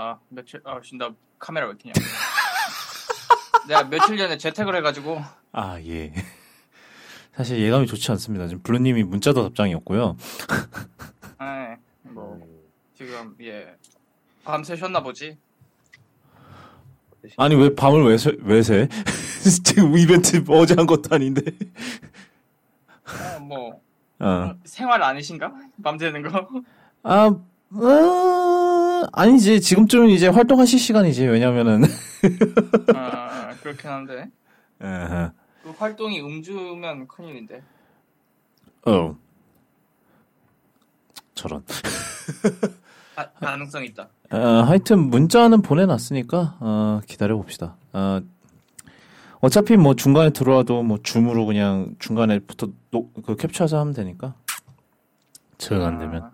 아 며칠 아 쉰다 카메라 왜 켜냐? 내가 며칠 전에 재택을 해가지고 아, 예. 사실 예감이 좋지 않습니다. 지금 블루님이 문자도 답장이 없고요. 아, 뭐 지금 예 밤새 쉬었나 보지. 아니, 왜 밤을 왜, 새, 왜 새? 지금 이벤트 어제 한 것도 아닌데. 어, 뭐 어. 생활 아니신가? 밤새는 거? 아, 어, 아니지. 지금쯤은 이제 활동하실 시간이지. 왜냐면은. 아 그렇긴 한데. 그 활동이 음주면 큰일인데. 어. 저런. 아, 가능성 있다. 어, 하여튼 문자는 보내놨으니까 어, 기다려 봅시다. 어, 어차피 뭐 중간에 들어와도 뭐 줌으로 그냥 중간에부터 노, 그 캡처해서 하면 되니까. 정 안 되면.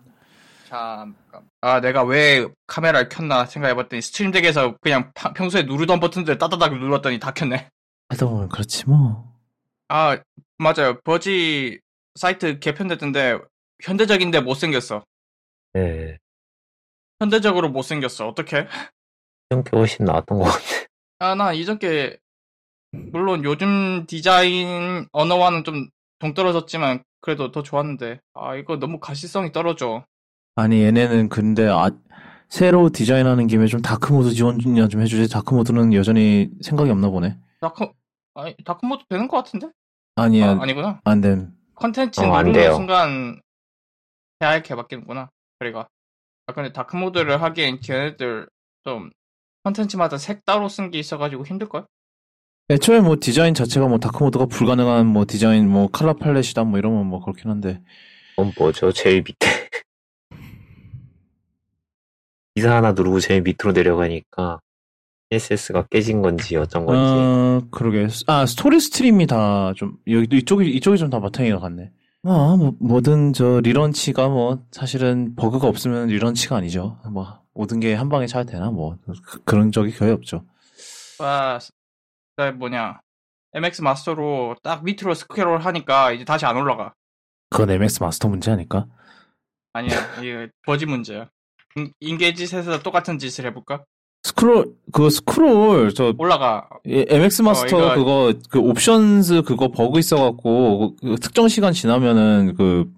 아, 잠깐. 아 내가 왜 카메라를 켰나 생각해봤더니 Stream Deck에서 그냥 파- 평소에 누르던 버튼들 따다닥 눌렀더니 다 켰네. 보면 그렇지 뭐. 아 맞아요. 버지 사이트 개편됐던데 현대적인데 못생겼어. 네. 현대적으로 못생겼어. 어떻게? 이런 게 훨씬 나았던 것 같아. 아, 나 이전 게, 물론 요즘 디자인 언어와는 좀 동떨어졌지만, 그래도 더 좋았는데. 아, 이거 너무 가시성이 떨어져. 아니 얘네는 근데 아, 새로 디자인하는 김에 좀 dark mode 지원이나 좀 해주지. dark mode는 여전히 생각이 없나 보네. dark, 아니, dark mode 되는 것 같은데? 아니야 아, 아니구나. 안 됨. 컨텐츠 어, 안 누르는 돼요. 순간, 하얗게 바뀌는구나. 그래가. 아, 근데 dark mode를 하기엔 걔네들 좀, 컨텐츠마다 색 따로 쓴 게 있어가지고 힘들걸? 애초에 뭐 디자인 자체가 뭐 dark mode가 불가능한 뭐 디자인 뭐 color palette이다 뭐 이러면 뭐 그렇긴 한데. 그건 뭐죠? 제일 밑에. 기사 하나 누르고 제일 밑으로 내려가니까 CSS가 깨진 건지 어쩐 건지. 어, 그러게. 아, story stream이 다 좀, 여기, 이쪽이, 이쪽이 좀 다 바탕이가 같네. 아, 뭐, 뭐든 저 relaunch가 뭐, 사실은 버그가 없으면 relaunch가 아니죠. 뭐, 모든 게 한 방에 잘 되나, 뭐, 그, 런 적이 거의 없죠. 아, 그 뭐냐. MX 마스터로 딱 밑으로 스크롤 하니까 이제 다시 안 올라가. 그건 MX Master 문제 아닐까? 아니야, 이게 버지 문제야. 인- 인게짓에서 똑같은 짓을 해볼까? 스크롤, 그거 스크롤, 저, 올라가. 예, MX Master 이거- 그거, 그 Options 그거 버그 있어갖고, 그, 그 특정 시간 지나면은 그,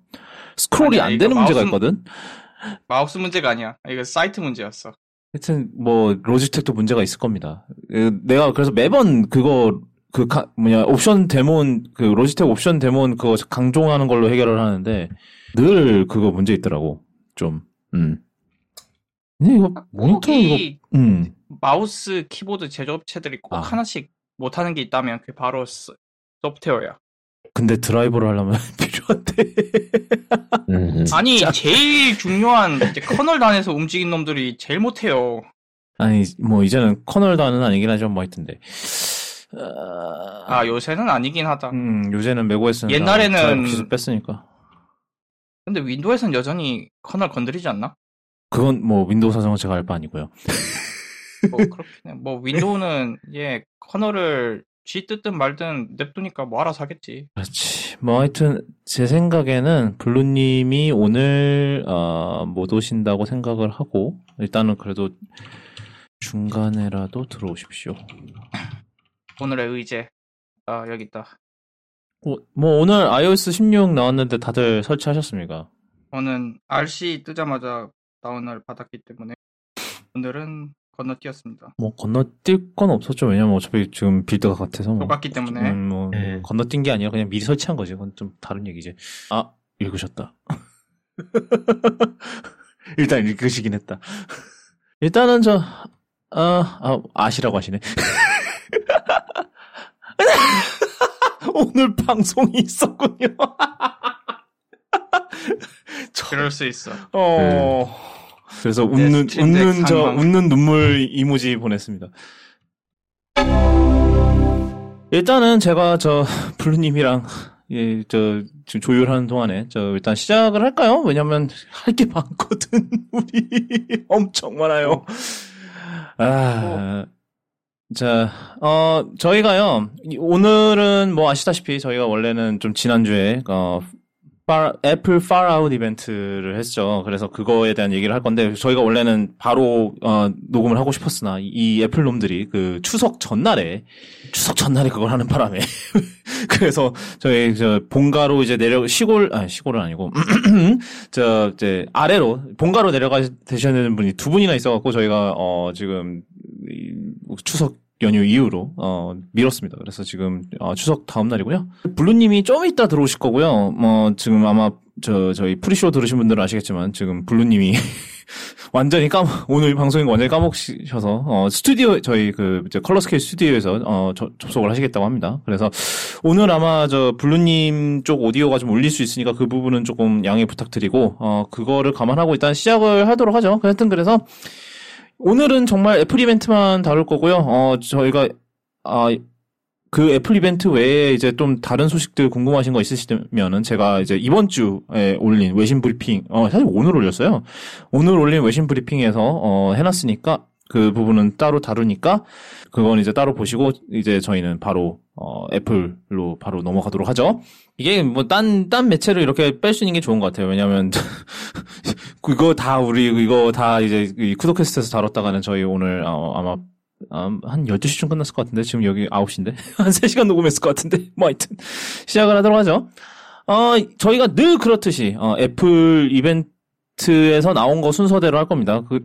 스크롤이 아니야, 안 되는 문제가 마우스- 있거든? 마우스 문제가 아니야. 이거 사이트 문제였어. 하여튼 뭐 로지텍도 문제가 있을 겁니다. 그, 내가 그래서 매번 그거 그 가- 뭐냐 옵션 daemon 그 로지텍 옵션 daemon 그거 강종하는 걸로 해결을 하는데 늘 그거 문제 있더라고. 좀. 음. 근데 이거 모니터 이거 이 음. 마우스 키보드 제조업체들이 꼭 아. 하나씩 못하는 게 있다면 그게 바로 스- 소프트웨어야. 근데 드라이버를 하려면 필요한데. 음, 아니 제일 중요한 이제 커널 단에서 움직인 놈들이 제일 못해요. 아니 뭐 이제는 커널 단은 아니긴 하지만 뭐 하여튼데. 아, 아 요새는 아니긴 하다. 음, 요새는 맥OS는 옛날에는- 기술 뺐으니까. 근데 윈도우에선 여전히 커널 건드리지 않나? 그건 뭐 윈도우 사정은 제가 알 바 아니고요. 뭐 그렇긴 해. 뭐 윈도우는 예 커널을 쥐 뜯든 말든 냅두니까 뭐 알아서 하겠지. 그렇지. 뭐 하여튼 제 생각에는 블루님이 오늘 어, 못 오신다고 생각을 하고 일단은 그래도 중간에라도 들어오십시오. 오늘의 의제. 아 여기 있다. 어, 뭐 오늘 iOS 16 나왔는데 다들 설치하셨습니까? 저는 RC 뜨자마자 다운을 받았기 때문에 오늘은 건너뛰었습니다. 뭐 건너뛸 건 없었죠. 왜냐면 어차피 지금 빌드가 같아서 뭐. 똑같기 때문에 음, 뭐 네. 건너뛴 게 아니라 그냥 미리 설치한 거지. 그건 좀 다른 얘기지. 아 읽으셨다. 일단 읽으시긴 했다. 일단은 저 아, 아 아시라고 하시네. 오늘 방송이 있었군요. 그럴 수 있어. 어. 그래서 웃는 덱 웃는 저 상황. 웃는 눈물 이모지 보냈습니다. 일단은 제가 저 블루님이랑 예, 저 지금 조율하는 동안에 저 일단 시작을 할까요? 왜냐면 할 게 많거든. 우리 엄청 많아요. 아. 자, 어, 저희가요, 이- 오늘은 뭐 아시다시피 저희가 원래는 좀 지난주에, 어, 애플 out 이벤트를 했죠. 그래서 그거에 대한 얘기를 할 건데 저희가 원래는 바로 어, 녹음을 하고 싶었으나 이 애플 놈들이 그 추석 전날에 추석 전날에 그걸 하는 바람에 그래서 저희 저 본가로 이제 내려 시골 아 시골은 아니고 저 이제 아래로 본가로 내려가 되셔야 되는 분이 두 분이나 있어갖고 저희가 어 지금 이 추석 연휴 이후로 어 미뤘습니다. 그래서 지금 어, 추석 다음 날이고요. 블루님이 좀 이따 들어오실 거고요. 뭐 지금 아마 저 저희 pre-show 들으신 분들은 아시겠지만 지금 블루님이 완전히 까먹 오늘 방송인 거 완전히 까먹으셔서 어 스튜디오 저희 그 이제 컬러 스케일 스튜디오에서 어 저- 접속을 하시겠다고 합니다. 그래서 오늘 아마 저 블루님 쪽 오디오가 좀 울릴 수 있으니까 그 부분은 조금 양해 부탁드리고 어 그거를 감안하고 일단 시작을 하도록 하죠. 하여튼 그래서 오늘은 정말 애플 이벤트만 다룰 거고요. 어 저희가 아 그 애플 이벤트 외에 이제 좀 다른 소식들 궁금하신 거 있으시면은 제가 이제 이번 주에 올린 외신 브리핑, 어, 사실 오늘 올렸어요. 오늘 올린 외신 브리핑에서, 어, 해놨으니까 그 부분은 따로 다루니까 그건 이제 따로 보시고 이제 저희는 바로, 어, 애플로 바로 넘어가도록 하죠. 이게 뭐 딴, 딴 매체를 이렇게 뺄 수 있는 게 좋은 것 같아요. 왜냐면 그거 다 우리 이거 다 이제 이 쿠도캐스트에서 다뤘다가는 저희 오늘 어, 아마 음, 한 12시쯤 끝났을 것 같은데, 지금 여기 9시인데? 한 3시간 녹음했을 것 같은데? 뭐 하여튼, 시작을 하도록 하죠. 어, 저희가 늘 그렇듯이, 어, 애플 이벤트에서 나온 거 순서대로 할 겁니다. 그,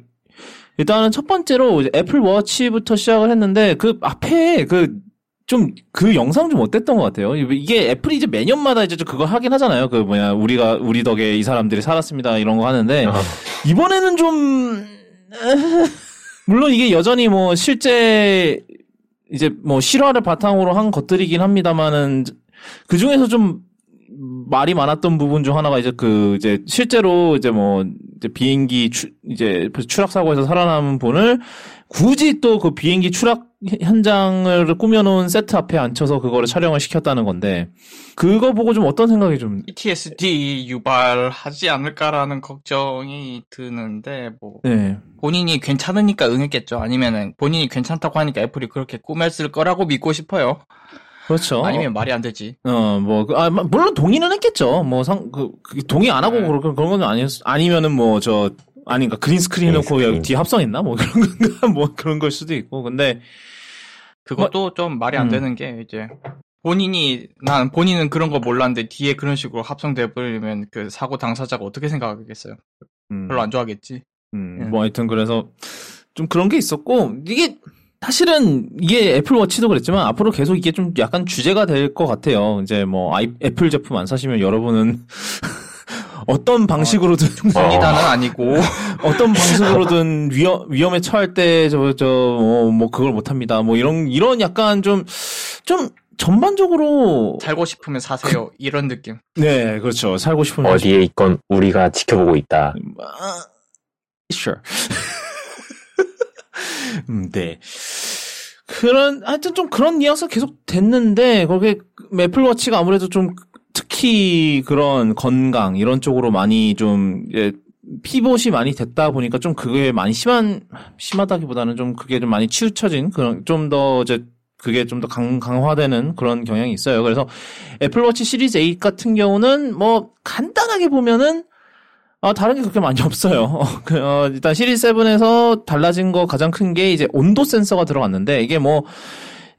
일단은 첫 번째로 애플 워치부터 시작을 했는데, 그 앞에 그, 좀, 그 영상 좀 어땠던 것 같아요. 이게 애플이 이제 매년마다 이제 좀 그거 하긴 하잖아요. 그 뭐냐, 우리가, 우리 덕에 이 사람들이 살았습니다. 이런 거 하는데, 아, 이번에는 좀 물론 이게 여전히 뭐 실제 이제 뭐 실화를 바탕으로 한 것들이긴 합니다만은 그 중에서 좀 말이 많았던 부분 중 하나가 이제 그 이제 실제로 이제 뭐 이제 비행기 추, 이제 추락 사고에서 살아남은 분을 굳이 또 그 비행기 추락 현장을 꾸며놓은 세트 앞에 앉혀서 그거를 촬영을 시켰다는 건데 그거 보고 좀 어떤 생각이 좀 PTSD 유발하지 않을까라는 걱정이 드는데 뭐 네. 본인이 괜찮으니까 응했겠죠. 아니면은 본인이 괜찮다고 하니까 애플이 그렇게 꾸몄을 거라고 믿고 싶어요. 그렇죠. 아니면 말이 안 되지. 어, 뭐, 그, 아, 마- 물론 동의는 했겠죠. 뭐, 상, 그, 그 동의 안 하고 네. 그런, 그런 건 아니었, 아니면은 뭐, 저, 아니, 그니까 green screen 해놓고 그린 여기 뒤에 합성했나? 뭐, 그런 건가? 뭐, 그런 걸 수도 있고. 근데, 그것도 좀 말이 안 음. 되는 게 이제 본인이 난 본인은 그런 거 몰랐는데 뒤에 그런 식으로 합성돼 버리면 그 사고 당사자가 어떻게 생각하겠어요? 음, 별로 안 좋아하겠지. 음, 예. 뭐, 하여튼 그래서, 좀 그런 게 있었고, 이게, 사실은, 이게 애플워치도 그랬지만, 앞으로 계속 이게 좀 약간 주제가 될 것 같아요. 이제 뭐, 아이, 애플 제품 안 사시면 여러분은, 어떤 방식으로든, 성리단은 아니고 어떤 방식으로든 위험, 위험에 처할 때, 저, 저, 어, 뭐, 그걸 못 합니다. 뭐, 이런, 이런 약간 좀, 좀, 전반적으로, 살고 싶으면 사세요. 이런 느낌. 네, 그렇죠. 살고 싶으면. 어디에 있건 우리가 지켜보고 있다. 아, sure. 음, 네. 그런, 하여튼 좀 그런 뉘앙스가 계속 됐는데, 거기에 애플워치가 아무래도 좀, 특히 그런 건강, 이런 쪽으로 많이 좀, 예, 피봇이 많이 됐다 보니까 좀 그게 많이 심한, 심하다기보다는 좀 그게 좀 많이 치우쳐진 그런, 좀 더 이제, 그게 좀 더 강, 강화되는 그런 경향이 있어요. 그래서 애플워치 시리즈 8 같은 경우는 뭐, 간단하게 보면은, 아, 다른 게 그렇게 많이 없어요. 어, 그, 어, 일단 시리즈 7에서 달라진 거 가장 큰 게 이제 온도 센서가 들어갔는데 이게 뭐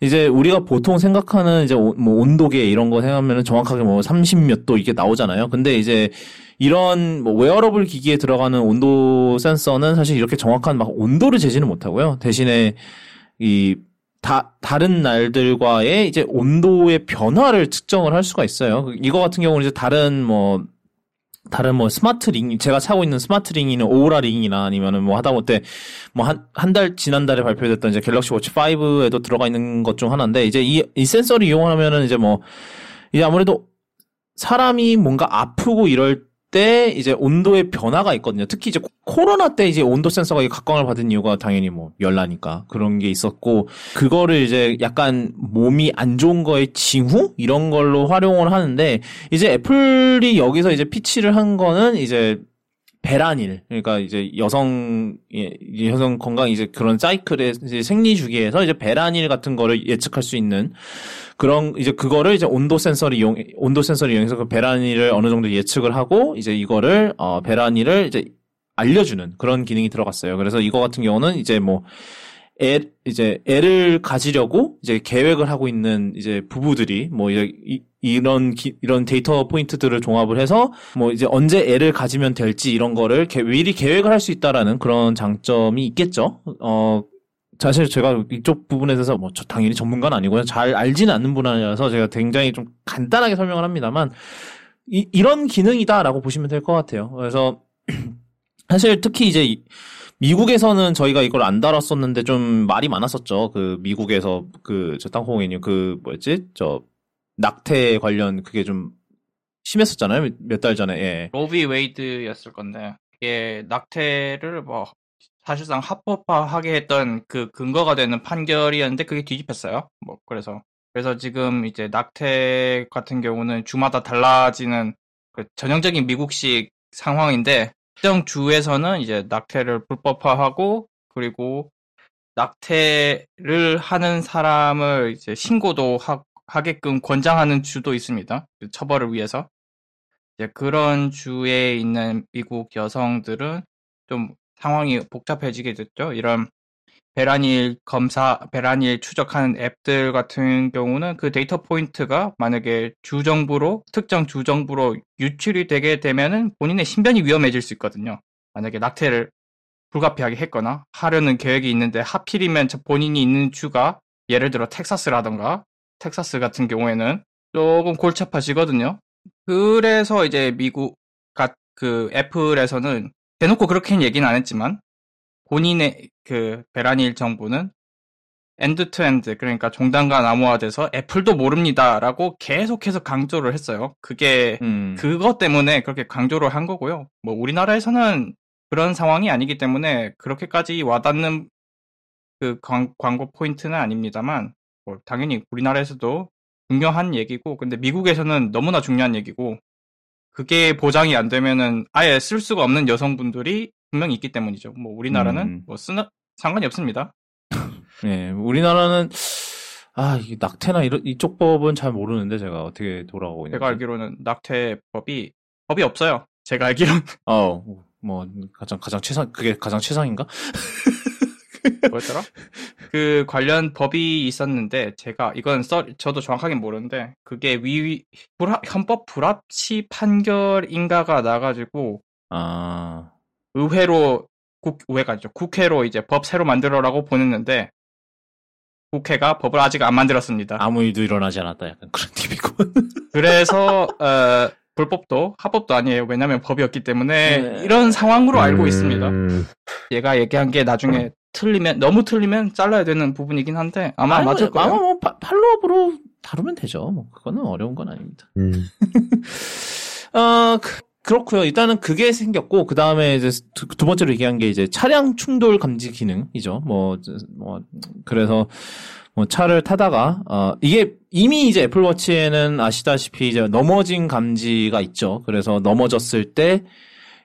이제 우리가 보통 생각하는 이제 오- 뭐 온도계 이런 거 생각하면은 정확하게 뭐 30몇 도 이게 나오잖아요. 근데 이제 이런 뭐 웨어러블 기기에 들어가는 온도 센서는 사실 이렇게 정확한 막 온도를 재지는 못하고요. 대신에 이 다, 다른 날들과의 이제 온도의 변화를 측정을 할 수가 있어요. 이거 같은 경우는 이제 다른 뭐 다른 뭐 smart ring, 제가 차고 있는 smart ring이는 오라 링이나 아니면은 뭐 하다못해 뭐 한, 한 달, 지난달에 발표됐던 이제 갤럭시 워치 5에도 들어가 있는 것 중 하나인데 이제 이, 이 센서를 이용하면은 이제 뭐, 이제 아무래도 사람이 뭔가 아프고 이럴 때 이제 온도의 변화가 있거든요. 특히 이제 코로나 때 이제 온도 센서가 각광을 받은 이유가 당연히 뭐 열나니까 그런 게 있었고 그거를 이제 약간 몸이 안 좋은 거의 징후 이런 걸로 활용을 하는데 이제 애플이 여기서 이제 피치를 한 거는 이제 배란일 그러니까 이제 여성 예, 여성 건강 이제 그런 사이클의 이제 생리 주기에서 이제 배란일 같은 거를 예측할 수 있는 그런 이제 그거를 이제 온도 센서를 이용 온도 센서를 이용해서 그 배란일을 어느 정도 예측을 하고 이제 이거를 어 배란일을 이제 알려주는 그런 기능이 들어갔어요. 그래서 이거 같은 경우는 이제 뭐 애, 이제 애를 가지려고 이제 계획을 하고 있는 이제 부부들이 뭐 이제 이, 기, 이런 데이터 포인트들을 종합을 해서 뭐 이제 언제 애를 가지면 될지 이런 거를 개, 미리 계획을 할 수 있다라는 그런 장점이 있겠죠. 어 사실 제가 이쪽 부분에 대해서 뭐 저 당연히 전문가는 아니고요. 잘 알지는 않는 분이라서 제가 굉장히 좀 간단하게 설명을 합니다만 이, 이런 기능이다라고 보시면 될 것 같아요. 그래서 사실 특히 이제 미국에서는 저희가 이걸 안 다뤘었는데 좀 말이 많았었죠. 그 미국에서 그저 땅콩이님 그 뭐였지 저 낙태 관련 그게 좀 심했었잖아요. 몇 달 전에. 예. 로비 웨이드였을 건데 이게 낙태를 뭐 사실상 합법화하게 했던 그 근거가 되는 판결이었는데 그게 뒤집혔어요. 뭐 그래서 그래서 지금 이제 낙태 같은 경우는 주마다 달라지는 그 전형적인 미국식 상황인데 특정 주에서는 이제 낙태를 불법화하고 그리고 낙태를 하는 사람을 이제 신고도 하, 하게끔 권장하는 주도 있습니다. 그 처벌을 위해서. 이제 그런 주에 있는 미국 여성들은 좀 상황이 복잡해지게 됐죠. 이런 배란일 검사, 배란일 추적하는 앱들 같은 경우는 그 data point가 만약에 주정부로, 특정 주정부로 유출이 되게 되면은 본인의 신변이 위험해질 수 있거든요. 만약에 낙태를 불가피하게 했거나 하려는 계획이 있는데 하필이면 본인이 있는 주가 예를 들어 텍사스라던가 텍사스 같은 경우에는 조금 골치 아파지거든요. 그래서 이제 미국 그 애플에서는 대놓고 그렇게는 얘기는 안 했지만 본인의 그 배란일 정보는 end to end 그러니까 종단간 암호화돼서 애플도 모릅니다라고 계속해서 강조를 했어요. 그게 음. 그것 때문에 그렇게 강조를 한 거고요. 뭐 우리나라에서는 그런 상황이 아니기 때문에 그렇게까지 와닿는 그 광, 광고 포인트는 아닙니다만 뭐 당연히 우리나라에서도 중요한 얘기고 근데 미국에서는 너무나 중요한 얘기고 그게 보장이 안 되면은 아예 쓸 수가 없는 여성분들이 분명히 있기 때문이죠. 뭐 우리나라는 음. 뭐 쓰나 상관이 없습니다. 네, 우리나라는 아, 이 낙태나 이런 이쪽 법은 잘 모르는데 제가 어떻게 돌아가고 있는지. 제가 알기로는 낙태법이 법이 없어요. 제가 알기로는. 어, 뭐 가장 가장 최상 그게 가장 최상인가? 뭐였더라? 그 관련 법이 있었는데 제가 이건 써 저도 정확하게 모르는데 그게 위 불합, 헌법 불합치 판결인가가 나가지고 아 의회로 국 의회가 아니죠 국회로 이제 법 새로 만들어라고 보냈는데 국회가 법을 아직 안 만들었습니다. 아무 일도 일어나지 않았다 약간 그런 팀이고. 그래서 어, 불법도 합법도 아니에요. 왜냐하면 법이었기 때문에 네. 이런 상황으로 알고 음... 있습니다. 얘가 얘기한 게 나중에 틀리면 너무 틀리면 잘라야 되는 부분이긴 한데 아마 아니, 맞을 거예요. 아마 뭐 팔로업으로 다루면 되죠. 뭐 그거는 어려운 건 아닙니다. 음. 어, 그, 그렇고요. 일단은 그게 생겼고 그 다음에 이제 두, 두, 번째로 얘기한 게 이제 차량 충돌 감지 기능이죠. 뭐, 뭐 그래서 뭐 차를 타다가 어 이게 이미 이제 애플워치에는 아시다시피 이제 넘어진 감지가 있죠. 그래서 넘어졌을 때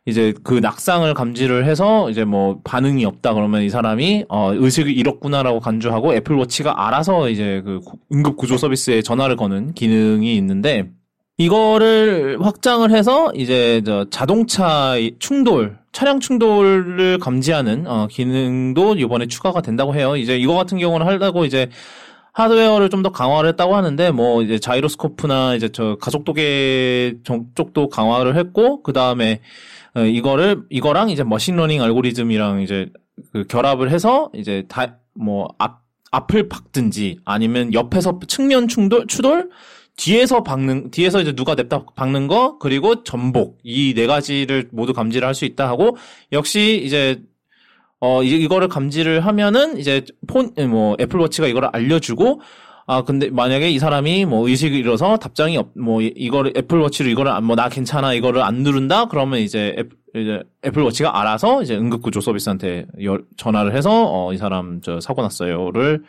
이제 그 낙상을 감지를 해서 이제 뭐 반응이 없다 그러면 이 사람이 어 의식을 잃었구나라고 간주하고 애플워치가 알아서 이제 그 응급 구조 서비스에 전화를 거는 기능이 있는데 이거를 확장을 해서 이제 저 자동차 충돌 차량 충돌을 감지하는 어 기능도 이번에 추가가 된다고 해요. 이제 이거 같은 경우는 하려고 이제 하드웨어를 좀 더 강화를 했다고 하는데 뭐 이제 자이로스코프나 이제 저 가속도계 쪽도 강화를 했고 그 다음에 어, 이거를 이거랑 이제 머신러닝 알고리즘이랑 이제 그 결합을 해서 이제 다 뭐 앞 앞을 박든지 아니면 옆에서 측면 충돌 추돌 뒤에서 박는 뒤에서 이제 누가 냅다 박는 거 그리고 전복. 이 네 가지를 모두 감지를 할 수 있다 하고 역시 이제 어 이거를 감지를 하면은 이제 폰 뭐 애플워치가 이거를 알려주고 아 근데 만약에 이 사람이 뭐 의식을 잃어서 답장이 없 뭐 이거를 애플워치로 이거를 뭐 나 괜찮아 이거를 안 누른다? 그러면 이제 애, 이제 애플워치가 알아서 이제 응급구조 서비스한테 열, 전화를 해서 어 이 사람 저 사고 났어요를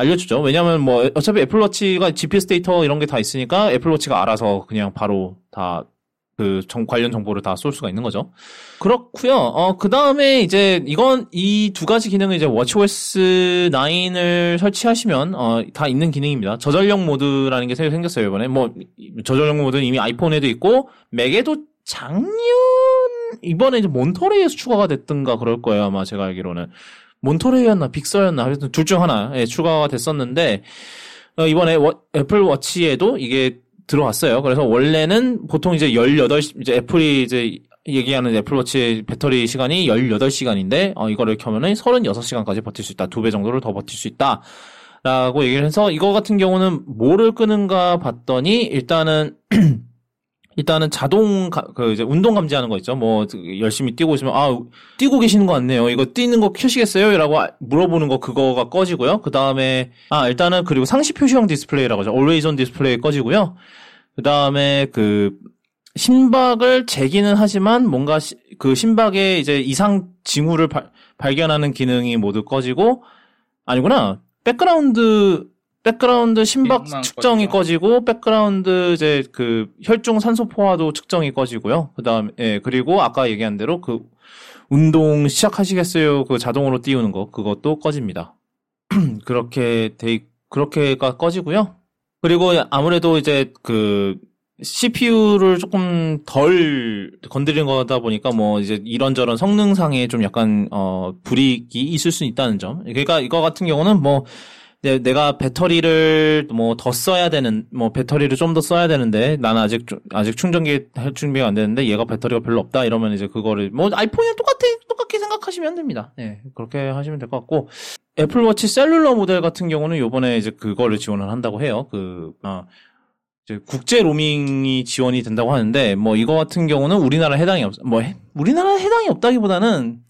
알려주죠. 왜냐하면 뭐 어차피 애플워치가 GPS 데이터 이런 게 다 있으니까 애플워치가 알아서 그냥 바로 다그 정, 관련 정보를 다 쏠 수가 있는 거죠. 그렇고요. 어, 그 다음에 이제 이건 이 두 가지 기능은 이제 워치OS 9을 설치하시면 어, 다 있는 기능입니다. 저전력 모드라는 게 새로 생겼어요 이번에. 뭐 저전력 모드는 이미 아이폰에도 있고 맥에도 작년 이번에 이제 몬터레이에서 추가가 됐던가 그럴 거예요 아마 제가 알기로는 몬터레이였나 빅서였나 하여튼 둘 중 하나 예, 추가가 됐었는데 어, 이번에 워- 애플 워치에도 이게 들어왔어요. 그래서 원래는 보통 이제 18, 이제 애플이 이제 얘기하는 애플워치의 배터리 시간이 18시간인데, 어, 이거를 켜면은 36시간까지 버틸 수 있다. 두 배 정도를 더 버틸 수 있다. 라고 얘기를 해서, 이거 같은 경우는 뭐를 끄는가 봤더니, 일단은, 일단은 자동, 가- 그, 이제 운동 감지하는 거 있죠. 뭐, 열심히 뛰고 있으면, 아, 뛰고 계시는 거 같네요. 이거 뛰는 거 켜시겠어요? 라고 아- 물어보는 거 그거가 꺼지고요. 그 다음에, 아, 일단은 그리고 상시 표시형 디스플레이라고 하죠. Always on 디스플레이 꺼지고요. 그 다음에 그, 심박을 재기는 하지만 뭔가 시- 그 심박에 이제 이상 징후를 발, 발견하는 기능이 모두 꺼지고, 아니구나. 백그라운드, 백그라운드 심박 측정이. 꺼지고, 백그라운드 이제 그 혈중 산소 포화도 측정이 꺼지고요. 그 다음에, 예, 그리고 아까 얘기한 대로 그 운동 시작하시겠어요? 그 자동으로 띄우는 거, 그것도 꺼집니다. 그렇게 돼, 있- 그렇게가 꺼지고요. 그리고 아무래도 이제 그 CPU를 조금 덜 건드린 거다 보니까 뭐 이제 이런저런 성능상에 좀 약간 어 불이익이 있을 수 있다는 점. 그러니까 이거 같은 경우는 뭐 내- 내가 배터리를 뭐 더 써야 되는 뭐 배터리를 좀 더 써야 되는데 나는 아직 좀- 아직 충전기 할 준비가 안 되는데 얘가 배터리가 별로 없다 이러면 이제 그거를 뭐 아이폰이랑 똑같아 똑같게 생각하시면 됩니다. 네 그렇게 하시면 될 것 같고 애플워치 셀룰러 모델 같은 경우는 요번에 이제 그거를 지원을 한다고 해요. 그, 아, 이제 국제 로밍이 지원이 된다고 하는데, 뭐, 이거 같은 경우는 우리나라 해당이 없, 뭐, 해- 우리나라 해당이 없다기보다는,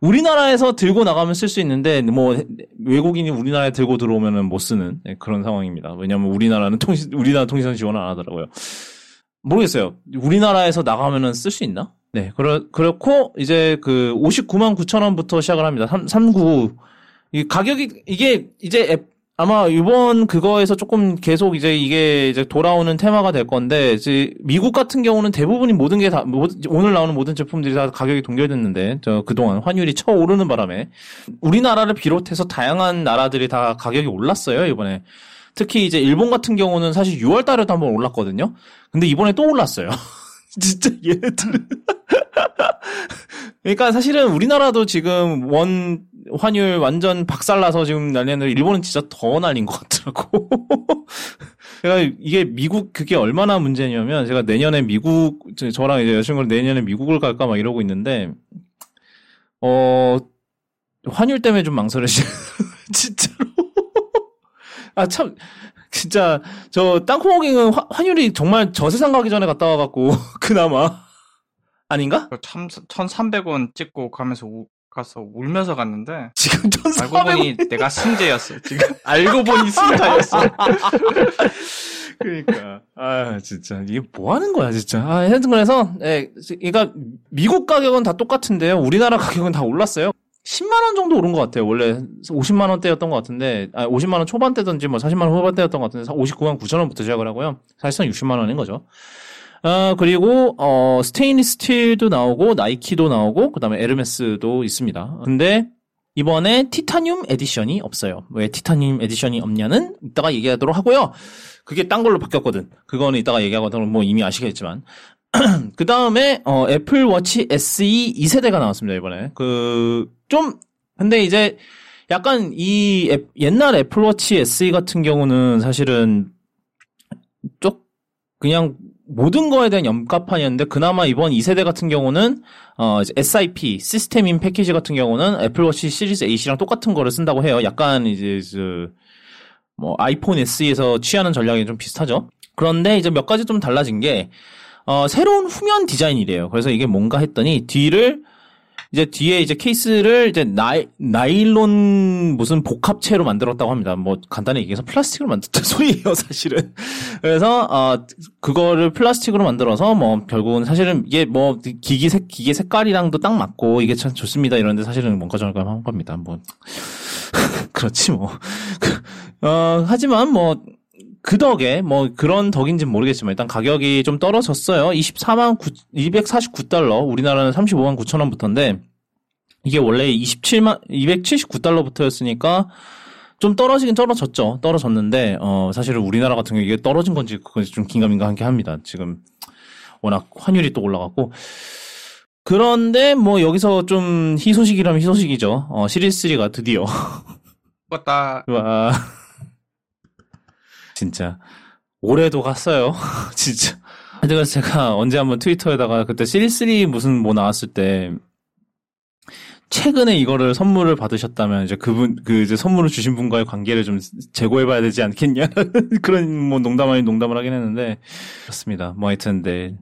우리나라에서 들고 나가면 쓸 수 있는데, 뭐, 해- 외국인이 우리나라에 들고 들어오면은 못 쓰는 네, 그런 상황입니다. 왜냐면 우리나라는 통신, 우리나라 통신선 지원을 안 하더라고요. 모르겠어요. 우리나라에서 나가면은 쓸 수 있나? 네, 그렇, 그렇고, 이제 그 59만 9천 원부터 시작을 합니다. 3, 399. 이 가격이, 이게 이제 앱, 아마 이번 그거에서 조금 계속 이제 이게 이제 돌아오는 테마가 될 건데, 이제 미국 같은 경우는 대부분이 모든 게 다, 모- 오늘 나오는 모든 제품들이 다 가격이 동결됐는데, 저 그동안 환율이 쳐오르는 바람에, 우리나라를 비롯해서 다양한 나라들이 다 가격이 올랐어요, 이번에. 특히 이제 일본 같은 경우는 사실 6월 달에도 한번 올랐거든요. 근데 이번에 또 올랐어요. 진짜 얘네들은. 그러니까 사실은 우리나라도 지금 원 환율 완전 박살나서 지금 난리는데 일본은 진짜 더 날린 것 같더라고. 제가 이게 미국 그게 얼마나 문제냐면 제가 내년에 미국 저- 저랑 이제 여자친구랑 내년에 미국을 갈까 막 이러고 있는데 어 환율 때문에 좀 망설여지 진짜로. 아 참 진짜 저 땅콩호갱은 화- 환율이 정말 저 세상 가기 전에 갔다 와갖고 그나마 아닌가? 참 1,300원 찍고 가면서 우- 가서 울면서 갔는데 지금 알고 1,400원 보니 내가 승재였어. 지금 알고 보니 승자였어. 그러니까. 아 진짜. 이게 뭐 하는 거야 진짜. 아 하여튼 그래서 예 그러니까 미국 가격은 다 똑같은데요. 우리나라 가격은 다 올랐어요. 10만 원 정도 오른 것 같아요. 원래 50만 원대였던 것 같은데 아 50만 원 초반대든지 뭐 40만 원 후반대였던 것 같은데 59만 9천 원부터 시작을 하고요. 사실상 60만 원인 거죠 아 그리고 어 스테인리스 스틸도 나오고 나이키도 나오고 그다음에 에르메스도 있습니다 근데 이번에 티타늄 edition이 없어요. 왜 티타늄 edition이 없냐는 이따가 얘기하도록 하고요. 그게 딴 걸로 바뀌었거든. 그거는 이따가 얘기하거든. 뭐 이미 아시겠지만. 그 다음에 어, 애플 워치 SE 2세대가 나왔습니다 이번에. 그 좀 근데 이제 약간 이 앱- 옛날 애플 워치 SE 같은 경우는 사실은 쪽 그냥 모든 거에 대한 염가판이었는데 그나마 이번 2세대 같은 경우는 어 SIP system in package 같은 경우는 애플워치 시리즈 8이랑 똑같은 거를 쓴다고 해요. 약간 이제 그뭐 아이폰 SE에서 취하는 전략이 좀 비슷하죠. 그런데 이제 몇 가지 좀 달라진 게 어, 새로운 후면 디자인이래요. 그래서 이게 뭔가 했더니 뒤를 이제 뒤에 이제 케이스를 이제 나이, 나일론 무슨 복합체로 만들었다고 합니다. 뭐 간단히 얘기해서 플라스틱으로 만들었다 소리예요, 사실은. 그래서 어 그거를 플라스틱으로 만들어서 뭐 결국은 사실은 이게 뭐 기기 색 기계 색깔이랑도 딱 맞고 이게 참 좋습니다. 이런데 사실은 뭔가 저런가 한 겁니다. 뭐 그렇지 뭐. 어 하지만 뭐 그 덕에 뭐 그런 덕인지는 모르겠지만 일단 가격이 좀 떨어졌어요. 24만 9, 249달러, 우리나라는 35만 9천 원부터인데 이게 원래 27만 279달러부터였으니까 좀 떨어지긴 떨어졌죠. 떨어졌는데 어 사실은 우리나라 같은 경우 이게 떨어진 건지 그건 좀 긴가민가하게 합니다. 지금 워낙 환율이 또 올라갔고 그런데 뭐 여기서 좀 희소식이라면 희소식이죠. 어 시리즈 3가 드디어 껐다. 와 진짜 올해도 갔어요. 진짜. 하여튼 제가 언제 한번 트위터에다가 그때 시리즈 3 무슨 뭐 나왔을 때 최근에 이거를 선물을 받으셨다면 이제 그분 그 이제 선물을 주신 분과의 관계를 좀 재고해 봐야 되지 않겠냐 그런 뭐 농담 아닌 농담을 하긴 했는데 그렇습니다. 뭐 하여튼 네.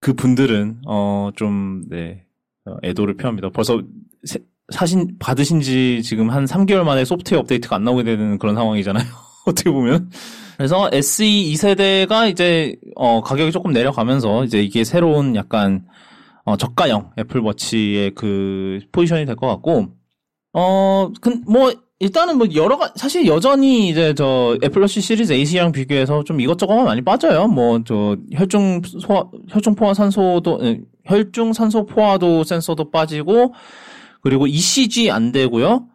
그 분들은 어좀 네 애도를 표합니다. 벌써 세, 사신 받으신 지 지금 한 3개월 만에 소프트웨어 업데이트가 안 나오게 되는 그런 상황이잖아요. 어떻게 보면. 그래서 SE 2세대가 이제 어 가격이 조금 내려가면서 이제 이게 새로운 약간 어, 저가형 애플워치의 그 포지션이 될 것 같고, 어, 그, 뭐, 일단은 뭐 여러 가 사실 여전히 이제 저 애플워치 시리즈 AC랑 비교해서 좀 이것저것 많이 빠져요. 뭐 저 혈중 소화, 혈중 포화 산소도 혈중 산소 포화도 센서도 빠지고 그리고 ECG 안 되고요.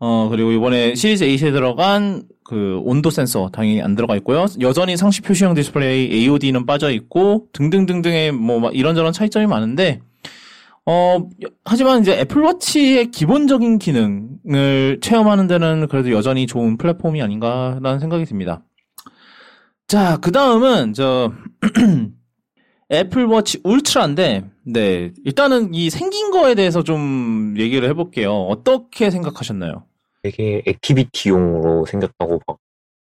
어 그리고 이번에 시리즈 8에 들어간 그 온도 센서 당연히 안 들어가 있고요. 여전히 상시 표시형 디스플레이 AOD는 빠져 있고 등등등등의 뭐 이런저런 차이점이 많은데 어 하지만 이제 애플워치의 기본적인 기능을 체험하는 데는 그래도 여전히 좋은 플랫폼이 아닌가라는 생각이 듭니다. 자, 그 다음은 저 애플워치 울트라인데 네 일단은 이 생긴 거에 대해서 좀 얘기를 해 볼게요. 어떻게 생각하셨나요? 되게 activity용으로 생겼다고 막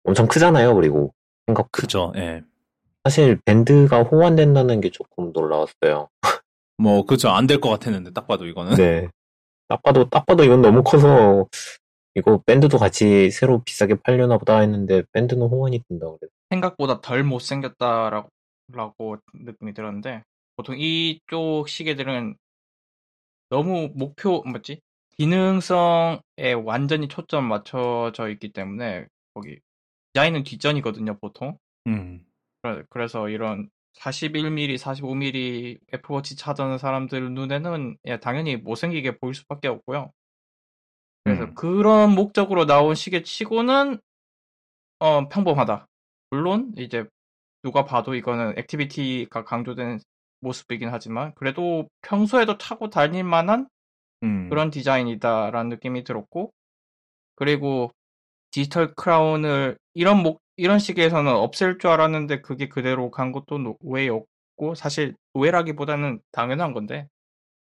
엄청 크잖아요. 그리고 생각 크죠. 예. 사실 밴드가 호환된다는 게 조금 놀라웠어요. 뭐 그죠 안 될 것 같았는데 딱 봐도 이거는. 네. 딱 봐도 딱 봐도 이건 너무 커서 이거 밴드도 같이 새로 비싸게 팔려나 보다 했는데 밴드는 호환이 된다 그래. 생각보다 덜 못생겼다라고 라고 느낌이 들었는데 보통 이쪽 시계들은 너무 목표 뭐지 기능성에 완전히 초점 맞춰져 있기 때문에 거기 디자인은 뒷전이거든요 보통. 음. 그래서 이런 41mm, 45mm 애플워치 찾아는 사람들 눈에는 예, 당연히 못생기게 보일 수밖에 없고요. 그래서 음. 그런 목적으로 나온 시계 치고는 어, 평범하다. 물론 이제 누가 봐도 이거는 activity가 강조된 모습이긴 하지만 그래도 평소에도 차고 다닐 만한 음. 그런 디자인이다라는 느낌이 들었고 그리고 디지털 크라운을 이런 목 이런 시계에서는 없앨 줄 알았는데 그게 그대로 간 것도 의외였고 사실 의외라기보다는 당연한 건데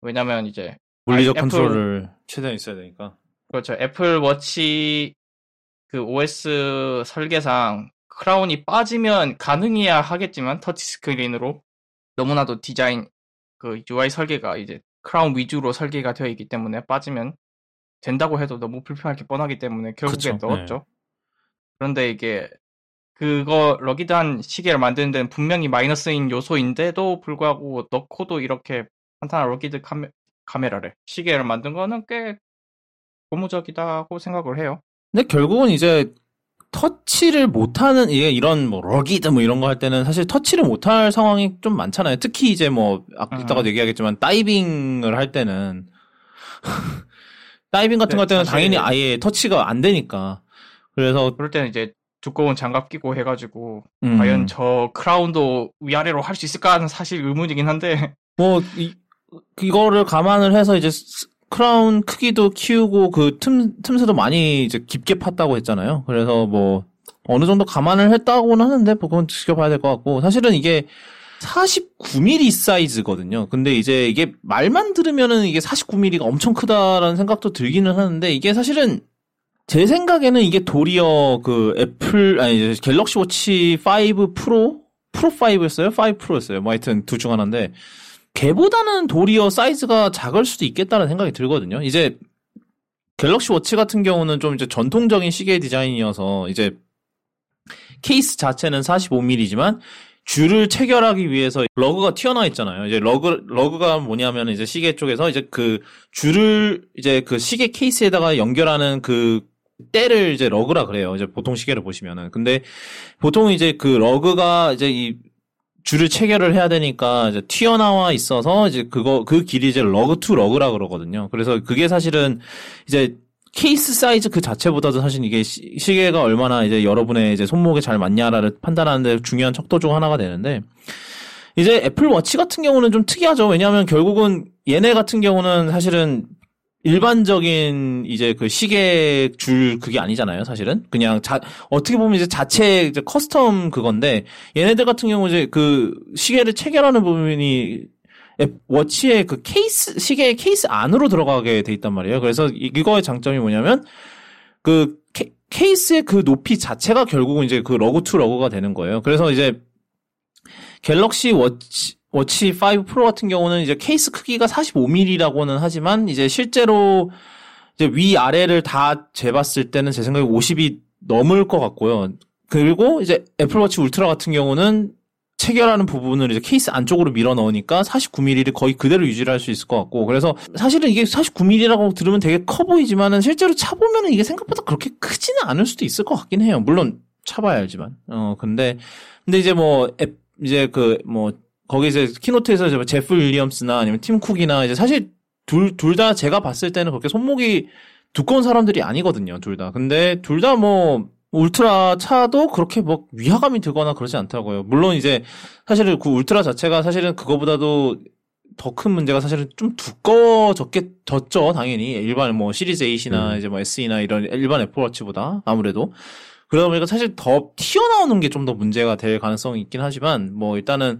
왜냐면 이제 물리적 애플- 컨트롤을 최대한 있어야 되니까. 그렇죠 애플 워치 그 OS 설계상 크라운이 빠지면 가능이야 하겠지만 터치 스크린으로 너무나도 디자인 그 UI 설계가 이제 크라운 위주로 설계가 되어 있기 때문에 빠지면 된다고 해도 너무 불편할 게 뻔하기 때문에 결국에 그쵸, 넣었죠. 그런데 이게 그거 rugged한 시계를 만드는 데는 분명히 마이너스인 요소인데도 불구하고 넣고도 이렇게 탄탄한 rugged 카메, 카메라를 시계를 만든 거는 꽤 고무적이다고 생각을 해요. 근데 결국은 이제 터치를 못하는 이게 이런 뭐 rugged 뭐 이런 거 할 때는 사실 터치를 못할 상황이 좀 많잖아요. 특히 이제 뭐 아까 음. 이따가 얘기하겠지만 다이빙을 할 때는. 다이빙 같은 네, 거 때는 당연히 아예 터치가 안 되니까. 그래서 그럴 때는 이제 두꺼운 장갑 끼고 해가지고 음, 과연 저 크라운도 위아래로 할 수 있을까 하는 사실 의문이긴 한데. 뭐 이, 이거를 감안을 해서 이제 스- 크라운 크기도 키우고 그 틈, 틈새도 많이 이제 깊게 팠다고 했잖아요. 그래서 뭐 어느 정도 감안을 했다고는 하는데 뭐 그건 지켜봐야 될 것 같고 사실은 이게 49mm 사이즈거든요. 근데 이제 이게 말만 들으면은 이게 49mm가 엄청 크다라는 생각도 들기는 하는데 이게 사실은 제 생각에는 이게 도리어 그 애플 아니 갤럭시 워치 5 프로 프로 5였어요? 5 프로였어요. 뭐 하여튼 둘 중 하나인데 걔보다는 도리어 사이즈가 작을 수도 있겠다는 생각이 들거든요. 이제 갤럭시 워치 같은 경우는 좀 이제 전통적인 시계 디자인이어서 이제 케이스 자체는 45mm지만 줄을 체결하기 위해서 lug가 튀어나와 있잖아요. 이제 lug lug가 뭐냐면 이제 시계 쪽에서 이제 그 줄을 이제 그 시계 케이스에다가 연결하는 그 때를 이제 lug라 그래요. 이제 보통 시계를 보시면은. 근데 보통 이제 그 lug가 이제 이 줄을 체결을 해야 되니까 이제 튀어나와 있어서 이제 그거 그 길이 이제 lug to lug라 그러거든요. 그래서 그게 사실은 이제 케이스 사이즈 그 자체보다도 사실 이게 시, 시계가 얼마나 이제 여러분의 이제 손목에 잘 맞냐를 판단하는데 중요한 척도 중 하나가 되는데 이제 애플 워치 같은 경우는 좀 특이하죠. 왜냐하면 결국은 얘네 같은 경우는 사실은 일반적인 이제 그 시계 줄 그게 아니잖아요, 사실은. 그냥 자, 어떻게 보면 이제 자체 이제 custom 그건데 얘네들 같은 경우 이제 그 시계를 체결하는 부분이 워치의 그 케이스 시계의 케이스 안으로 들어가게 돼 있단 말이에요. 그래서 이거의 장점이 뭐냐면 그 케, 케이스의 그 높이 자체가 결국은 이제 그 lug to lug가 되는 거예요. 그래서 이제 갤럭시 워치 워치 5 프로 같은 경우는 이제 케이스 크기가 45mm라고는 하지만 이제 실제로 이제 위 아래를 다 재봤을 때는 제 생각에 50이 넘을 것 같고요. 그리고 이제 애플워치 울트라 같은 경우는 체결하는 부분을 이제 케이스 안쪽으로 밀어 넣으니까 49mm를 거의 그대로 유지를 할 수 있을 것 같고 그래서 사실은 이게 49mm라고 들으면 되게 커 보이지만은 실제로 차보면은 이게 생각보다 그렇게 크지는 않을 수도 있을 것 같긴 해요. 물론 차봐야 알지만. 어 근데 근데 이제 뭐 앱, 이제 그 뭐 거기 이제 키노트에서 이제 제프 윌리엄스나 아니면 팀 쿡이나 이제 사실 둘 둘 다 제가 봤을 때는 그렇게 손목이 두꺼운 사람들이 아니거든요. 둘 다. 근데 둘 다 뭐 울트라 차도 그렇게 뭐 위화감이 들거나 그러지 않더라고요. 물론 이제 사실은 그 울트라 자체가 사실은 그거보다도 더 큰 문제가 사실은 좀 두꺼워졌게 졌죠, 당연히. 일반 뭐 시리즈 8이나 음. 이제 뭐 SE나 이런 일반 애플워치보다 아무래도. 그러다 보니까 사실 더 튀어나오는 게 좀 더 문제가 될 가능성이 있긴 하지만 뭐 일단은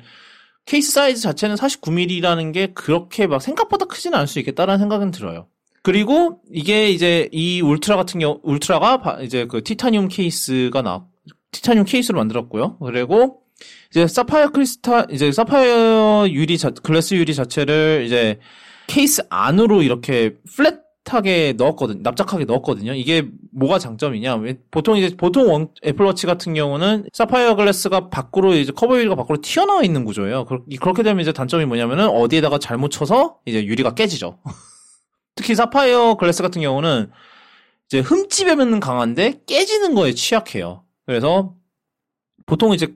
케이스 사이즈 자체는 49mm라는 게 그렇게 막 생각보다 크지는 않을 수 있겠다라는 생각은 들어요. 그리고 이게 이제 이 울트라 같은 경우 울트라가 이제 그 티타늄 케이스가 나 티타늄 케이스로 만들었고요. 그리고 이제 사파이어 크리스탈 이제 사파이어 유리 자, glass 유리 자체를 이제 케이스 안으로 이렇게 flat 하게 넣었거든 납작하게 넣었거든요. 이게 뭐가 장점이냐? 보통 이제 보통 원, 애플워치 같은 경우는 사파이어 글래스가 밖으로 이제 커버 유리가 밖으로 튀어나와 있는 구조예요. 그렇게 되면 이제 단점이 뭐냐면은 어디에다가 잘못 쳐서 이제 유리가 깨지죠. 특히 사파이어 글래스 같은 경우는 이제 흠집에는 강한데 깨지는 거에 취약해요. 그래서 보통 이제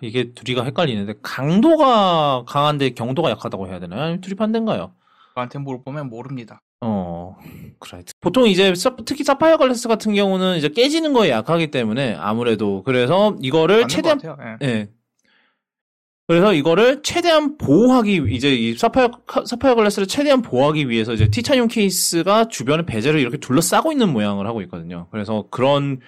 이게 둘이가 헷갈리는데 강도가 강한데 경도가 약하다고 해야 되나요? 아니면 둘이 반대인가요? 저한테 물어보면 모릅니다. 어, 그래. 보통 이제 특히 사파이어 glass 같은 경우는 이제 깨지는 거에 약하기 때문에 아무래도 그래서 이거를 최대한 예. 네. 그래서 이거를 최대한 보호하기 이제 이 사파이어 사파이어 glass를 최대한 보호하기 위해서 이제 티타늄 케이스가 주변에 bezel을 이렇게 둘러싸고 있는 모양을 하고 있거든요. 그래서 그런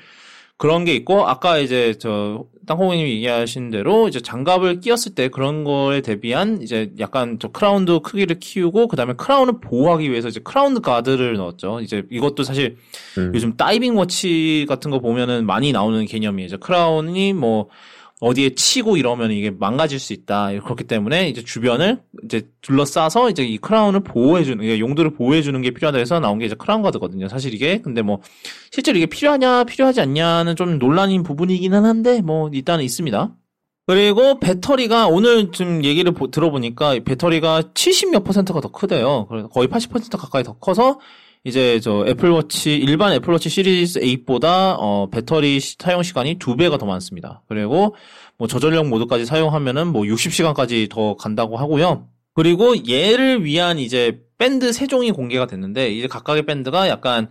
그런 게 있고 아까 이제 저 땅콩님이 얘기하신 대로 이제 장갑을 끼었을 때 그런 거에 대비한 이제 약간 저 크라운 크기를 키우고 그다음에 크라운을 보호하기 위해서 이제 크라운 가드를 넣었죠. 이제 이것도 사실 음. 요즘 다이빙 watch 같은 거 보면은 많이 나오는 개념이에요. 이제 크라운이 뭐 어디에 치고 이러면 이게 망가질 수 있다. 그렇기 때문에 이제 주변을 이제 둘러싸서 이제 이 크라운을 보호해주는, 용도를 보호해주는 게 필요하다 해서 나온 게 이제 크라운 가드거든요. 사실 이게. 근데 뭐, 실제로 이게 필요하냐, 필요하지 않냐는 좀 논란인 부분이기는 한데, 뭐, 일단은 있습니다. 그리고 배터리가 오늘 좀 얘기를 보, 들어보니까 배터리가 70 몇 퍼센트가 더 크대요. 거의 80% 가까이 더 커서 이제 저 애플워치 일반 애플워치 시리즈 8보다 어 배터리 사용 시간이 두 배가 더 많습니다. 그리고 뭐 저전력 모드까지 사용하면은 뭐 60시간까지 더 간다고 하고요. 그리고 얘를 위한 이제 밴드 세 종이 공개가 됐는데 이제 각각의 밴드가 약간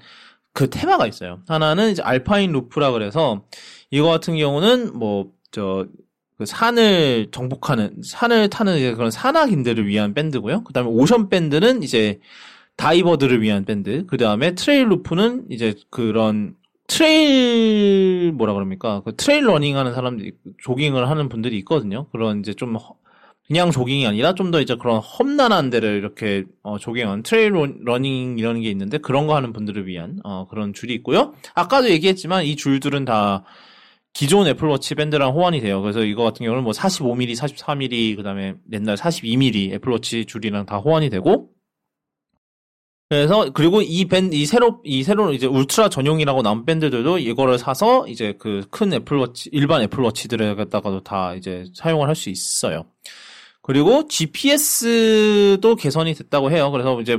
그 테마가 있어요. 하나는 이제 알파인 루프라 그래서 이거 같은 경우는 뭐저 그 산을 정복하는 산을 타는 그런 산악인들을 위한 밴드고요. 그다음에 오션 밴드는 이제 다이버들을 위한 밴드. 그 다음에 트레일 루프는 이제 그런 trail 뭐라 그럽니까? 그 trail running 하는 사람들이 조깅을 하는 분들이 있거든요. 그런 이제 좀 그냥 조깅이 아니라 좀 더 이제 그런 험난한 데를 이렇게 어, 조깅한 trail running 이런 게 있는데 그런 거 하는 분들을 위한 어, 그런 줄이 있고요. 아까도 얘기했지만 이 줄들은 다 기존 애플워치 밴드랑 호환이 돼요. 그래서 이거 같은 경우는 뭐 45mm, 44mm, 그 다음에 옛날 42mm 애플워치 줄이랑 다 호환이 되고 그래서 그리고 이 밴드 이 새로 이 새로 이제 울트라 전용이라고 나온 밴드들도 이거를 사서 이제 그 큰 애플워치 일반 애플워치들에다가도 다 이제 사용을 할 수 있어요. 그리고 GPS도 개선이 됐다고 해요. 그래서 이제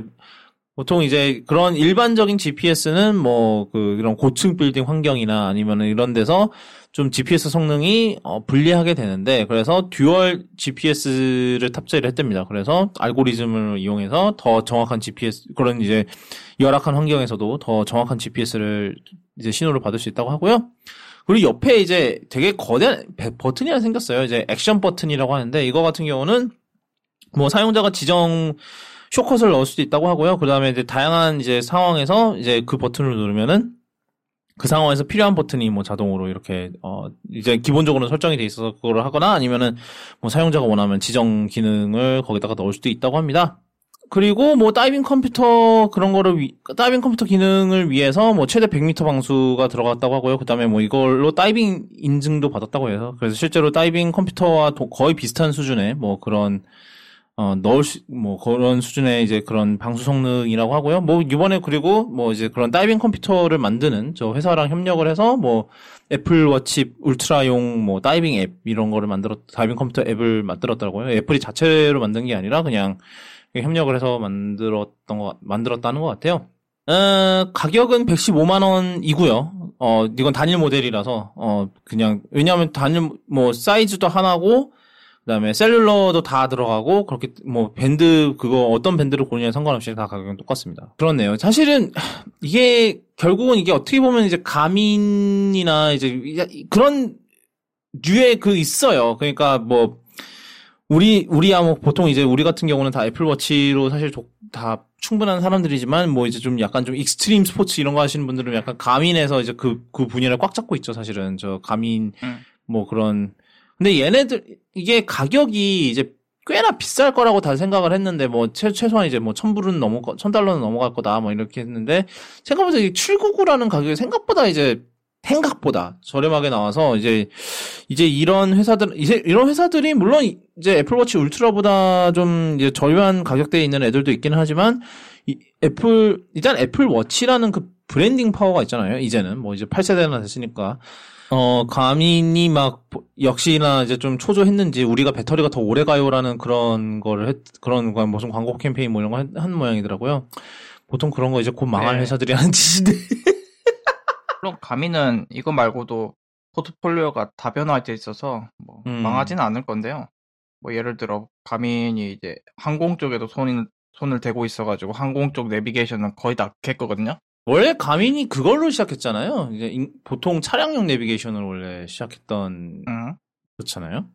보통 이제 그런 일반적인 GPS는 뭐 그 이런 고층 빌딩 환경이나 아니면 이런 데서 좀 GPS 성능이 어, 불리하게 되는데 그래서 dual GPS를 탑재를 했답니다. 그래서 알고리즘을 이용해서 더 정확한 GPS 그런 이제 열악한 환경에서도 더 정확한 GPS를 이제 신호를 받을 수 있다고 하고요. 그리고 옆에 이제 되게 거대한 배- 버튼이 하나 생겼어요. 이제 액션 버튼이라고 하는데 이거 같은 경우는 뭐 사용자가 지정 쇼컷을 넣을 수도 있다고 하고요. 그 다음에 이제 다양한 이제 상황에서 이제 그 버튼을 누르면은 그 상황에서 필요한 버튼이 뭐 자동으로 이렇게 어 이제 기본적으로 설정이 돼 있어서 그거를 하거나 아니면은 뭐 사용자가 원하면 지정 기능을 거기다가 넣을 수도 있다고 합니다. 그리고 뭐 다이빙 컴퓨터 그런 거를 위, 다이빙 컴퓨터 기능을 위해서 뭐 최대 100m 방수가 들어갔다고 하고요. 그다음에 뭐 이걸로 다이빙 인증도 받았다고 해서 그래서 실제로 다이빙 컴퓨터와 도- 거의 비슷한 수준의 뭐 그런 어 넣을 수, 뭐 그런 수준의 이제 그런 방수 성능이라고 하고요. 뭐 이번에 그리고 뭐 이제 그런 다이빙 컴퓨터를 만드는 저 회사랑 협력을 해서 뭐 애플 워치 울트라용 뭐 다이빙 앱 이런 거를 만들었 다이빙 컴퓨터 앱을 만들었다고요. 애플이 자체로 만든 게 아니라 그냥 협력을 해서 만들었던 거 만들었다는 것 같아요. 어, 가격은 115만 원이고요. 어, 이건 단일 모델이라서 어 그냥 왜냐하면 단일 뭐 사이즈도 하나고 그다음에 셀룰러도 다 들어가고 그렇게 뭐 밴드 그거 어떤 밴드를 고르냐에 상관없이 다 가격은 똑같습니다. 그렇네요. 사실은 하, 이게 결국은 이게 어떻게 보면 이제 가민이나 이제 이- 그런 류의 그 있어요. 그러니까 뭐 우리 우리야 뭐 보통 이제 우리 같은 경우는 다 애플워치로 사실 조- 다 충분한 사람들이지만 뭐 이제 좀 약간 좀 extreme 스포츠 이런 거 하시는 분들은 약간 가민에서 이제 그그 분야를 꽉 잡고 있죠 사실은 저 가민 음. 뭐 그런 근데 얘네들 이게 가격이 이제 꽤나 비쌀 거라고 다 생각을 했는데 뭐 최, 최소한 이제 뭐 천불은 넘어 천 달러는 넘어갈 거다 뭐 이렇게 했는데 생각보다 이 799라는 가격이 생각보다 이제 생각보다 저렴하게 나와서 이제 이제 이런 회사들 이제 이런 회사들이 물론 이제 애플워치 울트라보다 좀 이제 저렴한 가격대에 있는 애들도 있기는 하지만 이 애플 일단 애플워치라는 그 브랜딩 파워가 있잖아요. 이제는 뭐 이제 8세대나 됐으니까 어 가민이 막 역시나 이제 좀 초조했는지 우리가 배터리가 더 오래 가요라는 그런 거를 했, 그런 거 무슨 광고 캠페인 뭐 이런 거 한 모양이더라고요. 보통 그런 거 이제 곧 망할 네. 회사들이 하는 짓인데. 물론 가민은 이거 말고도 포트폴리오가 다변화돼 있어서 뭐 음. 망하지는 않을 건데요. 뭐 예를 들어 가민이 이제 항공 쪽에도 손이, 손을 대고 있어가지고 항공 쪽 내비게이션은 거의 다 걔거든요. 원래 가민이 그걸로 시작했잖아요. 이제 인- 보통 차량용 내비게이션을 원래 시작했던 응. 그렇잖아요.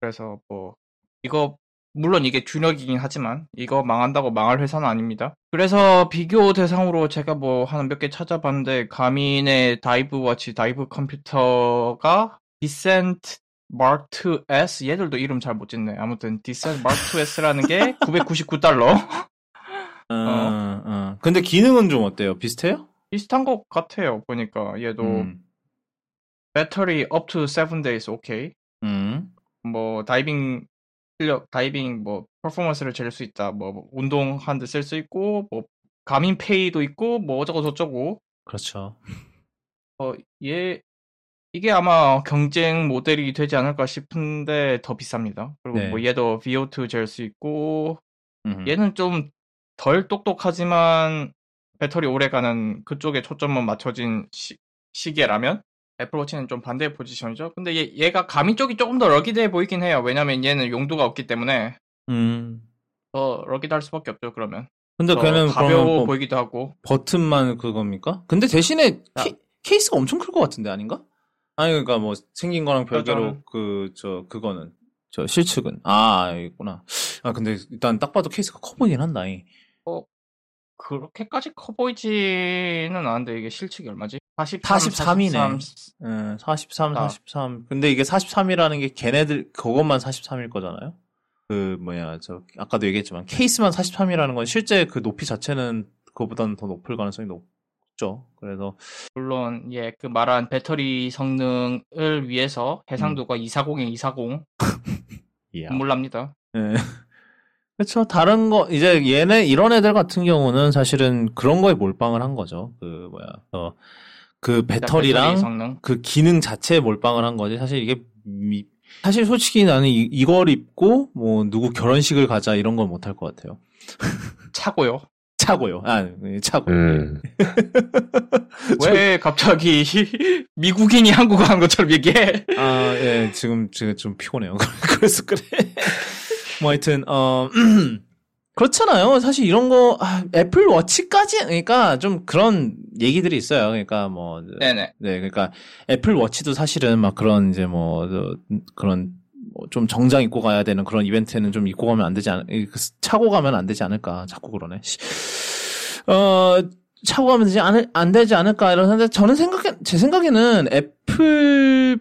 그래서 뭐 이거 물론 이게 주력이긴 하지만 이거 망한다고 망할 회사는 아닙니다. 그래서 비교 대상으로 제가 뭐 한 몇 개 찾아봤는데 가민의 dive watch dive 컴퓨터가 디센트 마크 2S 얘들도 이름 잘 못 짓네. 아무튼 디센트 마크 2S라는 게 999달러. 어, 어. 근데 기능은 좀 어때요? 비슷해요? 비슷한 것 같아요. 보니까 얘도 음. 배터리 up to 7 days 오케이. 음. 뭐 다이빙 실력, 다이빙 뭐 퍼포먼스를 잴 수 있다. 뭐 운동하는데 쓸 수 있고 뭐 가민 페이도 있고 뭐 어쩌고 저쩌고. 그렇죠. 어 얘 이게 아마 경쟁 모델이 되지 않을까 싶은데 더 비쌉니다. 그리고 네. 뭐 얘도 VO2 잴 수 있고 음. 얘는 좀 덜 똑똑하지만 배터리 오래 가는 그쪽에 초점만 맞춰진 시, 시계라면 애플워치는 좀 반대 포지션이죠. 근데 얘, 얘가 가민 쪽이 조금 더 러기드해 보이긴 해요. 왜냐면 얘는 용도가 없기 때문에 음. 더 러기드할 수밖에 없죠. 그러면 근데 더 걔는 가벼워 뭐 보이기도 하고 버튼만 그겁니까? 근데 대신에 자. 케, 케이스가 엄청 클 것 같은데 아닌가? 아니 그러니까 뭐 생긴 거랑 별개로. 그 저 그거는 저 실측은 아 있구나. 아 근데 일단 딱 봐도 케이스가 커 보이긴 한다. 이. 그렇게까지 커 보이지는 않은데 이게 실측이 얼마지? 43, 43 이네. 43. 예, 43, 아. 43. 근데 이게 43이라는 게 걔네들 그것만 43일 거잖아요. 그 뭐냐 저 아까도 얘기했지만 케이스만 43이라는 건 실제 그 높이 자체는 그거보다는 더 높을 가능성이 높죠. 그래서 물론 예 그 말한 배터리 성능을 위해서 음. 해상도가 240에 240 이야. 눈물 납니다. 예. 그렇죠. 다른 거 이제 얘네 이런 애들 같은 경우는 사실은 그런 거에 몰빵을 한 거죠. 그 뭐야 어, 그 배터리 배터리랑 성능. 그 기능 자체에 몰빵을 한 거지. 사실 이게 미- 사실 솔직히 나는 이, 이걸 입고 뭐 누구 결혼식을 가자 이런 건 못 할 것 같아요. 차고요. 차고요. 아, 차고. 음. 왜 갑자기 미국인이 한국어 한 것처럼 얘기해? 아, 예, 지금, 지금 좀 피곤해요. 그래서 그래. 뭐 하여튼, 어, 그렇잖아요. 사실 이런 거, 아, 애플 워치까지, 그러니까 좀 그런 얘기들이 있어요. 그러니까 뭐, 네네. 네, 그러니까 애플 워치도 사실은 막 그런 이제 뭐, 저, 그런, 뭐좀 정장 입고 가야 되는 그런 이벤트에는 좀 입고 가면 안 되지 않, 그 차고 가면 안 되지 않을까. 자꾸 그러네. 씨. 어, 차고 가면 되지 않을, 안 되지 않을까 이러는데 저는 생각에, 제 생각에는 애플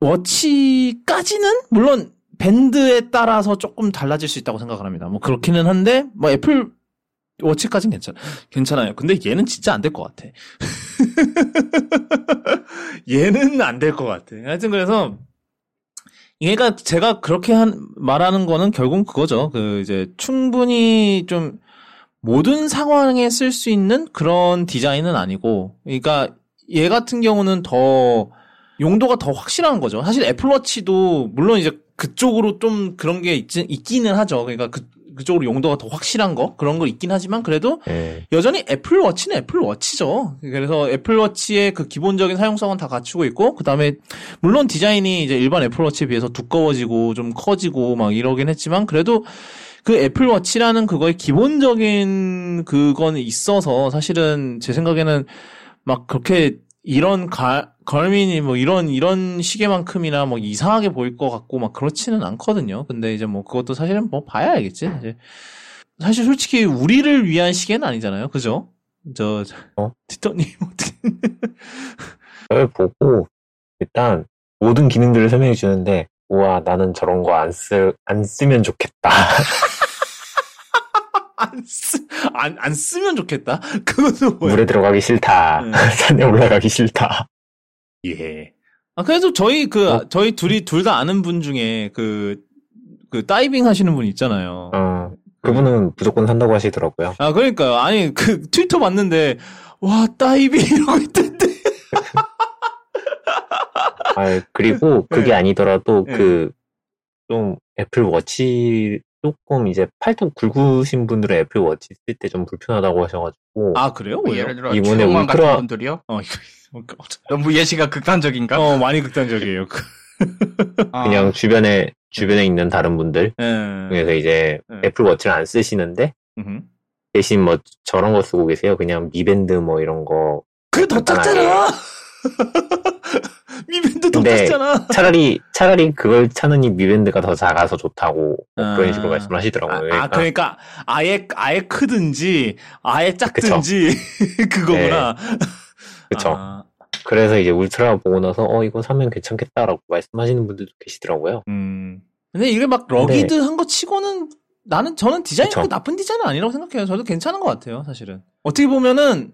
워치까지는 물론 밴드에 따라서 조금 달라질 수 있다고 생각을 합니다. 뭐 그렇기는 한데, 뭐 애플 워치까지는 괜찮아. 괜찮아요. 근데 얘는 진짜 안 될 것 같아. 얘는 안 될 것 같아. 하여튼 그래서, 얘가 제가 그렇게 한, 말하는 거는 결국 그거죠. 그 이제 충분히 좀 모든 상황에 쓸 수 있는 그런 디자인은 아니고, 그러니까 얘 같은 경우는 더 용도가 더 확실한 거죠. 사실 애플워치도 물론 이제 그쪽으로 좀 그런 게 있, 있기는 하죠. 그러니까 그, 그쪽으로 용도가 더 확실한 거 그런 걸 있긴 하지만 그래도 예. 여전히 애플워치는 애플워치죠. 그래서 애플워치의 그 기본적인 사용성은 다 갖추고 있고, 그 다음에, 물론 디자인이 이제 일반 애플워치에 비해서 두꺼워지고 좀 커지고 막 이러긴 했지만, 그래도 그 애플워치라는 그거의 기본적인 그건 있어서 사실은 제 생각에는 막 그렇게 이런 가, 걸민이 뭐 이런 이런 시계만큼이나 뭐 이상하게 보일 것 같고 막 그렇지는 않거든요. 근데 이제 뭐 그것도 사실은 뭐 봐야 알겠지. 이제 사실 솔직히 우리를 위한 시계는 아니잖아요. 그죠? 저 어? 티터님 어떻게 그걸 보고 일단 모든 기능들을 설명해 주는데 우와 나는 저런 거안 쓰, 안 쓰면 좋겠다. 안, 쓰, 안, 안 쓰면 좋겠다. 그것도 뭐야? 물에 들어가기 싫다. 음. 산에 올라가기 싫다. 예. 아, 그래도 저희 그, 어? 저희 둘이 둘 다 아는 분 중에 그, 그 다이빙 하시는 분 있잖아요. 어, 그분은 무조건 산다고 하시더라고요. 아, 그러니까요. 아니, 그 트위터 봤는데, 와, 다이빙 이러고 있던데. 아, 그리고 그게 네. 아니더라도 네. 그 좀 애플 워치 조금 이제 팔뚝 굵으신 분들은 애플 워치 쓸 때 좀 불편하다고 하셔가지고 아, 그래요? 왜요? 예를 들어 이번에 울트라- 같은 분들이요? 어, 이거, 너무 예시가 극단적인가? 어, 많이 극단적이에요. 그, 아, 그냥 주변에 주변에 있는 다른 분들 예. 그래서 이제 네. 애플 워치를 안 쓰시는데 음흠. 대신 뭐 저런 거 쓰고 계세요. 그냥 미밴드 뭐 이런 거 그게 더. 작잖아! 근데! 차라리 차라리 그걸 차느니 미밴드가 더 작아서 좋다고 뭐 그런 아. 식으로 말씀하시더라고요. 아, 아, 그러니까 아예 아예 크든지 아예 작든지 그거구나. 그쵸. 아, 그래서 이제 울트라 보고 나서 어 이거 사면 괜찮겠다라고 말씀하시는 분들도 계시더라고요. 음. 근데 이게 막 러기드한 거 치고는 나는 저는 디자인이. 그렇게 나쁜 디자인은 아니라고 생각해요. 저도 괜찮은 것 같아요, 사실은. 어떻게 보면은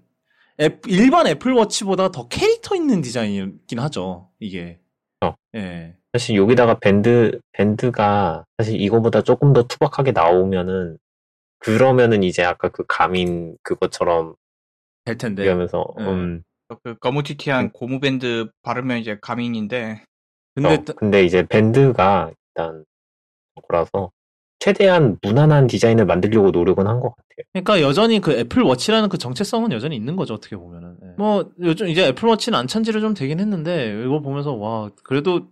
앱- 일반 애플워치보다 더 캐릭터 있는 디자인이긴 하죠. 이게. 어. 예. 사실 여기다가 밴드 밴드가 사실 이거보다 조금 더 투박하게 나오면은 그러면은 이제 아까 그 가민 그것처럼 될 텐데. 얘기하면서 네. 음그 거무튀튀한 고무 밴드 바르면 이제 가민인데 근데 어, 근데 이제 밴드가 일단 그거라서 최대한 무난한 디자인을 만들려고 노력은 한 것 같아요. 그러니까 여전히 그 애플워치라는 그 정체성은 여전히 있는 거죠 어떻게 보면은. 예. 뭐 요즘 이제 애플워치는 안 찬지를 좀 되긴 했는데 이거 보면서 와 그래도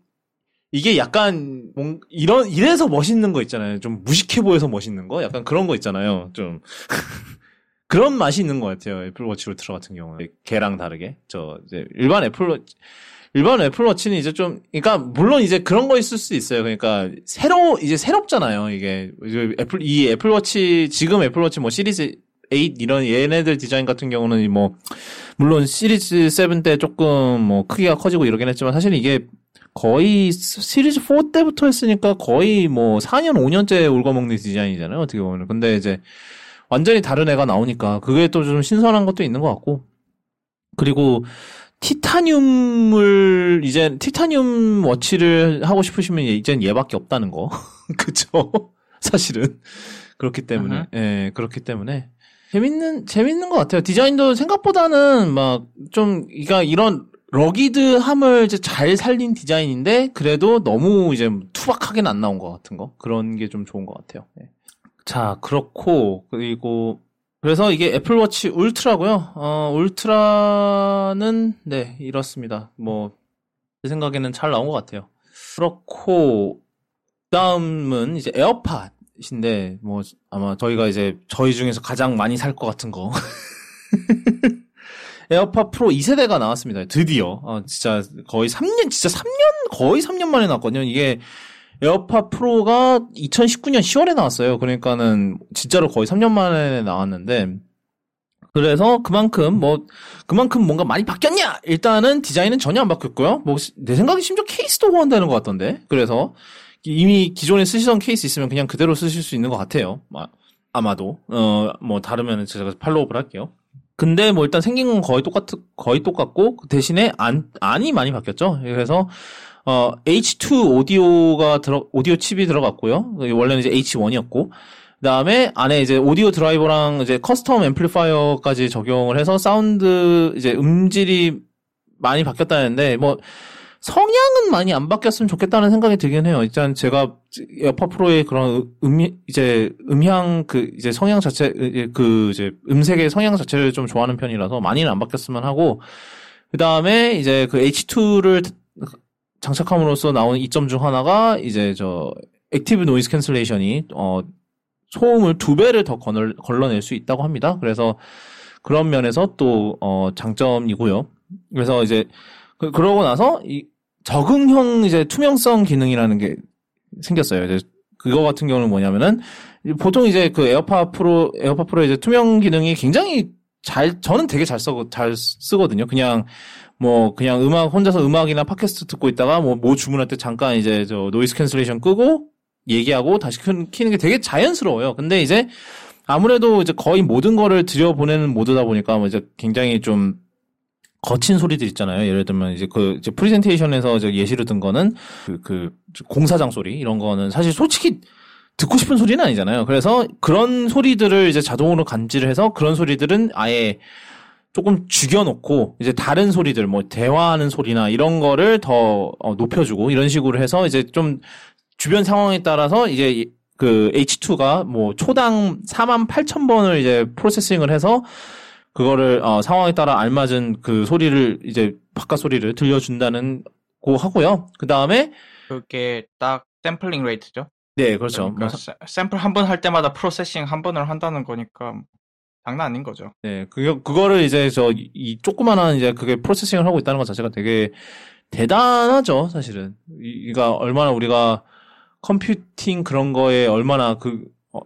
이게 약간 뭔 이런 이래서 멋있는 거 있잖아요. 좀 무식해 보여서 멋있는 거? 약간 그런 거 있잖아요. 좀 그런 맛이 있는 것 같아요. 애플워치 울트라 같은 경우는. 걔랑 다르게. 저 이제 일반 애플워치 일반 애플워치는 이제 좀, 그러니까 물론 이제 그런 거 있을 수 있어요. 그러니까 새로 이제 새롭잖아요. 이게 애플 이 애플워치 지금 애플워치 뭐 시리즈 8 이런 얘네들 디자인 같은 경우는 뭐 물론 시리즈 7 때 조금 뭐 크기가 커지고 이러긴 했지만 사실 이게 거의 시리즈 4 때부터 했으니까 거의 뭐 4년 5년째 울거먹는 디자인이잖아요. 어떻게 보면. 근데 이제 완전히 다른 애가 나오니까 그게 또 좀 신선한 것도 있는 것 같고 그리고 티타늄을 이제 티타늄 워치를 하고 싶으시면 이젠 얘밖에 없다는 거. 그쵸? 사실은. 그렇기 때문에. 음흠. 예 그렇기 때문에. 재밌는 재밌는 것 같아요. 디자인도 생각보다는 막 좀 그러니까 이런 러기드함을 이제 잘 살린 디자인인데 그래도 너무 이제 투박하게는 안 나온 것 같은 거? 그런 게 좀 좋은 것 같아요. 예. 자 그렇고 그리고 그래서 이게 애플워치 울트라고요. 어, 울트라는 네 이렇습니다. 뭐 제 생각에는 잘 나온 것 같아요. 그렇고 다음은 이제 에어팟인데 뭐 아마 저희가 이제 저희 중에서 가장 많이 살 것 같은 거 에어팟 프로 2세대가 나왔습니다. 드디어 어, 진짜 거의 3년 진짜 3년 거의 3년 만에 나왔거든요. 이게 에어팟 프로가 2019년 10월에 나왔어요. 그러니까는 진짜로 거의 3년 만에 나왔는데 그래서 그만큼 뭐 그만큼 뭔가 많이 바뀌었냐? 일단은 디자인은 전혀 안 바뀌었고요. 뭐 내 생각에 심지어 케이스도 호환되는 것 같던데. 그래서 이미 기존에 쓰시던 케이스 있으면 그냥 그대로 쓰실 수 있는 것 같아요. 아마도 어 뭐 다르면 제가 follow-up을 할게요. 근데 뭐 일단 생긴 건 거의 똑같 거의 똑같고 그 대신에 안 안이 많이 바뀌었죠. 그래서 어 H2 오디오가 들어 오디오 칩이 들어갔고요. 원래는 이제 H1이었고 그다음에 안에 이제 오디오 드라이버랑 이제 custom amplifier까지 적용을 해서 사운드 이제 음질이 많이 바뀌었다는데 뭐 성향은 많이 안 바뀌었으면 좋겠다는 생각이 들긴 해요. 일단 제가 에어팟 프로의 그런 음 이제 음향 그 이제 성향 자체 그 이제 음색의 성향 자체를 좀 좋아하는 편이라서 많이는 안 바뀌었으면 하고 그 다음에 이제 그 H2를 장착함으로써 나오는 이점 중 하나가 이제 저 active noise cancellation이 어 소음을 두 배를 더 걸러, 걸러낼 수 있다고 합니다. 그래서 그런 면에서 또, 어, 장점이고요. 그래서 이제, 그, 그러고 나서, 이, 적응형 이제 투명성 기능이라는 게 생겼어요. 이제 그거 같은 경우는 뭐냐면은, 보통 이제 그 에어팟 프로, 에어팟 프로 이제 투명 기능이 굉장히 잘, 저는 되게 잘 써, 잘 쓰거든요. 그냥, 뭐, 그냥 음악, 혼자서 음악이나 팟캐스트 듣고 있다가 뭐, 뭐 주문할 때 잠깐 이제 저 noise cancellation 끄고, 얘기하고 다시 키는 게 되게 자연스러워요. 근데 이제 아무래도 이제 거의 모든 거를 들여보내는 모드다 보니까 뭐 이제 굉장히 좀 거친 소리들 있잖아요. 예를 들면 이제 그 이제 프레젠테이션에서 이제 예시로 든 거는 그, 그 공사장 소리 이런 거는 사실 솔직히 듣고 싶은 소리는 아니잖아요. 그래서 그런 소리들을 이제 자동으로 감지를 해서 그런 소리들은 아예 조금 죽여놓고 이제 다른 소리들 뭐 대화하는 소리나 이런 거를 더 어, 높여주고 이런 식으로 해서 이제 좀 주변 상황에 따라서 이제 그 H2가 뭐 초당 4만 8천 번을 이제 processing을 해서 그거를 어 상황에 따라 알맞은 그 소리를 이제 바깥 소리를 들려준다는 고 하고요. 그 다음에 그게 딱 sampling rate죠. 네, 그렇죠. 그러니까 뭐, 샘플 한 번 할 때마다 processing 한 번을 한다는 거니까 장난 아닌 거죠. 네, 그 그거를 이제 저 이 조그만한 이제 그게 processing을 하고 있다는 것 자체가 되게 대단하죠, 사실은. 이가 얼마나 우리가 computing 그런 거에 얼마나 그 어,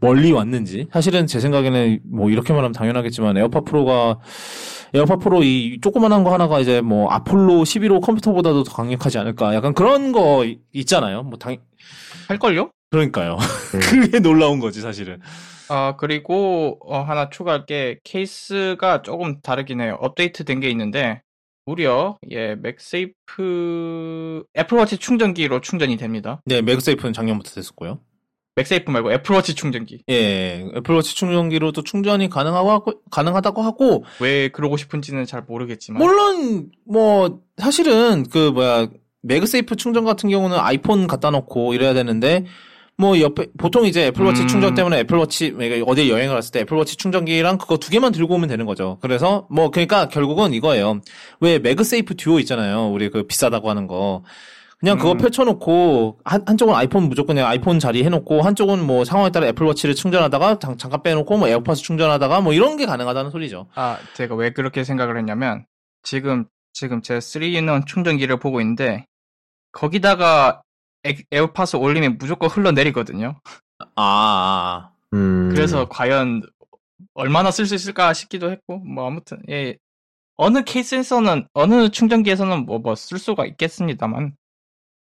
멀리 왔는지 사실은 제 생각에는 뭐 이렇게 말하면 당연하겠지만 에어팟 프로가 에어팟 프로 이 조그만한 거 하나가 이제 뭐 아폴로 11호 컴퓨터보다도 더 강력하지 않을까 약간 그런 거 있잖아요. 뭐 당, 할걸요? 그러니까요. 음. 그게 놀라운 거지 사실은. 아 그리고 어, 하나 추가할 게 케이스가 조금 다르긴 해요. 업데이트 된 게 있는데 무려 예 맥세이프 애플워치 충전기로 충전이 됩니다. 네, 맥세이프는 작년부터 됐었고요. 맥세이프 말고 애플워치 충전기. 예, 애플워치 충전기로도 충전이 가능하고 하고, 가능하다고 하고 왜 그러고 싶은지는 잘 모르겠지만 물론 뭐 사실은 그 뭐야 맥세이프 충전 같은 경우는 아이폰 갖다 놓고 이래야 되는데 뭐 옆에 보통 이제 애플워치 음... 충전 때문에 애플워치 어디 여행을 갔을 때 애플워치 충전기랑 그거 두 개만 들고 오면 되는 거죠. 그래서 뭐 그러니까 결국은 이거예요. 왜 매그세이프 듀오 있잖아요. 우리 그 비싸다고 하는 거. 그냥 그거 음. 펼쳐놓고 한, 한쪽은 아이폰 무조건 그냥 아이폰 자리 해놓고 한쪽은 뭐 상황에 따라 애플워치를 충전하다가 잠, 잠깐 빼놓고 뭐 에어팟 충전하다가 뭐 이런 게 가능하다는 소리죠. 아 제가 왜 그렇게 생각을 했냐면 지금 지금 제 3인원 충전기를 보고 있는데 거기다가 에, 어팟을 올리면 무조건 흘러내리거든요. 아, 아, 아. 음. 그래서 과연 얼마나 쓸 수 있을까 싶기도 했고, 뭐 아무튼 예 어느 케이스에서는 어느 충전기에서는 뭐 뭐 쓸 수가 있겠습니다만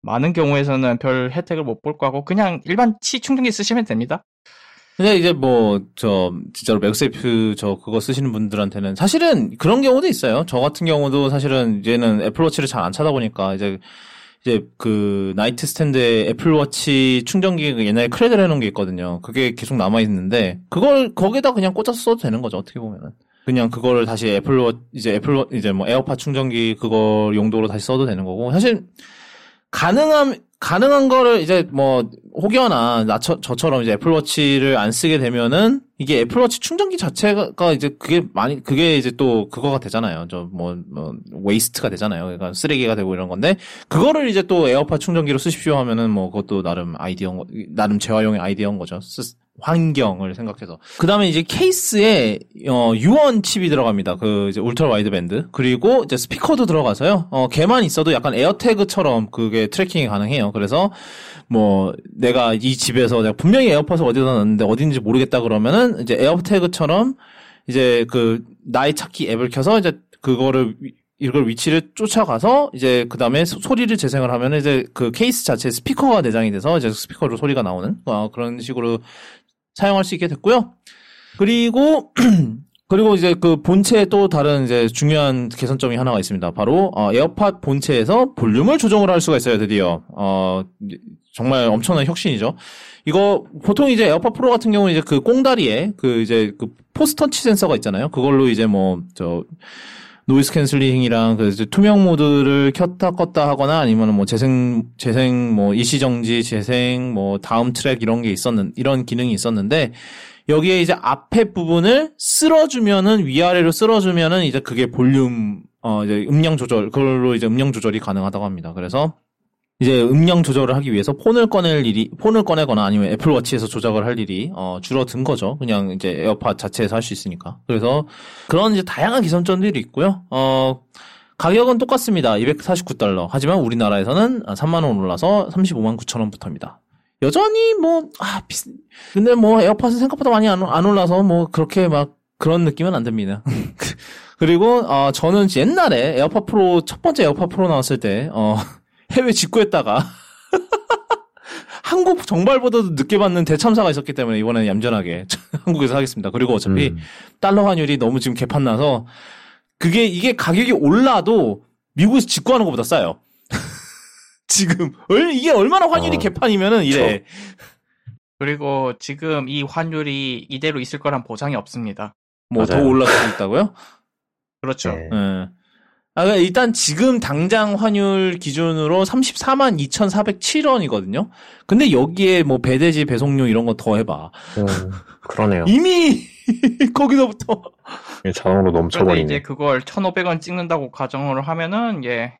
많은 경우에서는 별 혜택을 못 볼 거고 그냥 일반 치 충전기 쓰시면 됩니다. 근데 이제 뭐 저 진짜로 맥세이프 저 그거 쓰시는 분들한테는 사실은 그런 경우도 있어요. 저 같은 경우도 사실은 이제는 애플워치를 잘안 차다 보니까 이제 이제 그 nightstand에 애플워치 충전기 그 옛날에 cradle을 해놓은 게 있거든요. 그게 계속 남아 있는데 그걸 거기다 그냥 꽂아서 써도 되는 거죠. 어떻게 보면은 그냥 그거를 다시 애플워 이제 애플워 이제 뭐 에어팟 충전기 그거 용도로 다시 써도 되는 거고 사실 가능함 가능한 거를 이제 뭐 혹여나 나 저, 저처럼 이제 애플워치를 안 쓰게 되면은 이게 애플워치 충전기 자체가 이제 그게 많이 그게 이제 또 그거가 되잖아요. 저뭐 뭐 waste가 되잖아요. 그러니까 쓰레기가 되고 이런 건데 그거를 이제 또 에어팟 충전기로 쓰십시오 하면은 뭐 그것도 나름 아이디어 나름 재활용의 아이디어인 거죠. 쓰, 환경을 생각해서. 그 다음에 이제 케이스에, 어, U1 칩이 들어갑니다. 그, 이제 ultra wideband. 그리고 이제 스피커도 들어가서요. 어, 걔만 있어도 약간 에어태그처럼 그게 tracking이 가능해요. 그래서 뭐, 내가 이 집에서 내가 분명히 에어팟을 어디다 놨는데 어딘지 모르겠다 그러면은 이제 에어태그처럼 이제 그, 나의 찾기 앱을 켜서 이제 그거를 이걸 위치를 쫓아가서 이제 그 다음에 소리를 재생을 하면 이제 그 케이스 자체 스피커가 내장이 돼서 이제 스피커로 소리가 나오는 어, 그런 식으로 사용할 수 있게 됐고요. 그리고 그리고 이제 그 본체에 또 다른 이제 중요한 개선점이 하나가 있습니다. 바로 어, 에어팟 본체에서 볼륨을 조정을 할 수가 있어요. 드디어 어, 정말 엄청난 혁신이죠. 이거 보통 이제 에어팟 프로 같은 경우는 이제 그 꽁다리에 그 이제 그 Force Touch 센서가 있잖아요. 그걸로 이제 뭐 저 noise cancelling이랑 그 투명 모드를 켰다 껐다 하거나 아니면 뭐 재생 재생 뭐 일시 정지 재생 뭐 다음 트랙 이런 게 있었는 이런 기능이 있었는데 여기에 이제 앞에 부분을 쓸어주면은 위아래로 쓸어주면은 이제 그게 볼륨 어 이제 음량 조절 그걸로 이제 음량 조절이 가능하다고 합니다. 그래서 이제 음량 조절을 하기 위해서 폰을 꺼낼 일이 폰을 꺼내거나 아니면 애플워치에서 조작을 할 일이 어, 줄어든 거죠. 그냥 이제 에어팟 자체에서 할 수 있으니까. 그래서 그런 이제 다양한 개선점들이 있고요. 어 가격은 똑같습니다. 249달러. 하지만 우리나라에서는 3만 원 올라서 35만 9천 원부터입니다. 여전히 뭐 아, 비슷. 근데 뭐 에어팟은 생각보다 많이 안, 안 올라서 뭐 그렇게 막 그런 느낌은 안 듭니다. 그리고 어 저는 옛날에 에어팟 프로 첫 번째 에어팟 프로 나왔을 때 어 해외 직구했다가 한국 정발보다도 늦게 받는 대참사가 있었기 때문에 이번에는 얌전하게 한국에서 하겠습니다. 그리고 어차피 음. 달러 환율이 너무 지금 개판 나서 그게 이게 가격이 올라도 미국에서 직구하는 것보다 싸요. 지금 이게 얼마나 환율이 어, 개판이면은 이래. 저... 그리고 지금 이 환율이 이대로 있을 거란 보장이 없습니다. 뭐 더 올라갈 수 있다고요? 그렇죠. 네. 네. 아, 그러니까 일단 지금 당장 환율 기준으로 34만 2,407원이거든요. 근데 여기에 뭐 배대지 배송료 이런 거 더 해봐. 음, 그러네요. 이미 거기서부터 자동으로 넘쳐버리네. 이제 그걸 1,500원 찍는다고 가정을 하면은 예.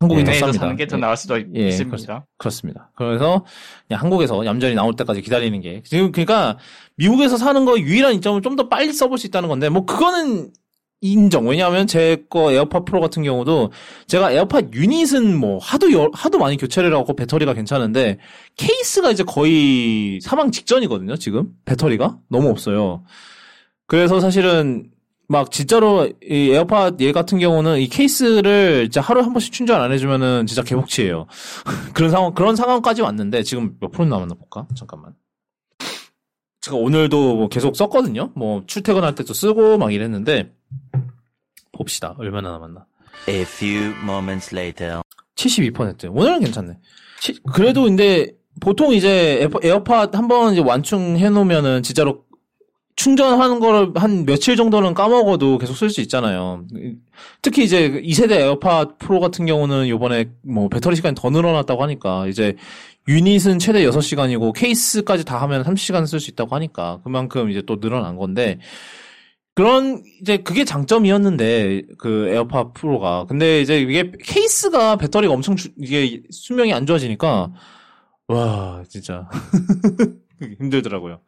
한국이 더 쌉니다. 사는 게 더 나을 수도 예, 있습니다. 그렇습니다. 그래서 그냥 한국에서 얌전히 나올 때까지 기다리는 게 지금 그러니까 미국에서 사는 거 유일한 이점을 좀더 빨리 써볼 수 있다는 건데 뭐 그거는 인정. 왜냐하면 제 거 에어팟 프로 같은 경우도 제가 에어팟 유닛은 뭐 하도 여, 하도 많이 교체를 하고 배터리가 괜찮은데 케이스가 이제 거의 사망 직전이거든요. 지금 배터리가 너무 없어요. 그래서 사실은 막 진짜로 이 에어팟 얘 같은 경우는 이 케이스를 진짜 하루에 한 번씩 충전 안 해주면은 진짜 개복치예요. 그런 상황 그런 상황까지 왔는데 지금 몇 프로 남았나 볼까? 잠깐만. 제가 오늘도 뭐 계속 썼거든요. 뭐 출퇴근할 때도 쓰고 막 이랬는데 봅시다. 얼마나 남았나. A few moments later. 72%. 오늘은 괜찮네. 치, 그래도 근데 보통 이제 에어팟 한 번 이제 완충해 놓으면은 진짜로 충전하는 거를 한 며칠 정도는 까먹어도 계속 쓸 수 있잖아요. 특히 이제 2세대 에어팟 프로 같은 경우는 요번에 뭐 배터리 시간이 더 늘어났다고 하니까 이제 유닛은 최대 6시간이고 케이스까지 다 하면 30시간 쓸 수 있다고 하니까 그만큼 이제 또 늘어난 건데 그런 이제 그게 장점이었는데 그 에어팟 프로가 근데 이제 이게 케이스가 배터리가 엄청 주, 이게 수명이 안 좋아지니까 와 진짜 힘들더라고요.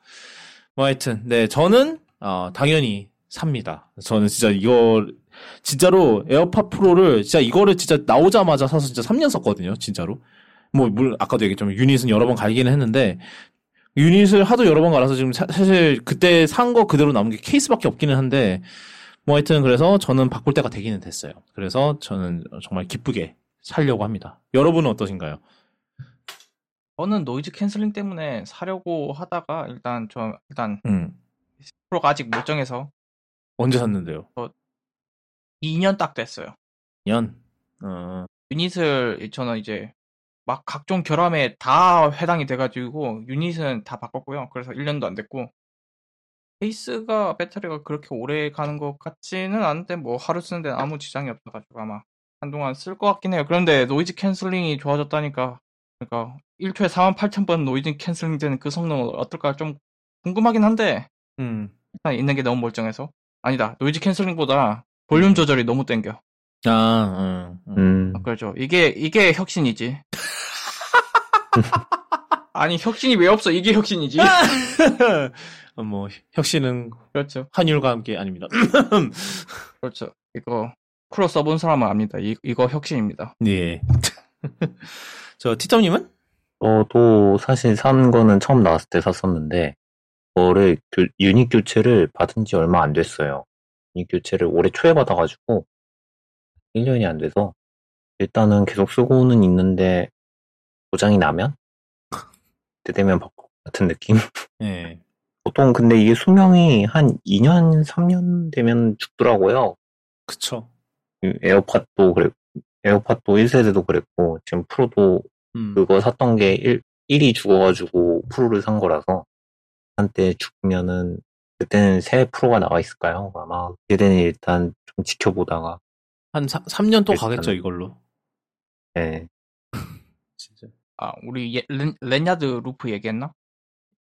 뭐 하여튼 네 저는 어, 당연히 삽니다. 저는 진짜 이거 진짜로 에어팟 프로를 진짜 이거를 진짜 나오자마자 사서 진짜 3년 썼거든요. 진짜로. 뭐, 물, 아까도 얘기했지만 유닛은 여러 번 갈기는 했는데, 유닛을 하도 여러 번 갈아서 지금 사, 실 그때 산 거 그대로 남은 게 케이스밖에 없기는 한데, 뭐 하여튼 그래서 저는 바꿀 때가 되기는 됐어요. 그래서 저는 정말 기쁘게 살려고 합니다. 여러분은 어떠신가요? 저는 noise cancelling 때문에 사려고 하다가 일단 저 일단 음. 프로가 아직 못 정해서 언제 샀는데요? 2년 딱 됐어요. 2년. 어. 유닛을 저는 이제 막 각종 결함에 다 해당이 돼가지고 유닛은 다 바꿨고요. 그래서 1년도 안 됐고 케이스가 배터리가 그렇게 오래 가는 것 같지는 않은데 뭐 하루 쓰는 데는 아무 지장이 없어가지고 아마 한동안 쓸 것 같긴 해요. 그런데 noise cancelling이 좋아졌다니까 그러니까 1초에 4만 8천 번 noise cancelling 되는 그 성능은 어떨까 좀 궁금하긴 한데 음. 일단 있는 게 너무 멀쩡해서 아니다 noise cancelling보다 볼륨 조절이 너무 땡겨 아, 음, 음. 음, 아, 그렇죠 이게 이게 혁신이지 아니 혁신이 왜 없어 이게 혁신이지 어, 뭐 혁신은 그렇죠 환율과 함께 아닙니다. 그렇죠 이거 프로 써본 사람은 압니다 이, 이거 혁신입니다 예. 저 티점님은? 저도 사실 산 거는 처음 나왔을 때 샀었는데, 그거를 교- 유닛 교체를 받은 지 얼마 안 됐어요. 유닛 교체를 올해 초에 받아가지고, 1년이 안 돼서, 일단은 계속 쓰고는 있는데, 고장이 나면? 그때 되면 바꿔. 같은 느낌? 예. 보통 근데 이게 수명이 한 2년, 3년 되면 죽더라고요. 그쵸. 이 에어팟도 그랬고, 에어팟도 1세대도 그랬고, 지금 프로도 음. 그거 샀던 게 1, 1이 죽어가지고 프로를 산 거라서 한때 죽으면은 그때는 새 프로가 나와 있을까요? 아마 그때는 일단 좀 지켜보다가 한 3, 년또 일단은- 가겠죠, 이걸로. 예, 진짜. 아 우리 예, 렌, lanyard loop 얘기했나?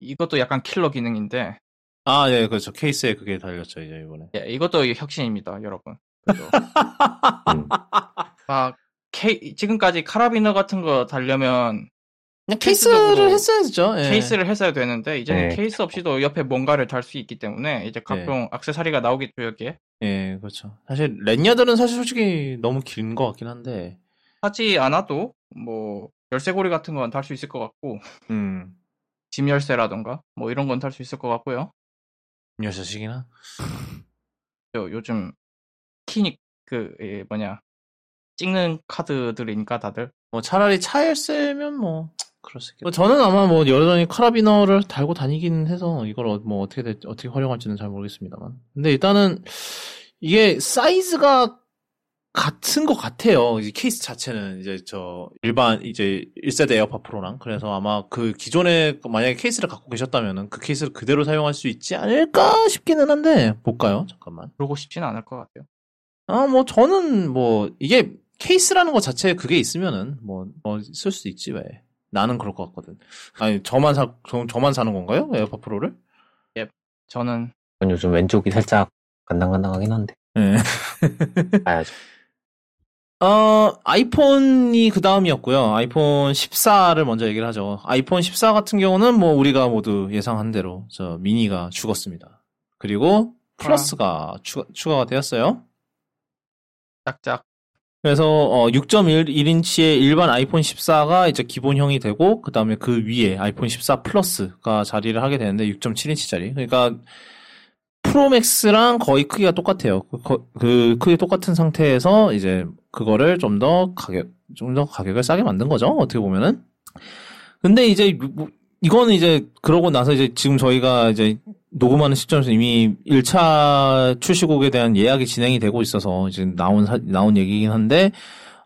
이것도 약간 킬러 기능인데 아, 예, 그렇죠. 케이스에 그게 달렸죠, 이제 이번에. 예, 이것도 혁신입니다 여러분 음, 막 케이, 지금까지 카라비너 같은 거 달려면 그냥 케이스적으로 케이스를 했어야죠. 예. 케이스를 했어야 되는데 이제는 네. 케이스 없이도 옆에 뭔가를 달 수 있기 때문에 이제 각종 액세서리가 나오겠죠 여기에 예, 그렇죠. 사실 렌야들은 사실 솔직히 너무 긴 것 같긴 한데. 하지 않아도 뭐 열쇠고리 같은 건 달 수 있을 것 같고 음. 짐 열쇠라던가 뭐 이런 건 달 수 있을 것 같고요. 저 요즘 키닉 그 예, 뭐냐 찍는 카드들이니까 다들 뭐 차라리 차 열쇠면 뭐 그럴 수 있겠다. 저는 아마 뭐 여전히 카라비너를 달고 다니긴 해서 이걸 어- 뭐 어떻게 될- 어떻게 활용할지는 잘 모르겠습니다만. 근데 일단은 이게 사이즈가 같은 것 같아요. 이제 케이스 자체는 이제 저 일반 이제 1세대 에어팟 프로랑 그래서 아마 그 기존에 만약에 케이스를 갖고 계셨다면은 그 케이스를 그대로 사용할 수 있지 않을까 싶기는 한데 볼까요? 잠깐만. 그러고 싶지는 않을 것 같아요 아, 뭐, 저는, 뭐, 이게, 케이스라는 것 자체에 그게 있으면은, 뭐, 뭐, 쓸 수 있지, 왜. 나는 그럴 것 같거든. 아니, 저만 사, 저, 저만 사는 건가요? 에어팟 프로를? 저는 전 요즘 왼쪽이 살짝 간당간당하긴 한데 예. 봐야죠. 어, 아이폰이 그 다음이었고요. 아이폰 14를 먼저 얘기를 하죠. 아이폰 14 같은 경우는 뭐, 우리가 모두 예상한 대로, 저, 미니가 죽었습니다. 그리고, 플러스가 추가, 추가 가 되었어요. 짝짝 그래서 어 6.1인치의 일반 아이폰 14가 이제 기본형이 되고 그 다음에 그 위에 아이폰 14 플러스가 자리를 하게 되는데 6.7인치짜리. 그러니까 프로맥스랑 거의 크기가 똑같아요. 그, 거- 그 크기 똑같은 상태에서 이제 그거를 좀 더 가격 좀 더 가격을 싸게 만든 거죠. 어떻게 보면은. 근데 이제 뭐- 이거는 이제 그러고 나서 이제 지금 저희가 이제 녹음하는 시점에서 이미 1차 출시국에 대한 예약이 진행이 되고 있어서 이제 나온 사- 나온 얘기긴 한데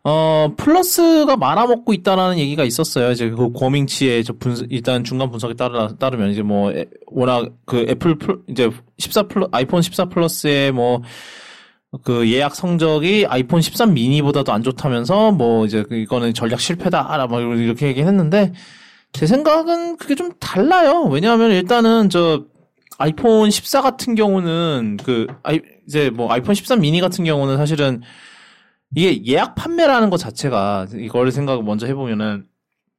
어 플러스가 말아먹고 있다라는 얘기가 있었어요. 이제 그 궈밍치의 저 분석 일단 중간 분석에 따르 따르면 이제 뭐 애- 워낙 그 애플 플 이제 14 플러 아이폰 14 플러스의 뭐그 예약 성적이 아이폰 13 미니보다도 안 좋다면서 뭐 이제 그 이거는 전략 실패다 뭐 이렇게 얘기했는데 제 생각은 그게 좀 달라요. 왜냐하면 일단은 저 아이폰 14 같은 경우는 그 아이 이제 뭐 아이폰 13 미니 같은 경우는 사실은 이게 예약 판매라는 것 자체가 이거를 생각을 먼저 해보면은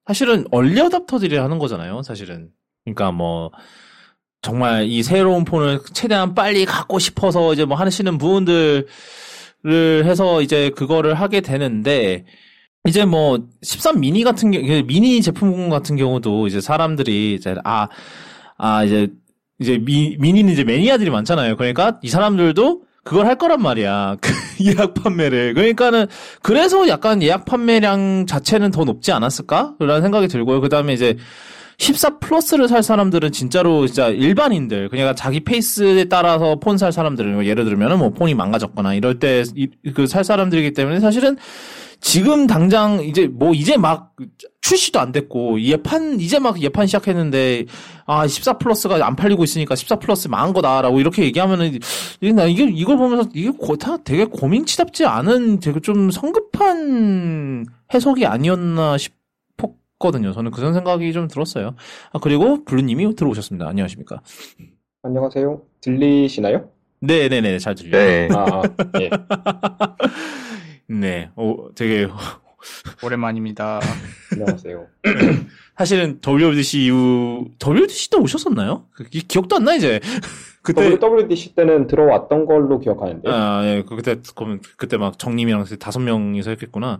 사실은 얼리 어답터들이 하는 거잖아요. 사실은 그러니까 뭐 정말 이 새로운 폰을 최대한 빨리 갖고 싶어서 이제 뭐 하시는 분들을 해서 이제 그거를 하게 되는데 이제 뭐 13 미니 같은 경우 미니 제품 같은 경우도 이제 사람들이 이제 아아 이제 이제 미, 미니는 이제 매니아들이 많잖아요. 그러니까 이 사람들도 그걸 할 거란 말이야. 그 예약 판매를. 그러니까는 그래서 약간 예약 판매량 자체는 더 높지 않았을까? 라는 생각이 들고요. 그다음에 이제 14 플러스를 살 사람들은 진짜로 진짜 일반인들, 그냥 자기 페이스에 따라서 폰 살 사람들은 뭐 예를 들면은 뭐 폰이 망가졌거나 이럴 때 그 살 사람들이기 때문에 사실은 지금 당장 이제 뭐 이제 막 출시도 안 됐고 예판 이제 막 예판 시작했는데 아 14 플러스가 안 팔리고 있으니까 14 플러스 망한 거다라고 이렇게 얘기하면은 나 이게 이걸 보면서 이게 고, 다 되게 고민치답지 않은 되게 좀 성급한 해석이 아니었나 싶 었고 같거든요. 저는 그런 생각이 좀 들었어요. 아, 그리고 블루님이 들어오셨습니다. 안녕하십니까? 안녕하세요. 들리시나요? 네 네 네, 잘 들려요. 네. 아, 예. 네, 오, 되게 오랜만입니다. 안녕하세요. 사실은 WWDC 이후 WWDC 때 오셨었나요? 그, 기- 기억도 안 나 이제. 그때 WWDC 때는 들어왔던 걸로 기억하는데, 아, 예, 그- 그때 그러면 그때 막 정님이랑 다섯 명이서 했겠구나.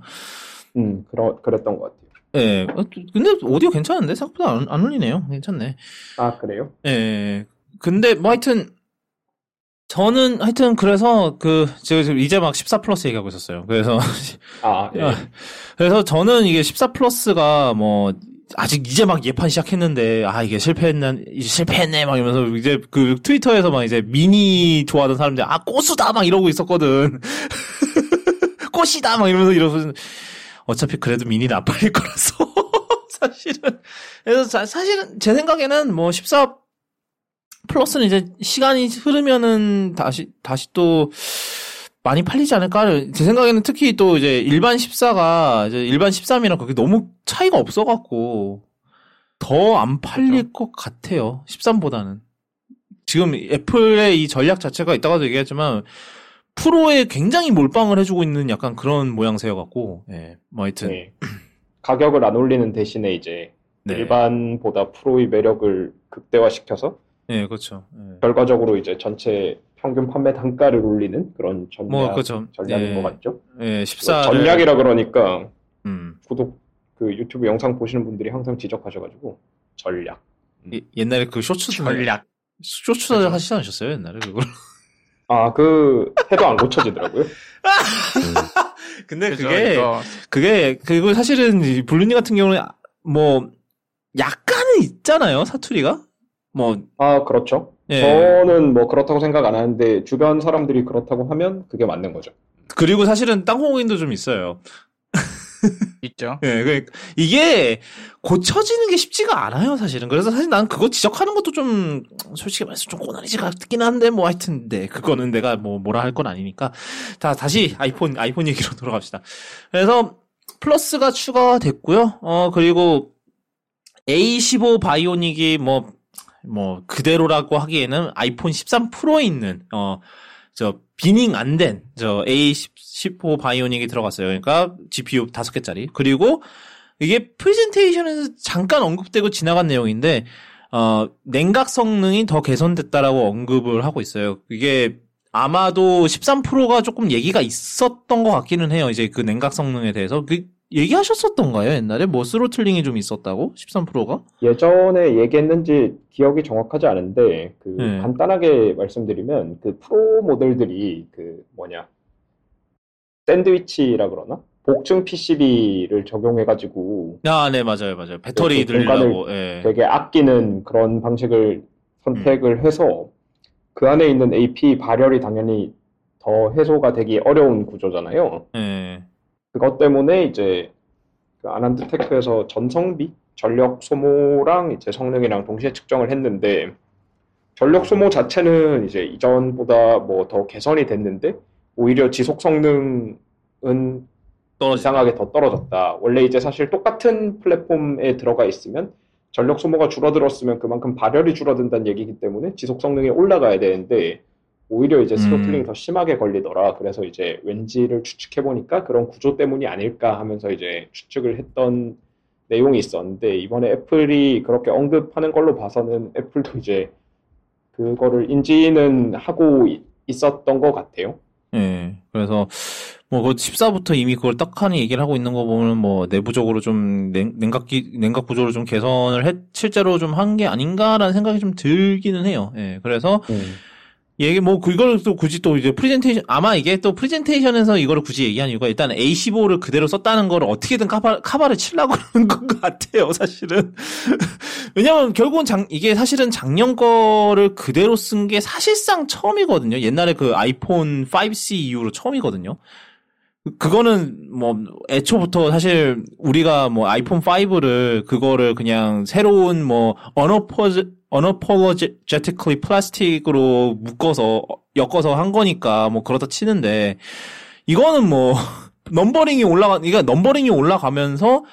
음, 그러, 그랬던 것 같아요. 예, 어, 근데 오디오 괜찮은데 생각보다 안, 안 울리네요. 괜찮네. 아, 그래요? 예. 근데 뭐 하여튼 저는 하여튼 그래서 그 제가 지금 이제 막 14 플러스 얘기하고 있었어요. 그래서 아, 예. 아, 그래서 저는 이게 14 플러스가 뭐 아직 이제 막 예판 시작했는데 아 이게 실패했네 이제 실패했네 막 이러면서 이제 그 트위터에서 막 이제 미니 좋아하던 사람들 아 꼬수다 막 이러고 있었거든. 꽃이다 막 이러면서 이러면서 어차피 그래도 미니는 안 팔릴 거라서 사실은 그래서 자- 사실은 제 생각에는 뭐 14 플러스는 이제 시간이 흐르면은 다시 다시 또 많이 팔리지 않을까? 제 생각에는 특히 또 이제 일반 14가 이제 일반 13이랑 그렇게 너무 차이가 없어갖고 더 안 팔릴 것 같아요. 13보다는. 지금 애플의 이 전략 자체가 이따가도 얘기했지만 프로에 굉장히 몰빵을 해주고 있는 약간 그런 모양새여갖고, 예, 뭐 하여튼. 네. 가격을 안 올리는 대신에 이제 네. 일반보다 프로의 매력을 극대화시켜서 예, 그렇죠. 예. 결과적으로 이제 전체 평균 판매 단가를 올리는 그런 전략, 뭐, 그렇죠. 전략인 예. 것 같죠? 예, 14. 전략이라 그러니까 음. 구독 그 유튜브 영상 보시는 분들이 항상 지적하셔가지고 전략. 예- 옛날에 그 쇼츠 전략. 쇼츠 하시지 않으셨어요 옛날에 그걸? 아, 그 해도 안 고쳐지더라고요. 근데? 그게 그게 그리고 사실은 이 블루님 같은 경우는 뭐 약간은 있잖아요 사투리가 뭐 아, 그렇죠. 예. 저는 뭐 그렇다고 생각 안 하는데 주변 사람들이 그렇다고 하면 그게 맞는 거죠. 그리고 사실은 땅콩인도 좀 있어요. 있죠. 예, 그 이게 고쳐지는 게 쉽지가 않아요, 사실은. 그래서 사실 난 그거 지적하는 것도 좀 솔직히 말해서 좀 꼬나리지 같긴 한데 뭐 하여튼 네, 그거는 내가 뭐 뭐라 할 건 아니니까. 자, 다시 아이폰 아이폰 얘기로 돌아갑시다. 그래서 플러스가 추가됐고요. 어, 그리고 A15 바이오닉이 뭐뭐 그대로라고 하기에는 아이폰 13 프로에 있는 어 저 비닝 안 된 저 A15 바이오닉이 들어갔어요. 그러니까 GPU 5개짜리. 그리고 이게 프레젠테이션에서 잠깐 언급되고 지나간 내용인데 어 냉각 성능이 더 개선됐다라고 언급을 하고 있어요. 이게 아마도 13 프로가 조금 얘기가 있었던 것 같기는 해요. 이제 그 냉각 성능에 대해서 그 얘기하셨었던가요? 옛날에 뭐 스로틀링이 좀 있었다고 13 프로가? 예전에 얘기했는지 기억이 정확하지 않은데 그 네. 간단하게 말씀드리면 그 프로 모델들이 그 뭐냐 샌드위치라 그러나 복층 PCB를 적용해 가지고 아, 네 맞아요, 맞아요. 배터리 늘리려고. 예. 되게 아끼는 그런 방식을 음. 선택을 해서 그 안에 있는 AP 발열이 당연히 더 해소가 되기 어려운 구조잖아요. 예. 그것 때문에 이제 그 아난드 테크에서 전성비, 전력 소모랑 이제 성능이랑 동시에 측정을 했는데 전력 소모 자체는 이제 이전보다 뭐 더 개선이 됐는데 오히려 지속 성능은 떨어지. 이상하게 더 떨어졌다. 원래 이제 사실 똑같은 플랫폼에 들어가 있으면 전력 소모가 줄어들었으면 그만큼 발열이 줄어든다는 얘기이기 때문에 지속 성능이 올라가야 되는데 오히려 이제 스로틀링이 음. 더 심하게 걸리더라. 그래서 이제 왠지를 추측해 보니까 그런 구조 때문이 아닐까 하면서 이제 추측을 했던 내용이 있었는데 이번에 애플이 그렇게 언급하는 걸로 봐서는 애플도 이제 그거를 인지는 하고 이- 있었던 것 같아요. 예. 그래서 뭐그 14부터 이미 그걸 떡하니 얘기를 하고 있는 거 보면 뭐 내부적으로 좀 냉, 냉각기 냉각 구조를 좀 개선을 했 실제로 좀 한 게 아닌가라는 생각이 좀 들기는 해요. 예. 그래서 얘기 뭐 그걸 또 굳이 또 이제 프레젠테이션 아마 이게 또 프레젠테이션에서 이거를 굳이 얘기한 이유가 일단 A15를 그대로 썼다는 거를 어떻게든 카바 카바를 치려고 그러는 것 같아요 사실은. 왜냐면 결국은 장 이게 사실은 작년 거를 그대로 쓴 게 사실상 처음이거든요. 옛날에 그 아이폰 5C 이후로 처음이거든요 그거는 뭐 애초부터 사실 우리가 뭐 아이폰 5를 그거를 그냥 새로운 뭐 언어포즈 unapologetically 플라스틱으로 묶어서 엮어서 한 거니까 뭐 그렇다 치는데 이거는 뭐 numbering이 올라가 그러니까 numbering이 올라가면서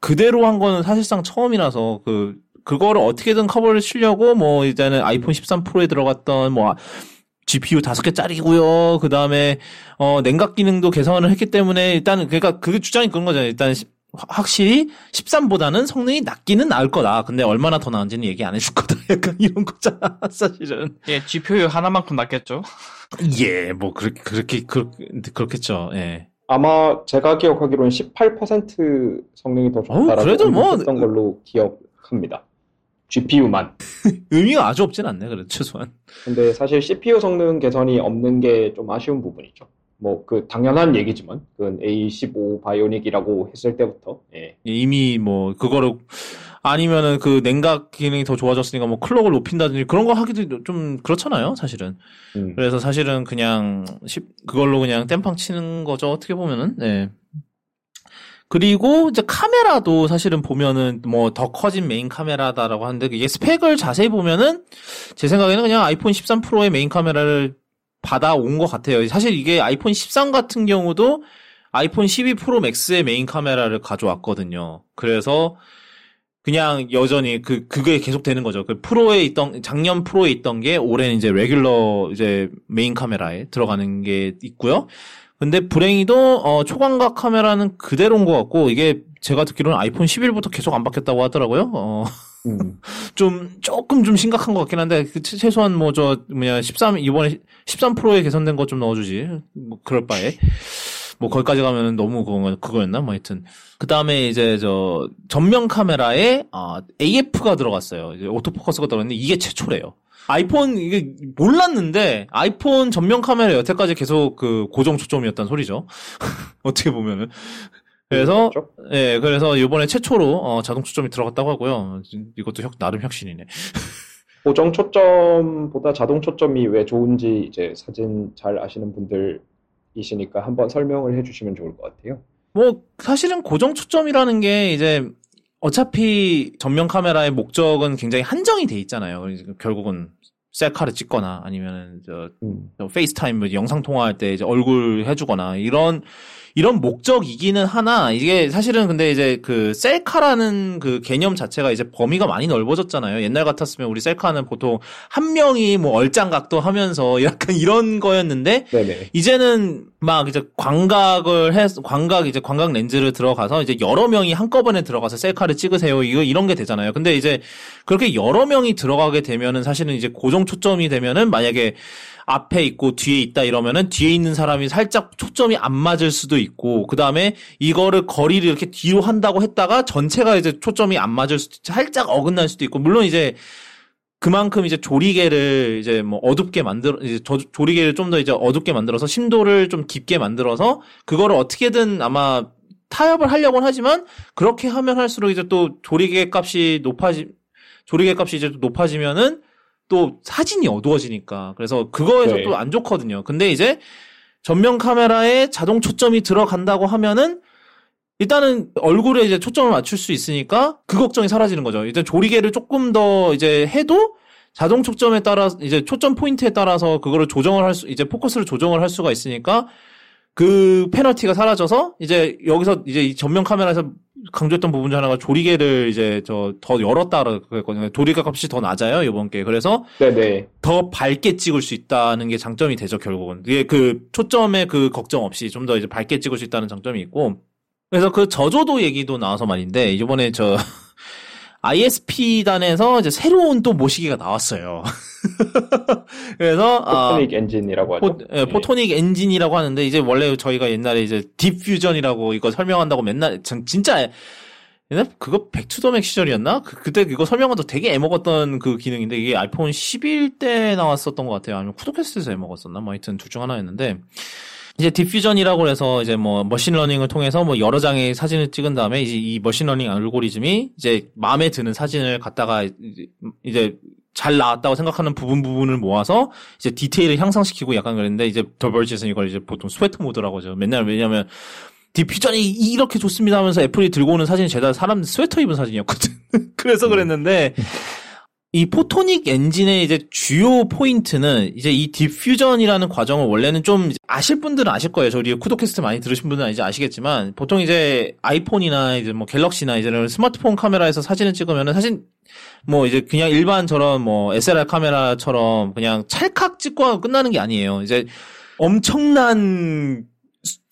그대로 한 거는 사실상 처음이라서 그 그거를 어떻게든 커버를 치려고 뭐 이제는 아이폰 13 프로에 들어갔던 뭐 GPU 다섯 개짜리고요. 그 다음에 어 냉각 기능도 개선을 했기 때문에 일단은 그러니까 그 주장이 그런 거잖아요. 일단 시- 확실히 13보다는 성능이 낮기는 나을 거다. 근데 얼마나 더 나은지는 얘기 안 해줄 거다. 약간 이런 거잖아, 사실은. 예, GPU 하나만큼 낫겠죠. 예, 뭐 그렇게 그렇게 그, 그렇 겠죠. 예. 아마 제가 기억하기로는 18% 성능이 더 좋다라고 그래도 뭐- 했던 걸로 기억합니다. GPU만. 의미가 아주 없진 않네, 그래도 최소한. 근데 사실 CPU 성능 개선이 없는 게 좀 아쉬운 부분이죠. 뭐 그 당연한 얘기지만 그건 A15 바이오닉이라고 했을 때부터 예. 이미 뭐 그거를 아니면은 그 냉각 기능이 더 좋아졌으니까 뭐 클럭을 높인다든지 그런 거 하기도 좀 그렇잖아요, 사실은. 음. 그래서 사실은 그냥 십- 그걸로 그냥 땜빵 치는 거죠, 어떻게 보면은. 네. 그리고 이제 카메라도 사실은 보면은 뭐 더 커진 메인 카메라다라고 하는데 이게 스펙을 자세히 보면은 제 생각에는 그냥 아이폰 13 프로의 메인 카메라를 받아온 것 같아요. 사실 이게 아이폰 13 같은 경우도 아이폰 12 프로 맥스의 메인 카메라를 가져왔거든요. 그래서 그냥 여전히 그 그게 계속 되는 거죠. 그 프로에 있던 작년 프로에 있던 게 올해는 이제 regular 이제 메인 카메라에 들어가는 게 있고요. 근데 불행히도 어, 초광각 카메라는 그대로인 것 같고 이게 제가 듣기로는 아이폰 11부터 계속 안 바뀌었다고 하더라고요. 어, 음. 좀 조금 좀 심각한 것 같긴 한데 그 최- 최소한 뭐 저 뭐냐 13 이번에 13 프로에 개선된 것좀 넣어주지. 뭐 그럴 바에 뭐 거기까지 가면은 너무 그거 그거였나 뭐 하여튼 그 다음에 이제 저 전면 카메라에 아, AF가 들어갔어요. 이제 오토포커스가 들어갔는데 이게 최초래요. 아이폰 이게 몰랐는데 아이폰 전면 카메라 여태까지 계속 그 고정 초점이었단 소리죠. 어떻게 보면은 그래서 그렇죠? 예, 그래서 이번에 최초로 어, 자동 초점이 들어갔다고 하고요. 이것도 혁, 나름 혁신이네. 고정 초점보다 자동 초점이 왜 좋은지 이제 사진 잘 아시는 분들이시니까 한번 설명을 해주시면 좋을 것 같아요. 뭐 사실은 고정 초점이라는 게 이제 어차피 전면 카메라의 목적은 굉장히 한정이 돼 있잖아요. 결국은 셀카를 찍거나 아니면 저 음. 저 페이스타임 뭐 영상 통화할 때 이제 얼굴 해주거나 이런 이런 목적이기는 하나 이게 사실은 근데 이제 그 셀카라는 그 개념 자체가 이제 범위가 많이 넓어졌잖아요. 옛날 같았으면 우리 셀카는 보통 한 명이 뭐 얼짱각도 하면서 약간 이런 거였는데 네네. 이제는 막 이제 광각을 해 광각 이제 광각 렌즈를 들어가서 이제 여러 명이 한꺼번에 들어가서 셀카를 찍으세요. 이거 이런 게 되잖아요. 근데 이제 그렇게 여러 명이 들어가게 되면은 사실은 이제 고정 초점이 되면은 만약에 앞에 있고 뒤에 있다 이러면은 뒤에 있는 사람이 살짝 초점이 안 맞을 수도 있고 그 다음에 이거를 거리를 이렇게 뒤로 한다고 했다가 전체가 이제 초점이 안 맞을 수도 살짝 어긋날 수도 있고 물론 이제 그만큼 이제 조리개를 이제 뭐 어둡게 만들어 이제 저- 조리개를 좀 더 이제 어둡게 만들어서 심도를 좀 깊게 만들어서 그거를 어떻게든 아마 타협을 하려고는 하지만 그렇게 하면 할수록 이제 또 조리개 값이 높아지 조리개 값이 이제 또 높아지면은 또 사진이 어두워지니까 그래서 그거에서 네. 또안 좋거든요. 근데 이제 전면 카메라에 자동 초점이 들어간다고 하면은 일단은 얼굴에 이제 초점을 맞출 수 있으니까 그 걱정이 사라지는 거죠. 일단 조리개를 조금 더 이제 해도 자동 초점에 따라 이제 초점 포인트에 따라서 그거를 조정을 할 수 이제 포커스를 조정을 할 수가 있으니까 그 페널티가 사라져서 이제 여기서 이제 이 전면 카메라에서 강조했던 부분 중 하나가 조리개를 이제 저 더 열었다 그랬거든요. 조리개 값이 더 낮아요 이번 게 그래서 네네. 더 밝게 찍을 수 있다는 게 장점이 되죠 결국은 이게 그 초점의 그 걱정 없이 좀 더 이제 밝게 찍을 수 있다는 장점이 있고 그래서 그 저조도 얘기도 나와서 말인데 이번에 저 ISP 단에서 이제 새로운 또 모시기가 나왔어요. 그래서 아, Photonic Engine이라고 하죠. 포, 예, Photonic Engine이라고 하는데 이제 원래 저희가 옛날에 이제 Deep Fusion이라고 이거 설명한다고 맨날 전 진짜 옛날 그거 Back to the Mac 시절이었나? 그, 그때 이거 설명한다고 되게 애먹었던 그 기능인데 이게 아이폰 11 때 나왔었던 것 같아요. 아니면 쿠도캐스트에서 애먹었었나? 뭐 하여튼 둘 중 하나였는데 이제 Deep Fusion이라고 해서 이제 뭐 machine learning을 통해서 뭐 여러 장의 사진을 찍은 다음에 이제 이 machine learning 알고리즘이 이제 마음에 드는 사진을 갖다가 이제- 잘 나왔다고 생각하는 부분 부분을 모아서 이제 디테일을 향상시키고 약간 그랬는데 이제 The Verge에서는 이걸 이제 보통 sweater mode라고 하죠. 맨날 왜냐면 Deep Fusion이 이렇게 좋습니다 하면서 애플이 들고 오는 사진이 죄다 사람 스웨터 입은 사진이었거든. 그래서 그랬는데 이 Photonic Engine의 이제 주요 포인트는 이제 이 Deep Fusion이라는 과정을 원래는 좀 아실 분들은 아실 거예요. 저희 쿠도캐스트 많이 들으신 분들은 이제 아시겠지만 보통 이제 아이폰이나 이제 뭐 갤럭시나 이제 스마트폰 카메라에서 사진을 찍으면은 사진 뭐 이제 그냥 일반 저런 뭐 SLR 카메라처럼 그냥 찰칵 찍고 끝나는 게 아니에요. 이제 엄청난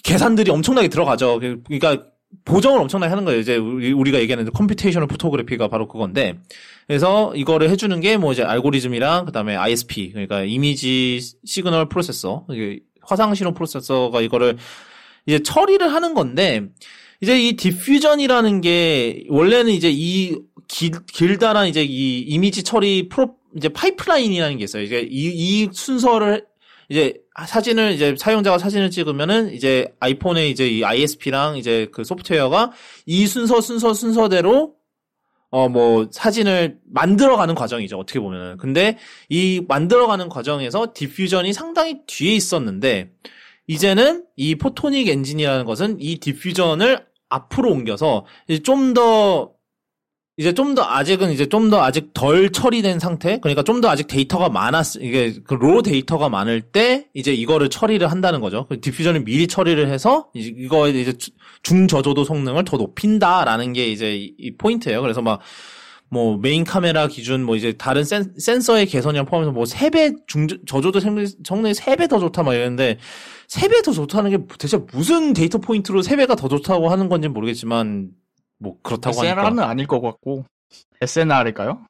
계산들이 엄청나게 들어가죠. 그러니까 보정을 엄청나게 하는 거예요. 이제 우리가 얘기하는 computational photography가 바로 그건데 그래서 이거를 해주는 게 뭐 이제 알고리즘이랑 그다음에 ISP 그러니까 image signal processor 화상 신호 프로세서가 이거를 이제 처리를 하는 건데 이제 이 Deep Fusion이라는 게 원래는 이제 이 길, 길다란 이제 이 이미지 처리 프로 이제 파이프라인이라는 게 있어요. 이제 이, 이 순서를 이제 사진을 이제 사용자가 사진을 찍으면은 이제 아이폰에 이제 이 ISP랑 이제 그 소프트웨어가 이 순서 순서 순서대로 어 뭐 사진을 만들어가는 과정이죠 어떻게 보면은. 근데 이 만들어가는 과정에서 Deep Fusion이 상당히 뒤에 있었는데 이제는 이 Photonic Engine이라는 것은 이 Deep Fusion을 앞으로 옮겨서 좀 더 이제 좀 더 아직은 이제 좀 더 아직 덜 처리된 상태 그러니까 좀 더 아직 데이터가 많았 이게 그 raw 데이터가 많을 때 이제 이거를 처리를 한다는 거죠. 그 Deep Fusion을 미리 처리를 해서 이거 이제 중저조도 성능을 더 높인다라는 게 이제 이 포인트예요. 그래서 막 뭐 메인 카메라 기준 뭐 이제 다른 센, 센서의 개선이랑 포함해서 뭐 3배 중 저조도 성능이 3배 더 좋다 막 이러는데 3배 더 좋다는 게 대체 무슨 data point로 3배가 더 좋다고 하는 건지 모르겠지만 뭐 그렇다고 SNR은 하니까 아닐 것 같고 SNR일까요?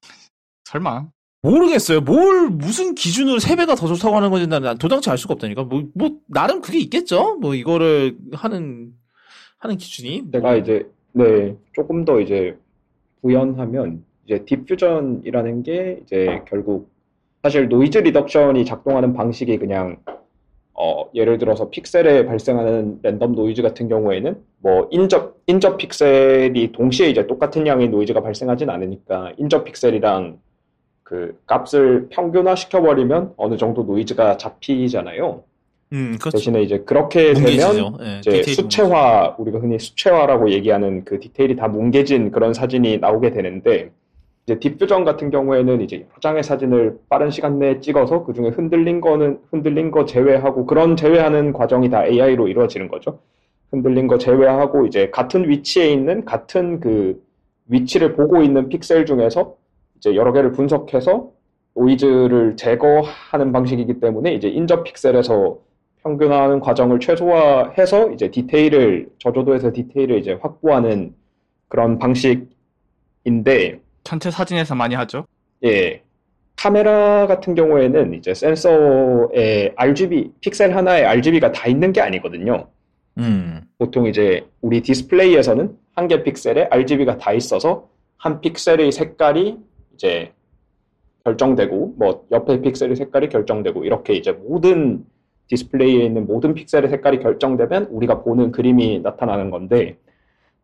설마 모르겠어요. 뭘 무슨 기준으로 세 배가 더 좋다고 하는 건지 난 당최 알 수가 없다니까. 뭐, 뭐 나름 그게 있겠죠. 뭐 이거를 하는 하는 기준이. 제가 이제 네 조금 더 이제 부연하면 이제 Deep Fusion이라는 게 이제 결국 사실 noise reduction이 작동하는 방식이 그냥 어, 예를 들어서 픽셀에 발생하는 random noise 같은 경우에는 뭐 인접 인접 픽셀이 동시에 이제 똑같은 양의 노이즈가 발생하진 않으니까 인접 픽셀이랑 그 값을 평균화 시켜버리면 어느 정도 노이즈가 잡히잖아요. 음, 그렇죠. 대신에 이제 그렇게 되면 네, 이제 수채화 우리가 흔히 수채화라고 얘기하는 그 디테일이 다 뭉개진 그런 사진이 나오게 되는데 이제 디퓨전 같은 경우에는 이제 여러 장의 사진을 빠른 시간 내에 찍어서 그 중에 흔들린 거는 흔들린 거 제외하고 그런 제외하는 과정이 다 AI로 이루어지는 거죠. 흔들린 거 제외하고 이제 같은 위치에 있는 같은 그 위치를 보고 있는 픽셀 중에서 이제 여러 개를 분석해서 노이즈를 제거하는 방식이기 때문에 이제 인접 픽셀에서 평균화하는 과정을 최소화해서 이제 디테일을 저조도에서 디테일을 이제 확보하는 그런 방식인데 전체 사진에서 많이 하죠. 예. 카메라 같은 경우에는 이제 센서에 RGB, 픽셀 하나에 RGB가 다 있는 게 아니거든요. 음. 보통 이제 우리 디스플레이에서는 한 개 픽셀에 RGB가 다 있어서 한 픽셀의 색깔이 이제 결정되고 뭐 옆에 픽셀의 색깔이 결정되고 이렇게 이제 모든 디스플레이에 있는 모든 픽셀의 색깔이 결정되면 우리가 보는 그림이 나타나는 건데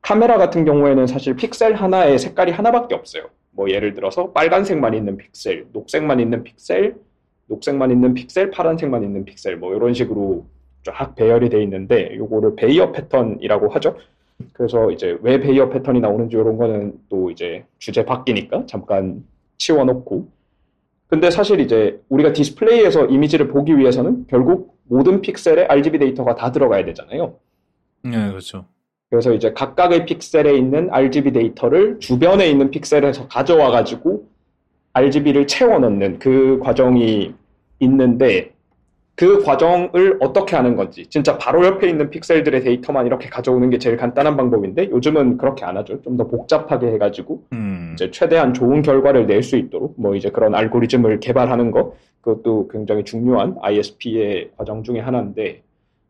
카메라 같은 경우에는 사실 픽셀 하나에 색깔이 하나밖에 없어요. 뭐 예를 들어서 빨간색만 있는 픽셀, 녹색만 있는 픽셀, 녹색만 있는 픽셀, 파란색만 있는 픽셀 뭐 이런 식으로 쫙 배열이 돼 있는데 요거를 베이어 패턴이라고 하죠. 그래서 이제 왜 베이어 패턴이 나오는지 이런 거는 또 이제 주제 바뀌니까 잠깐 치워놓고 근데 사실 이제 우리가 디스플레이에서 이미지를 보기 위해서는 결국 모든 픽셀에 RGB 데이터가 다 들어가야 되잖아요. 네, 그렇죠. 그래서 이제 각각의 픽셀에 있는 RGB 데이터를 주변에 있는 픽셀에서 가져와 가지고 RGB를 채워 넣는 그 과정이 있는데 그 과정을 어떻게 하는 건지 진짜 바로 옆에 있는 픽셀들의 데이터만 이렇게 가져오는 게 제일 간단한 방법인데 요즘은 그렇게 안 하죠. 좀 더 복잡하게 해가지고 음. 이제 최대한 좋은 결과를 낼 수 있도록 뭐 이제 그런 알고리즘을 개발하는 거 그것도 굉장히 중요한 ISP의 과정 중에 하나인데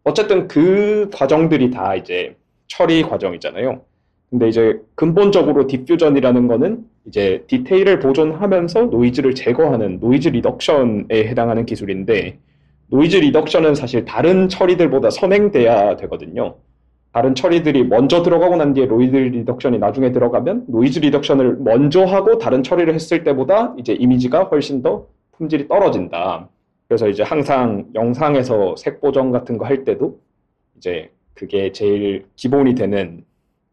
어쨌든 그 과정들이 다 이제 처리 과정이잖아요. 근데 이제 근본적으로 Deep Fusion이라는 거는 이제 디테일을 보존하면서 노이즈를 제거하는 noise reduction에 해당하는 기술인데 noise reduction은 사실 다른 처리들보다 선행돼야 되거든요. 다른 처리들이 먼저 들어가고 난 뒤에 noise reduction이 나중에 들어가면 noise reduction을 먼저 하고 다른 처리를 했을 때보다 이제 이미지가 훨씬 더 품질이 떨어진다. 그래서 이제 항상 영상에서 색 보정 같은 거 할 때도 이제 그게 제일 기본이 되는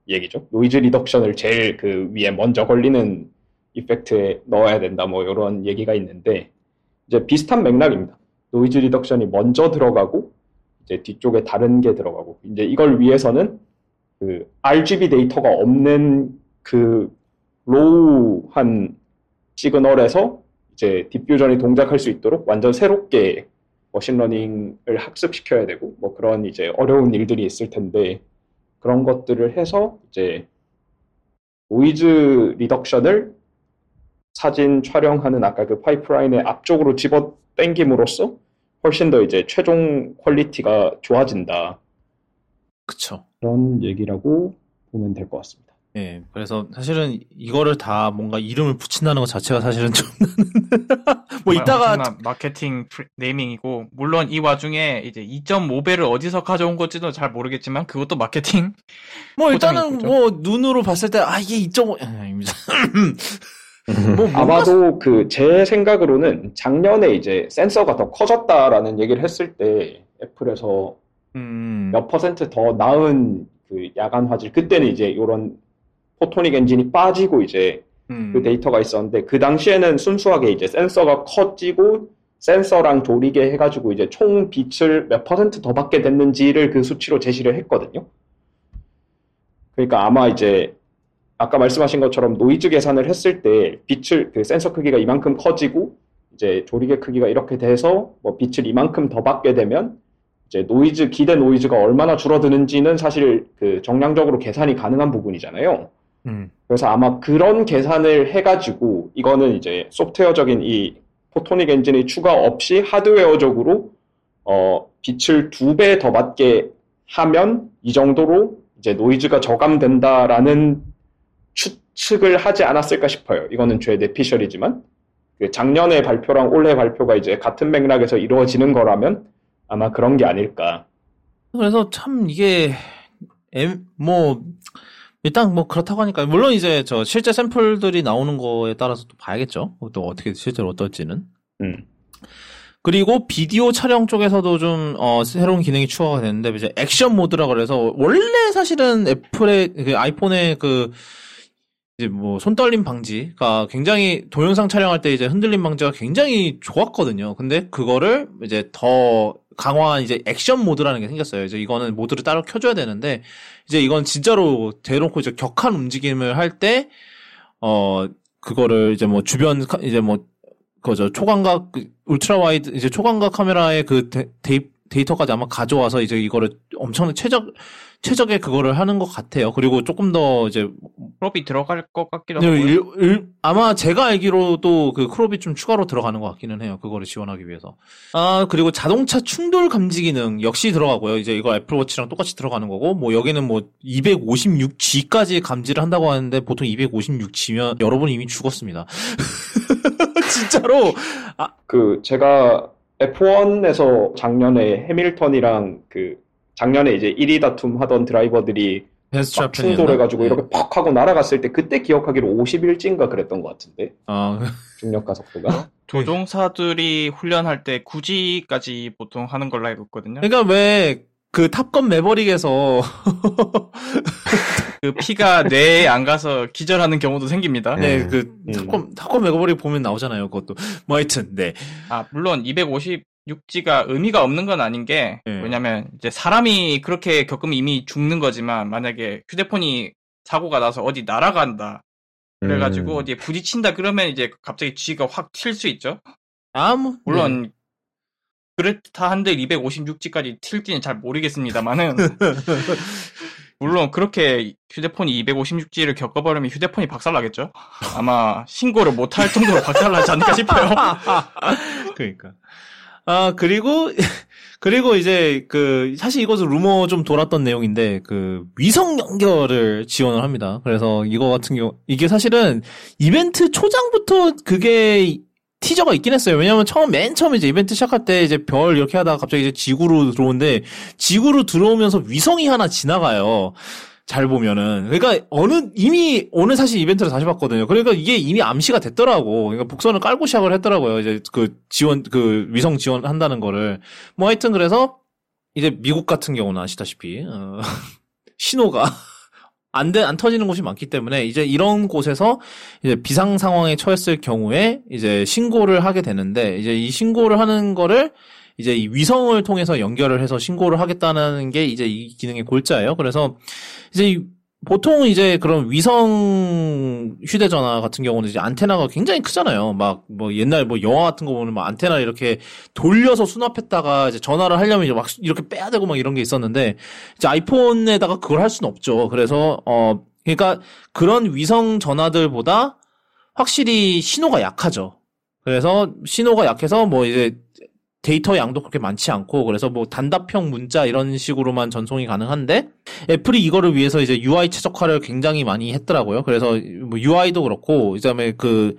얘기죠. noise reduction을 제일 그 위에 먼저 걸리는 effect에 넣어야 된다 뭐 이런 얘기가 있는데 이제 비슷한 맥락입니다. noise reduction이 먼저 들어가고 이제 뒤쪽에 다른 게 들어가고 이제 이걸 위해서는 그 RGB 데이터가 없는 그 raw한 signal에서 이제 Deep Fusion이 동작할 수 있도록 완전 새롭게 machine learning을 학습시켜야 되고 뭐 그런 이제 어려운 일들이 있을 텐데 그런 것들을 해서 이제 noise reduction을 사진 촬영하는 아까 그 파이프라인의 앞쪽으로 집어 당김으로써 훨씬 더 이제 최종 quality가 좋아진다. 그쵸. 그런 얘기라고 보면 될 것 같습니다. 예, 그래서 사실은 이거를 다 뭔가 이름을 붙인다는 것 자체가 사실은 좀, 뭐 이따가, 마케팅 프리- naming이고 물론 이 와중에 이제 2.5배를 어디서 가져온 건지도 잘 모르겠지만 그것도 마케팅? 뭐 일단은 뭐 눈으로 봤을 때, 아, 이게 2.5, 아닙니다. 뭐, 아마도 그 제 생각으로는 작년에 이제 센서가 더 커졌다라는 얘기를 했을 때 애플에서 음, 몇 퍼센트 더 나은 그 야간 화질 그때는 이제 이런 Photonic Engine이 빠지고 이제 음, 그 데이터가 있었는데 그 당시에는 순수하게 이제 센서가 커지고 센서랑 조리개 해가지고 이제 총 빛을 몇 퍼센트 더 받게 됐는지를 그 수치로 제시를 했거든요. 그러니까 아마 이제 아까 말씀하신 것처럼 노이즈 계산을 했을 때 빛을 그 센서 크기가 이만큼 커지고 이제 조리개 크기가 이렇게 돼서 뭐 빛을 이만큼 더 받게 되면 이제 노이즈 기대 노이즈가 얼마나 줄어드는지는 사실 그 정량적으로 계산이 가능한 부분이잖아요. 음, 그래서 아마 그런 계산을 해가지고 이거는 이제 소프트웨어적인 이 Photonic Engine의 추가 없이 하드웨어적으로 어, 빛을 두 배 더 받게 하면 이 정도로 이제 노이즈가 저감된다라는 추측을 하지 않았을까 싶어요. 이거는 제 뇌피셜이지만 그 작년의 발표랑 올해 발표가 이제 같은 맥락에서 이루어지는 거라면 아마 그런 게 아닐까. 그래서 참 이게 엠- 뭐 일단 뭐 그렇다고 하니까 물론 이제 저 실제 샘플들이 나오는 거에 따라서 또 봐야겠죠. 또 어떻게 실제로 어떨지는. 음. 그리고 비디오 촬영 쪽에서도 좀 어, 새로운 기능이 추가가 되는데 이제 액션 모드라 그래서 원래 사실은 애플의 그 아이폰의 그 이제 뭐 손떨림 방지가 굉장히 동영상 촬영할 때 이제 흔들림 방지가 굉장히 좋았거든요. 근데 그거를 이제 더 강화한 이제 액션 모드라는 게 생겼어요. 이제 이거는 모드를 따로 켜줘야 되는데 이제 이건 진짜로 대놓고 이제 격한 움직임을 할 때 어 그거를 이제 뭐 주변 카- 이제 뭐 그저 초광각 그 ultra wide 이제 초광각 카메라의 그 데, 데이, 데이터까지 아마 가져와서 이제 이거를 엄청난 최적 최적의 그거를 하는 것 같아요. 그리고 조금 더 이제 crop이 들어갈 것 같기도 네, 하고 일- 일- 아마 제가 알기로도 그 crop이 좀 추가로 들어가는 것 같기는 해요. 그거를 지원하기 위해서. 아, 그리고 자동차 충돌 감지 기능 역시 들어가고요. 이제 이거 Apple Watch랑 똑같이 들어가는 거고, 뭐 여기는 뭐 256G까지 감지를 한다고 하는데 보통 256G면 여러분 이미 죽었습니다. 진짜로. 그 제가 F1에서 작년에 해밀턴이랑 그 작년에 이제 1위 다툼 하던 드라이버들이? 충돌해가지고 네. 이렇게 팍 하고 날아갔을 때 그때 기억하기로 51인가 그랬던 것 같은데 아, 중력 가속도가 조종사들이 훈련할 때 9G까지 보통 하는 걸로 알고 있거든요. 그러니까 왜 그 탑건 매버릭에서 그 피가 뇌에 안 가서 기절하는 경우도 생깁니다. 네, 음. 그 탑건 탑건 매버릭 보면 나오잖아요. 그것도. 뭐 하여튼 네. 아, 물론 256G가 의미가 없는 건 아닌 게, 네. 왜냐면 이제 사람이 그렇게 겪으면 이미 죽는 거지만, 만약에 휴대폰이 사고가 나서 어디 날아간다. 그래가지고 음. 어디에 부딪힌다 그러면 이제 갑자기 G가 확 튈 수 있죠. 아, 뭐 물론, 그렇다 한들 256G까지 튈지는 잘 모르겠습니다만은, 물론 그렇게 휴대폰이 256G를 겪어버리면 휴대폰이 박살나겠죠? 아마 신고를 못할 정도로 박살나지 않을까 싶어요. 그러니까. 아, 그리고, 그리고 이제 그, 사실 이것은 루머 좀 돌았던 내용인데, 그, 위성 연결을 지원을 합니다. 그래서 이거 같은 경우, 이게 사실은 이벤트 초장부터 그게 티저가 있긴 했어요. 왜냐면 처음, 맨 처음에 이제 이벤트 시작할 때 이제 별 이렇게 하다가 갑자기 이제 지구로 들어오는데, 지구로 들어오면서 위성이 하나 지나가요. 잘 보면은. 그러니까 어느, 이미 오늘 사실 이벤트를 다시 봤거든요. 그러니까 이게 이미 암시가 됐더라고. 그러니까 복선을 깔고 시작을 했더라고요. 이제 그 지원, 그 위성 지원한다는 거를. 뭐 하여튼 그래서 이제 미국 같은 경우는 아시다시피, 어, 신호가 안, 돼, 안 터지는 곳이 많기 때문에 이제 이런 곳에서 이제 비상 상황에 처했을 경우에 이제 신고를 하게 되는데 이제 이 신고를 하는 거를 이제 이 위성을 통해서 연결을 해서 신고를 하겠다는 게 이제 이 기능의 골자예요. 그래서 이제 이 보통 이제 그런 위성 휴대전화 같은 경우는 이제 안테나가 굉장히 크잖아요. 막 뭐 옛날 뭐 영화 같은 거 보면 막 안테나 이렇게 돌려서 수납했다가 이제 전화를 하려면 이제 막 이렇게 빼야 되고 막 이런 게 있었는데 이제 아이폰에다가 그걸 할 수는 없죠. 그래서 어 그러니까 그런 위성 전화들보다 확실히 신호가 약하죠. 그래서 신호가 약해서 뭐 이제 데이터 양도 그렇게 많지 않고 그래서 뭐 단답형 문자 이런 식으로만 전송이 가능한데 애플이 이거를 위해서 이제 UI 최적화를 굉장히 많이 했더라고요. 그래서 뭐 UI도 그렇고 그다음에 그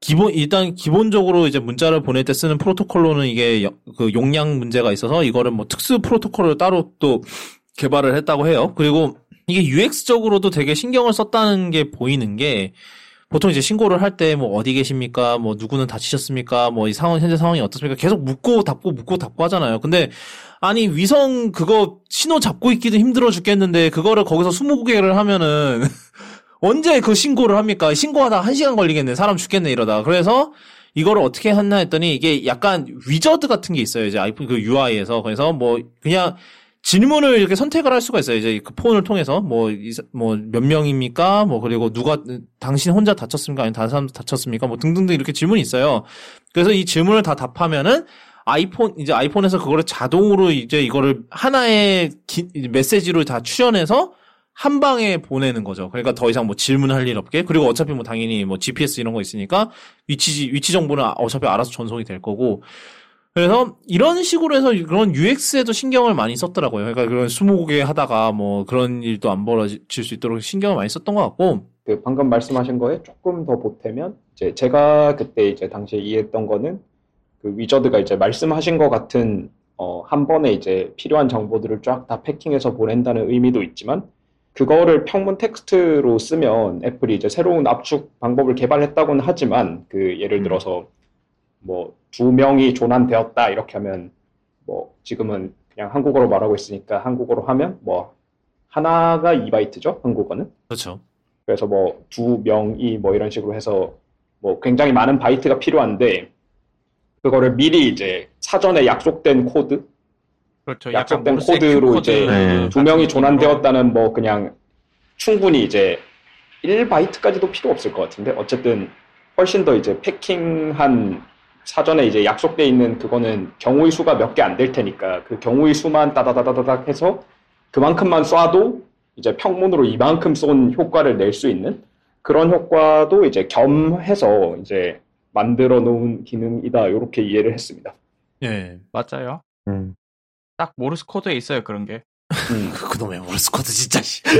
기본 일단 기본적으로 이제 문자를 보낼 때 쓰는 프로토콜로는 이게 여- 그 용량 문제가 있어서 이거를 뭐 특수 프로토콜을 따로 또 개발을 했다고 해요. 그리고 이게 UX적으로도 되게 신경을 썼다는 게 보이는 게 보통 이제 신고를 할 때 뭐 어디 계십니까? 뭐 누구는 다치셨습니까? 뭐 이 상황 현재 상황이 어떻습니까? 계속 묻고 답고 묻고 답고 하잖아요. 근데 아니 위성 그거 신호 잡고 있기도 힘들어 죽겠는데 그거를 거기서 20개를 하면은 언제 그 신고를 합니까? 신고하다 한 시간 걸리겠네. 사람 죽겠네 이러다. 그래서 이거를 어떻게 했나 했더니 이게 약간 위저드 같은 게 있어요. 이제 아이폰 그 UI에서. 그래서 뭐 그냥 질문을 이렇게 선택을 할 수가 있어요. 이제 그 폰을 통해서 뭐 뭐 몇 명입니까? 뭐 그리고 누가 당신 혼자 다쳤습니까? 아니면 다른 사람도 다쳤습니까? 뭐 등등등 이렇게 질문이 있어요. 그래서 이 질문을 다 답하면은 아이폰 이제 아이폰에서 그거를 자동으로 이제 이거를 하나의 기- 메시지로 다 추려내서 한 방에 보내는 거죠. 그러니까 더 이상 뭐 질문할 일 없게 그리고 어차피 뭐 당연히 뭐 GPS 이런 거 있으니까 위치 위치 정보는 어차피 알아서 전송이 될 거고 그래서 이런 식으로 해서 그런 UX에도 신경을 많이 썼더라고요. 그러니까 그런 스무고개 하다가 뭐 그런 일도 안 벌어질 수 있도록 신경을 많이 썼던 것 같고 그 방금 말씀하신 거에 조금 더 보태면 이제 제가 그때 이제 당시에 이해했던 거는 그 위저드가 이제 말씀하신 것 같은 어, 한 번에 이제 필요한 정보들을 쫙 다 패킹해서 보낸다는 의미도 있지만 그거를 평문 텍스트로 쓰면 애플이 이제 새로운 압축 방법을 개발했다고는 하지만 그 예를 음. 들어서 뭐 두 명이 조난되었다 이렇게 하면 뭐 지금은 그냥 한국어로 말하고 있으니까 한국어로 하면 뭐 하나가 2바이트죠 한국어는 그렇죠. 그래서 뭐 두 명이 뭐 이런 식으로 해서 뭐 굉장히 많은 바이트가 필요한데 그거를 미리 이제 사전에 약속된 코드 그렇죠. 약속된 모르스 코드로 이제 네. 두 명이 조난되었다는 뭐 그냥 충분히 이제 1바이트까지도 필요 없을 것 같은데 어쨌든 훨씬 더 이제 packing한 사전에 이제 약속돼 있는 그거는 경우의 수가 몇 개 안 될 테니까 그 경우의 수만 따다다다닥 해서 그만큼만 쏴도 이제 평문으로 이만큼 쏜 효과를 낼 수 있는 그런 효과도 이제 겸해서 이제 만들어 놓은 기능이다 이렇게 이해를 했습니다. 예. 맞아요. 음. 딱 모르스 코드에 있어요 그런 게. 음. 그놈의 모르스 코드 진짜 씨.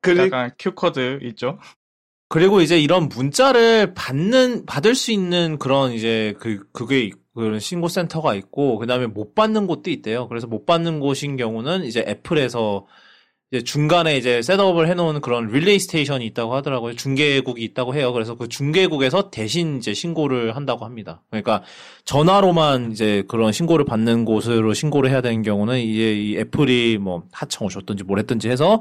그리, 약간 Q 코드 있죠. 그리고 이제 이런 문자를 받는 받을 수 있는 그런 이제 그 그게 있- 그런 신고 센터가 있고 그다음에 못 받는 곳도 있대요. 그래서 못 받는 곳인 경우는 이제 애플에서 이제 중간에 이제 setup을 해놓은 그런 relay station이 있다고 하더라고요. 중개국이 있다고 해요. 그래서 그 중개국에서 대신 이제 신고를 한다고 합니다. 그러니까 전화로만 이제 그런 신고를 받는 곳으로 신고를 해야 되는 경우는 이제 이 애플이 뭐 하청을 줬든지 뭘 했든지 해서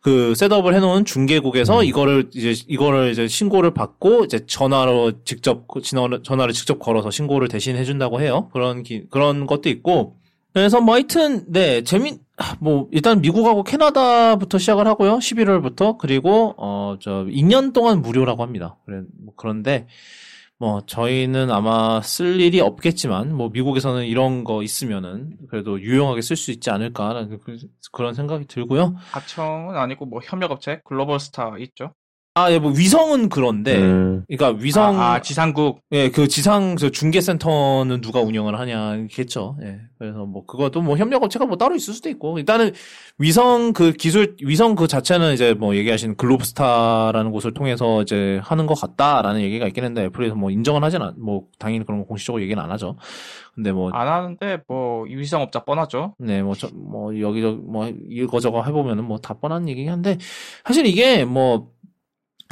그 setup을 해놓은 중개국에서 이거를 이제 이거를 이제 신고를 받고 이제 전화로 직접 그 전화를 전화를 직접 걸어서 신고를 대신 해준다고 해요. 그런 기, 그런 것도 있고. 그래서 뭐 하여튼 네 재미 뭐 일단 미국하고 캐나다부터 시작을 하고요. 11월부터 그리고 어 저 2년 동안 무료라고 합니다. 그래 뭐 그런데 뭐 저희는 아마 쓸 일이 없겠지만 뭐 미국에서는 이런 거 있으면은 그래도 유용하게 쓸 수 있지 않을까라는 그- 그런 생각이 들고요. 하청은 아니고 뭐 협력업체 글로벌 스타 있죠. 아, 예, 뭐 위성은 그런데, 음. 그러니까 위성, 아, 아, 지상국 예, 그 지상 저 중계센터는 누가 운영을 하냐겠죠. 예, 그래서 뭐 그것도 뭐 협력업체가 뭐 따로 있을 수도 있고, 일단은 위성 그 기술 위성 그 자체는 이제 뭐 얘기하신 Globalstar라는 곳을 통해서 이제 하는 것 같다라는 얘기가 있긴 했는데 애플에서 뭐 인정은 하진 않, 뭐 당연히 그런 거 공식적으로 얘기는 안 하죠. 근데 뭐 안 하는데 뭐 위성 업자 뻔하죠. 네, 뭐, 저, 뭐, 여기저기, 뭐, 이거저거 해보면은 뭐 다 뻔한 얘기긴 한데, 사실 이게 뭐,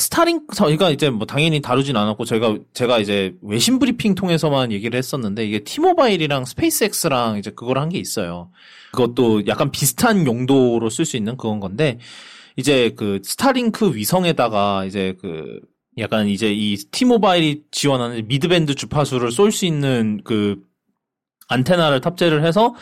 Starlink 저희가 이제 뭐 당연히 다루진 않았고 저희가 제가 이제 외신 브리핑 통해서만 얘기를 했었는데 이게 T-Mobile이랑 SpaceX랑 이제 그걸 한 게 있어요. 그것도 약간 비슷한 용도로 쓸 수 있는 그건 건데 이제 그 Starlink 위성에다가 이제 그 약간 이제 이 T-Mobile이 지원하는 mid-band 주파수를 쏠 수 있는 그 안테나를 탑재를 해서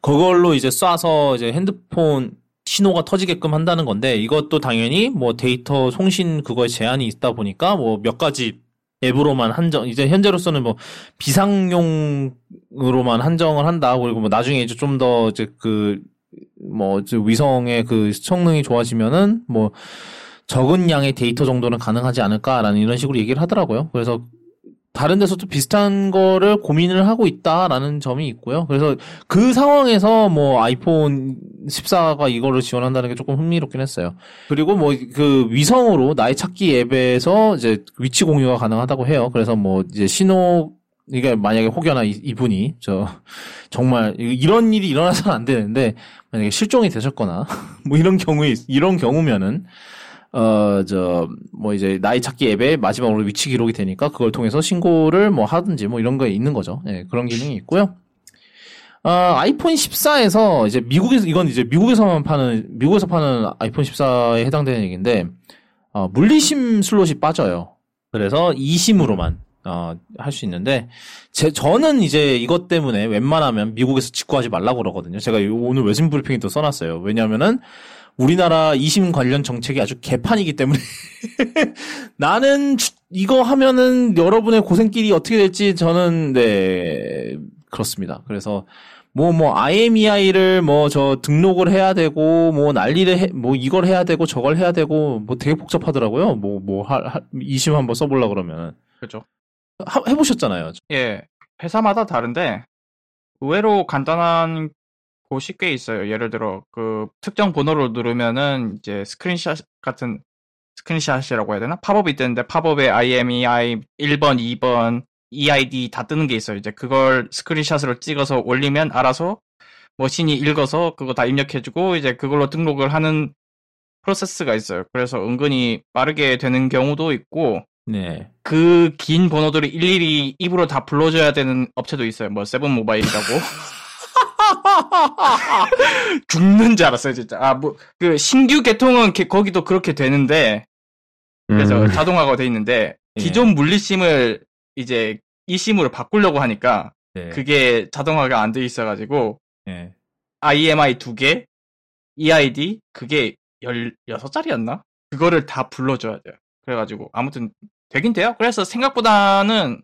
그걸로 이제 쏴서 이제 핸드폰 신호가 터지게끔 한다는 건데 이것도 당연히 뭐 데이터 송신 그거에 제한이 있다 보니까 뭐 몇 가지 앱으로만 한정 이제 현재로서는 뭐 비상용으로만 한정을 한다 그리고 뭐 나중에 이제 좀 더 이제 그 뭐 위성의 그 성능이 좋아지면은 뭐 적은 양의 데이터 정도는 가능하지 않을까라는 이런 식으로 얘기를 하더라고요. 그래서 다른 데서 도 비슷한 거를 고민을 하고 있다라는 점이 있고요. 그래서 그 상황에서 뭐 아이폰 14가 이거를 지원한다는 게 조금 흥미롭긴 했어요. 그리고 뭐 그 위성으로 나의 찾기 앱에서 이제 위치 공유가 가능하다고 해요. 그래서 뭐 이제 신호 이게 만약에 혹여나 이, 분이저 정말 이런 일이 일어나서는 안 되는데 만약에 실종이 되셨거나 뭐 이런 경우에 이런 경우면은 어, 저, 뭐 이제 나이 찾기 앱에 마지막으로 위치 기록이 되니까 그걸 통해서 신고를 뭐 하든지 뭐 이런 거에 있는 거죠. 예, 그런 기능이 있고요. 어, 아이폰 14에서 이제 미국에서, 이건 이제 미국에서만 파는, 미국에서 파는 아이폰 14에 해당되는 얘기인데, 어, 물리심 슬롯이 빠져요. 그래서 이심으로만 어, 할 수 있는데, 제, 저는 이제 이것 때문에 웬만하면 미국에서 직구하지 말라고 그러거든요. 제가 오늘 외신 브리핑에 또 써놨어요. 왜냐면은, 우리나라 이심 관련 정책이 아주 개판이기 때문에 나는 이거 하면은 여러분의 고생길이 어떻게 될지 저는 네 그렇습니다. 그래서 뭐뭐 뭐 IMEI를 뭐 저 등록을 해야 되고 뭐 난리를 해, 뭐 이걸 해야 되고 저걸 해야 되고 뭐 되게 복잡하더라고요. 뭐 뭐 eSIM 한번 써보려 그러면 그렇죠. 해보셨잖아요. 예, 회사마다 다른데 의외로 간단한 곳이 꽤 있어요. 예를 들어 그 특정 번호를 누르면은 이제 스크린샷 같은 screenshot이라고 해야 되나? 팝업이 뜨는데 팝업에 IMEI 1번, 2번, EID 다 뜨는 게 있어요. 이제 그걸 screenshot으로 찍어서 올리면 알아서 machine이 읽어서 그거 다 입력해주고 이제 그걸로 등록을 하는 프로세스가 있어요. 그래서 은근히 빠르게 되는 경우도 있고 네. 그 긴 번호들을 일일이 입으로 다 불러줘야 되는 업체도 있어요. 뭐 세븐 모바일이라고. 죽는 줄 알았어요, 진짜. 아, 뭐, 그, 신규 개통은 게, 거기도 그렇게 되는데, 그래서 음. 자동화가 돼 있는데, 예. 기존 물리심을 이제 이심으로 바꾸려고 하니까, 네. 그게 자동화가 안 돼 있어가지고, 네. IMI 두 개, EID, 그게 16짜리였나? 그거를 다 불러줘야 돼요. 그래가지고, 아무튼, 되긴 돼요. 그래서 생각보다는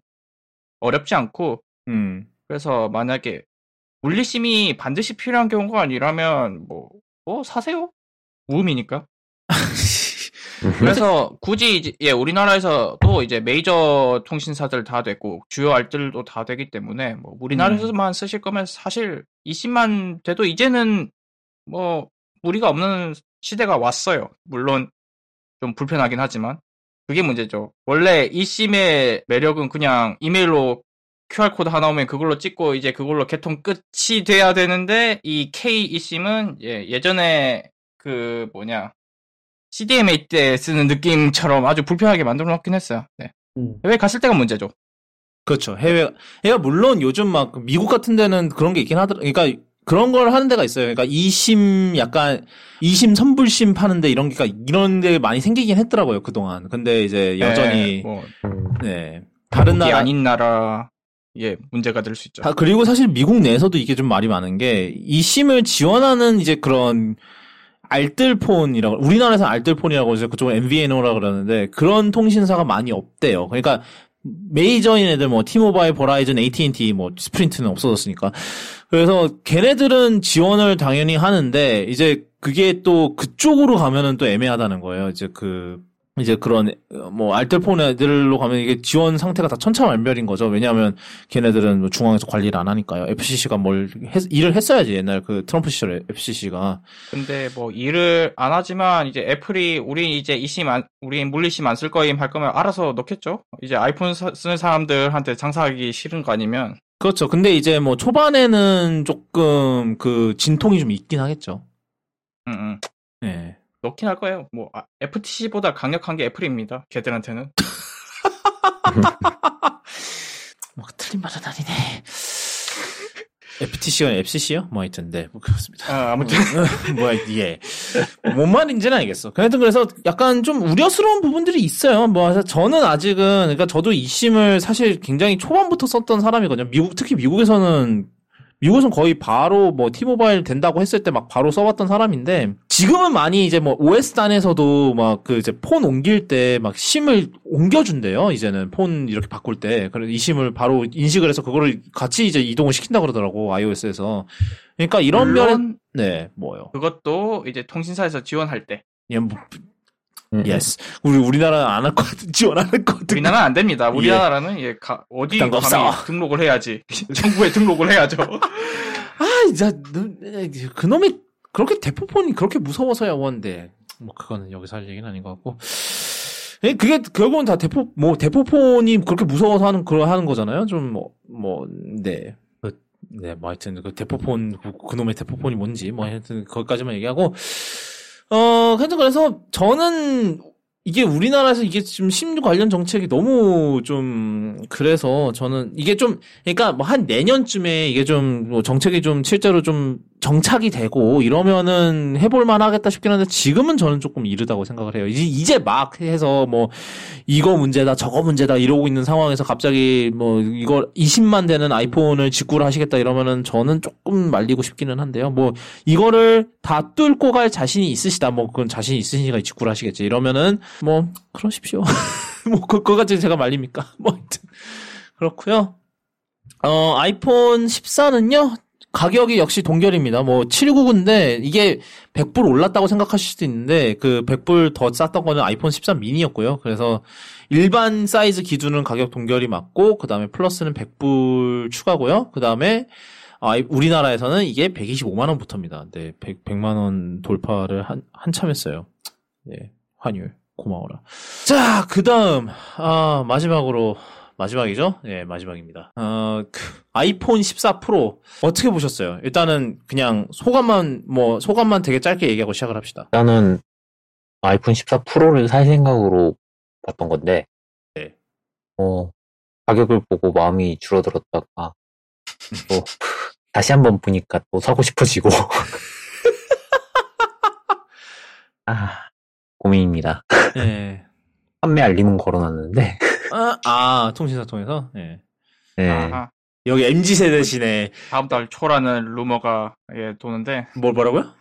어렵지 않고, 음. 그래서 만약에 물리심이 반드시 필요한 경우가 아니라면 뭐, 뭐 사세요. 무음이니까. 그래서 굳이 이제 예 우리나라에서도 이제 메이저 통신사들 다 됐고 주요 알들도 다 되기 때문에 뭐 우리나라에서만 음. 쓰실 거면 사실 20만 돼도 이제는 뭐 무리가 없는 시대가 왔어요. 물론 좀 불편하긴 하지만 그게 문제죠. 원래 이심의 매력은 그냥 이메일로 QR코드 하나 오면 그걸로 찍고 이제 그걸로 개통 끝이 돼야 되는데 이 K e심은 예, 예전에 그 뭐냐 CDMA 때 쓰는 느낌처럼 아주 불편하게 만들어 놓긴 했어요. 네. 음. 해외 갔을 때가 문제죠. 그렇죠. 해외, 해외 물론 요즘 막 미국 같은 데는 그런 게 있긴 하더라. 그러니까 그런 걸 하는 데가 있어요. 그러니까 이심 약간 이심 선불심 파는데 이런 게 이런 데 많이 생기긴 했더라고요 그동안. 근데 이제 여전히 네, 뭐, 네. 다른 나라 아닌 나라 예, 문제가 될 수 있죠. 아, 그리고 사실 미국 내에서도 이게 좀 말이 많은 게, 이 심을 지원하는 이제 그런 알뜰폰이라고, 우리나라에서 알뜰폰이라고 해서 그쪽은 MVNO라고 그러는데, 그런 통신사가 많이 없대요. 그러니까, 메이저인 애들 뭐, 티모바일, 버라이즌, AT&T, 뭐, 스프린트는 없어졌으니까. 그래서 걔네들은 지원을 당연히 하는데, 이제 그게 또 그쪽으로 가면은 또 애매하다는 거예요. 이제 그, 이제 그런 뭐 알뜰폰 애들로 가면 이게 지원 상태가 다 천차만별인 거죠. 왜냐하면 걔네들은 뭐 중앙에서 관리를 안 하니까요. FCC가 뭘 했, 일을 했어야지 옛날 그 트럼프 시절에 FCC가. 근데 뭐 일을 안 하지만 이제 애플이 우리 이제 이심 안 우리 물리심 안 쓸 거임 할 거면 알아서 넣겠죠. 이제 아이폰 사, 쓰는 사람들한테 장사하기 싫은 거 아니면. 그렇죠. 근데 이제 뭐 초반에는 조금 그 진통이 좀 있긴 하겠죠. 음. 음. 네. 넣긴 할 거예요. 뭐 아, FTC보다 강력한 게 애플입니다. 걔들한테는. 뭐 틀린 말은 아니네. FTC가 FCC요? 뭐 하여튼 네, 뭐 그렇습니다. 아, 아무튼 뭐야 예. 뭔 말인지는 알겠어. 하여튼 그래서 약간 좀 우려스러운 부분들이 있어요. 뭐 저는 아직은 그러니까 저도 이심을 사실 굉장히 초반부터 썼던 사람이거든요. 미국 특히 미국에서는 미국에서는 거의 바로 뭐 T-Mobile 된다고 했을 때 막 바로 써봤던 사람인데 지금은 많이 이제 뭐 OS 단에서도 막 그 이제 폰 옮길 때 막 SIM을 옮겨준대요. 이제는 폰 이렇게 바꿀 때 그래서 eSIM을 바로 인식을 해서 그거를 같이 이제 이동을 시킨다 그러더라고 iOS에서. 그러니까 이런 면에 물론 네 뭐요? 그것도 이제 통신사에서 지원할 때 예, 뭐, 음, yes. 우리 우리나라 안 할 것 같은 지원 안 할 것 같은. 우리나라는 안 됩니다. 우리나라는 예, 가- 어디 감히 없어. 등록을 해야지. 정부에 등록을 해야죠. 아, 진짜 그 놈이 그렇게 대포폰이 그렇게 무서워서야 원데 뭐 그거는 여기서 할 얘기는 아닌 것 같고. 예, 그게 결국은 다 대포 뭐 대포폰이 그렇게 무서워서 하는 그런 하는 거잖아요. 좀 뭐 뭐 네. 그, 네, 뭐 하여튼 그 대포폰 그, 그놈의 대포폰이 뭔지 뭐 하여튼 거기까지만 얘기하고 어, 그래서 저는 이게 우리나라에서 이게 지금 심리 관련 정책이 너무 좀 그래서 저는 이게 좀 그러니까 뭐 한 내년쯤에 이게 좀 뭐 정책이 좀 실제로 좀 정착이 되고 이러면은 해볼 만하겠다 싶긴 한데 지금은 저는 조금 이르다고 생각을 해요. 이제 이제 막 해서 뭐 이거 문제다 저거 문제다 이러고 있는 상황에서 갑자기 뭐 이거 20만 되는 아이폰을 직구를 하시겠다 이러면은 저는 조금 말리고 싶기는 한데요. 뭐 이거를 다 뚫고 갈 자신이 있으시다. 뭐 그건 자신 있으시니까 직구를 하시겠지. 이러면은 뭐 그러십시오. 뭐 그, 그거까지 제가 말립니까? 뭐 그렇고요. 어 아이폰 14는요. 가격이 역시 동결입니다. 뭐 799인데 이게 100불 올랐다고 생각하실 수도 있는데 그 100불 더 쌌던 거는 아이폰 13 미니였고요. 그래서 일반 사이즈 기준은 가격 동결이 맞고 그다음에 플러스는 100불 추가고요. 그다음에 아, 우리나라에서는 이게 125만 원부터입니다. 네, 100, 100만 원 돌파를 한 한참 했어요. 네, 환율 고마워라. 자, 그 다음 아, 마지막으로 마지막이죠? 예, 마지막입니다. 어, 그 아이폰 14 프로 어떻게 보셨어요? 일단은 그냥 소감만 뭐 소감만 되게 짧게 얘기하고 시작을 합시다. 일단은 아이폰 14 프로를 살 생각으로 봤던 건데, 네. 어, 가격을 보고 마음이 줄어들었다가, 또, 다시 한번 보니까 또 사고 싶어지고. 아, 고민입니다. 예. 판매 알림은 걸어놨는데, 아, 아, 통신사 통해서? 예. 네. 아하. 여기 MZ 세대시네. 다음 달 초라는 루머가 예, 도는데 뭘 뭐라고요?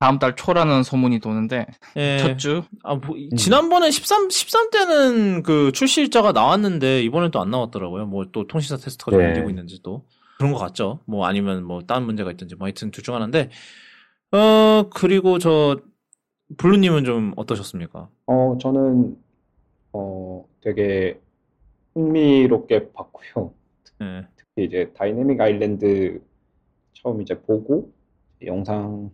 다음 달 초라는 소문이 도는데 예. 첫 주 아, 뭐, 지난번에 13, 13 때는 그 출시 일자가 나왔는데, 이번엔 또 안 나왔더라고요. 뭐, 또 통신사 테스트가 좀 네. 밀리고 있는지 또. 그런 것 같죠. 뭐, 아니면 뭐, 다른 문제가 있든지, 뭐, 하여튼 둘 중 하나인데, 어, 그리고 저, 블루님은 좀 어떠셨습니까? 어, 저는, 어, 되게 흥미롭게 봤고요. 예. 특히 이제 다이내믹 아일랜드 처음 이제 보고 영상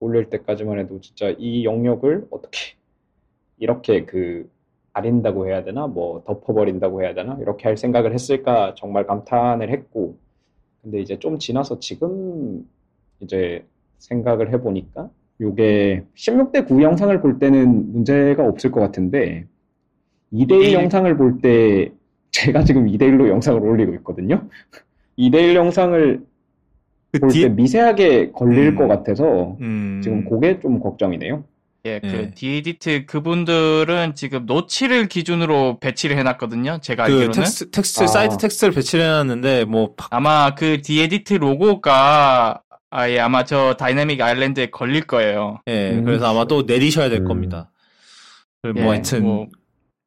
올릴 때까지만 해도 진짜 이 영역을 어떻게 이렇게 그 가린다고 해야 되나 뭐 덮어버린다고 해야 되나 이렇게 할 생각을 했을까 정말 감탄을 했고 근데 이제 좀 지나서 지금 이제 생각을 해보니까 요게 16대 9 영상을 볼 때는 문제가 없을 것 같은데 2대1 일. 영상을 볼 때 제가 지금 2대1로 영상을 올리고 있거든요. 2대1 영상을 그 볼때 미세하게 걸릴 음. 것 같아서 음. 지금 그게 좀 걱정이네요. 예, 그 예. 디에디트 그분들은 지금 notch를 기준으로 배치를 해놨거든요. 제가 그 알기로는 텍스트, 텍스트, 아. 사이트 텍스트를 배치를 해놨는데, 뭐, 팍- 아마 그 디에디트 로고가 아 예 아마 저 Dynamic Island에 걸릴 거예요. 예, 음. 그래서 아마 또 내리셔야 될 음. 겁니다. 그 예, 뭐 하여튼, 뭐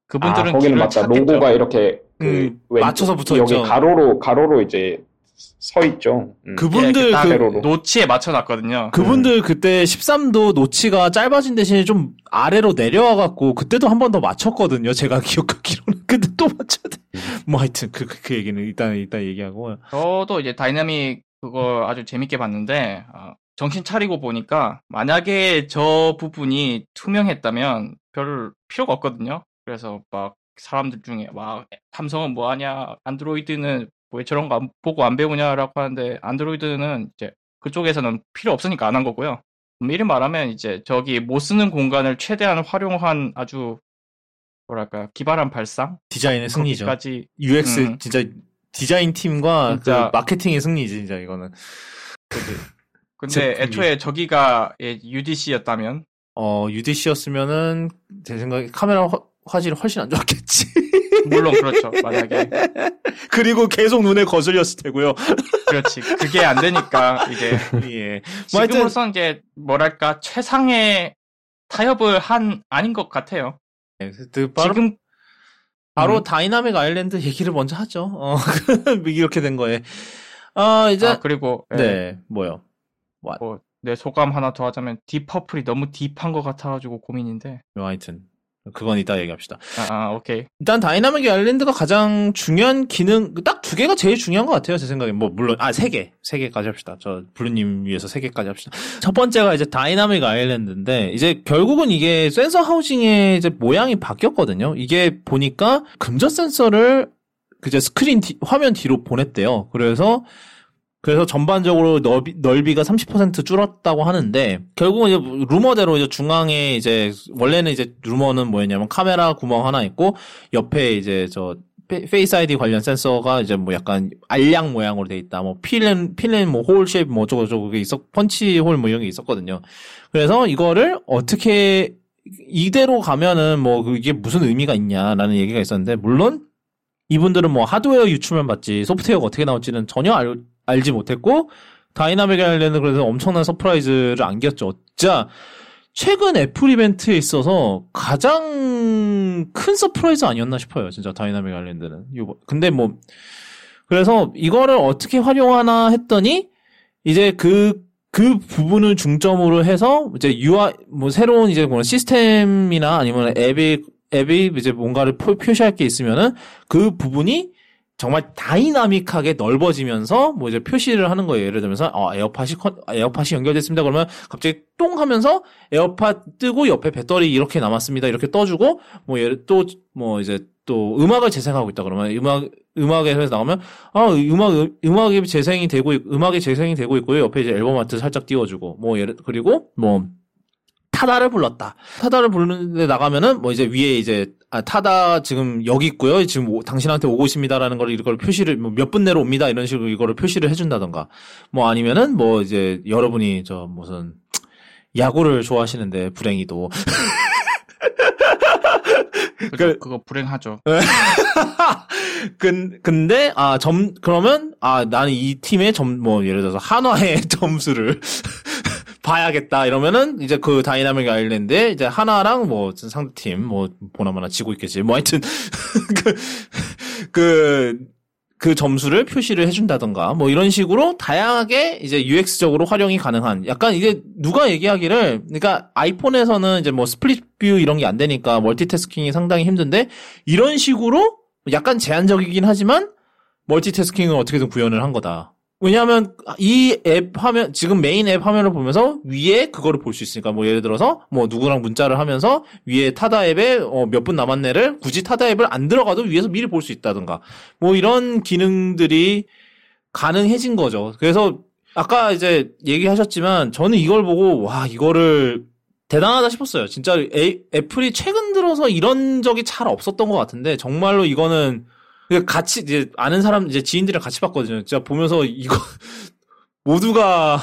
그분들은 아, 거기는 맞다. 찾겠죠. 로고가 이렇게 그 음, 왼쪽- 맞춰서 붙어 여기 있죠. 가로로 가로로 이제 서 있죠. 음. 그분들 예, 딱 그. 노치에 맞춰 놨거든요. 그분들 그때 13도 노치가 짧아진 대신에 좀 아래로 내려와 갖고 그때도 한 번 더 맞췄거든요. 제가 기억하기로는. 근데 또 맞춰야 돼. 뭐 하여튼 그, 그, 그 얘기는 일단, 일단 얘기하고. 저도 이제 다이내믹 그거 아주 재밌게 봤는데 어, 정신 차리고 보니까 만약에 저 부분이 투명했다면 별 필요가 없거든요. 그래서 막 사람들 중에 막 삼성은 뭐하냐, 안드로이드는 왜 저런 거 안- 보고 안 배우냐라고 하는데 안드로이드는 이제 그쪽에서는 필요 없으니까 안 한 거고요. 미리 말하면 이제 저기 못 쓰는 공간을 최대한 활용한 아주 뭐랄까 기발한 발상 디자인의 승리죠. 거기까지 UX 음. 진짜 디자인 팀과 진짜. 그 마케팅의 승리지 진짜 이거는. 근데. 애초에 저기가 예, UDC였다면 어 UDC였으면은 제 생각에 카메라 화, 화질이 훨씬 안 좋았겠지. 물론 그렇죠 만약에 그리고 계속 눈에 거슬렸을 테고요. 그렇지 그게 안 되니까 이게 예. 뭐 지금으로선 이제 뭐랄까 최상의 타협을 한 아닌 것 같아요. 예, 그 바로 지금 바로 음. Dynamic Island 얘기를 먼저 하죠. 어, 이렇게 된 거에. 아 이제 아, 그리고 예, 네 뭐요? 뭐, 내 소감 하나 더 하자면 Deep Purple이 너무 deep한 것 같아가지고 고민인데 뭐 하여튼 그건 이따 얘기합시다. 아, 아, 오케이. 일단 Dynamic Island가 가장 중요한 기능 딱 두 개가 제일 중요한 것 같아요 제 생각에 뭐 물론 아 세 개. 세 개까지 합시다. 저 블루님 위해서 세 개까지 합시다. 첫 번째가 이제 Dynamic Island인데 이제 결국은 이게 센서 housing의 이제 모양이 바뀌었거든요. 이게 보니까 근접 센서를 그제 스크린 뒤- 화면 뒤로 보냈대요. 그래서 그래서 전반적으로 넓이, 넓이가 30% 줄었다고 하는데 결국은 이제 루머대로 이제 중앙에 이제 원래는 이제 루머는 뭐였냐면 카메라 구멍 하나 있고 옆에 이제 저 페- Face ID 관련 센서가 이제 뭐 약간 알약 모양으로 돼 있다. 뭐 pill pill 뭐 hole shape 뭐 어쩌고 저쩌고 그게 있었 punch hole 뭐 이런 게 있었거든요. 그래서 이거를 어떻게 이대로 가면은 뭐 그게 무슨 의미가 있냐라는 얘기가 있었는데 물론 이분들은 뭐 하드웨어 유출만 받지 소프트웨어가 어떻게 나올지는 전혀 알, 알지 못했고 Dynamic Island 그래서 엄청난 surprise를 안겼죠. 진짜 최근 애플 이벤트에 있어서 가장 큰 surprise 아니었나 싶어요. 진짜 Dynamic Island는. 근데 뭐 그래서 이거를 어떻게 활용하나 했더니 이제 그, 그 부분을 중점으로 해서 이제 UI, 뭐 새로운 이제 뭐 시스템이나 아니면 앱이, 앱이 이제 뭔가를 표, 표시할 게 있으면은 그 부분이 정말 다이나믹하게 넓어지면서 뭐 이제 표시를 하는 거예요. 예를 들면서 어, 에어팟이 컨- 에어팟이 연결됐습니다. 그러면 갑자기 똥 하면서 에어팟 뜨고 옆에 배터리 이렇게 남았습니다. 이렇게 떠주고 뭐 예를 또 뭐 이제 또 음악을 재생하고 있다 그러면 음악 음악에서 나오면 아 음악 음악이 재생이 되고 있- 음악이 재생이 되고 있고요. 옆에 이제 앨범 아트 살짝 띄워주고 뭐 예를 그리고 뭐 타다를 불렀다. 타다를 부르는데 나가면은 뭐 이제 위에 이제 아, 타다 지금 여기 있고요. 지금 오- 당신한테 오고 있습니다라는 걸 이걸 표시를 뭐 몇 분 내로 옵니다. 이런 식으로 이거를 표시를 해준다던가 뭐 아니면은 뭐 이제 여러분이 저 무슨 야구를 좋아하시는데 불행히도 그죠? 그- 그거 불행하죠. 근, 근데, 아, 점, 그러면, 아, 나는 이 팀의 점, 뭐, 예를 들어서 한화의 점수를 봐야겠다. 이러면은, 이제 그 Dynamic Island에 이제 한화랑 뭐, 상대팀, 뭐, 보나마나 지고 있겠지. 뭐, 하여튼, 그, 그, 그 점수를 표시를 해준다던가, 뭐, 이런 식으로 다양하게 이제 UX적으로 활용이 가능한, 약간 이게 누가 얘기하기를, 그러니까 아이폰에서는 이제 뭐 split view 이런 게 안 되니까 멀티태스킹이 상당히 힘든데, 이런 식으로 약간 제한적이긴 하지만 멀티태스킹을 어떻게든 구현을 한 거다. 왜냐하면 이 앱 화면 지금 메인 앱 화면을 보면서 위에 그거를 볼 수 있으니까 뭐 예를 들어서 뭐 누구랑 문자를 하면서 위에 타다 앱에 어, 몇 분 남았네를 굳이 타다 앱을 안 들어가도 위에서 미리 볼 수 있다든가 뭐 이런 기능들이 가능해진 거죠. 그래서 아까 이제 얘기하셨지만 저는 이걸 보고 와 이거를 대단하다 싶었어요. 진짜 애, 애플이 최근 들어서 이런 적이 잘 없었던 것 같은데 정말로 이거는 같이 이제 아는 사람 이제 지인들이랑 같이 봤거든요. 진짜 보면서 이거 모두가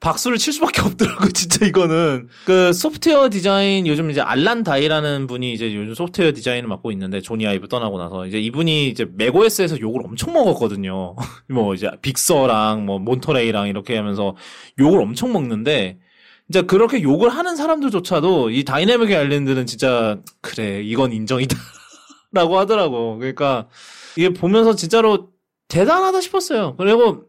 박수를 칠 수밖에 없더라고 진짜 이거는 그 소프트웨어 디자인 요즘 이제 알란 다이라는 분이 이제 요즘 소프트웨어 디자인을 맡고 있는데 조니 아이브 떠나고 나서 이제 이분이 이제 macOS에서 욕을 엄청 먹었거든요. 뭐 이제 빅서랑 뭐 몬터레이랑 이렇게 하면서 욕을 엄청 먹는데 진짜 그렇게 욕을 하는 사람들조차도 이 Dynamic Island는 진짜 그래 이건 인정이다 라고 하더라고 그러니까 이게 보면서 진짜로 대단하다 싶었어요 그리고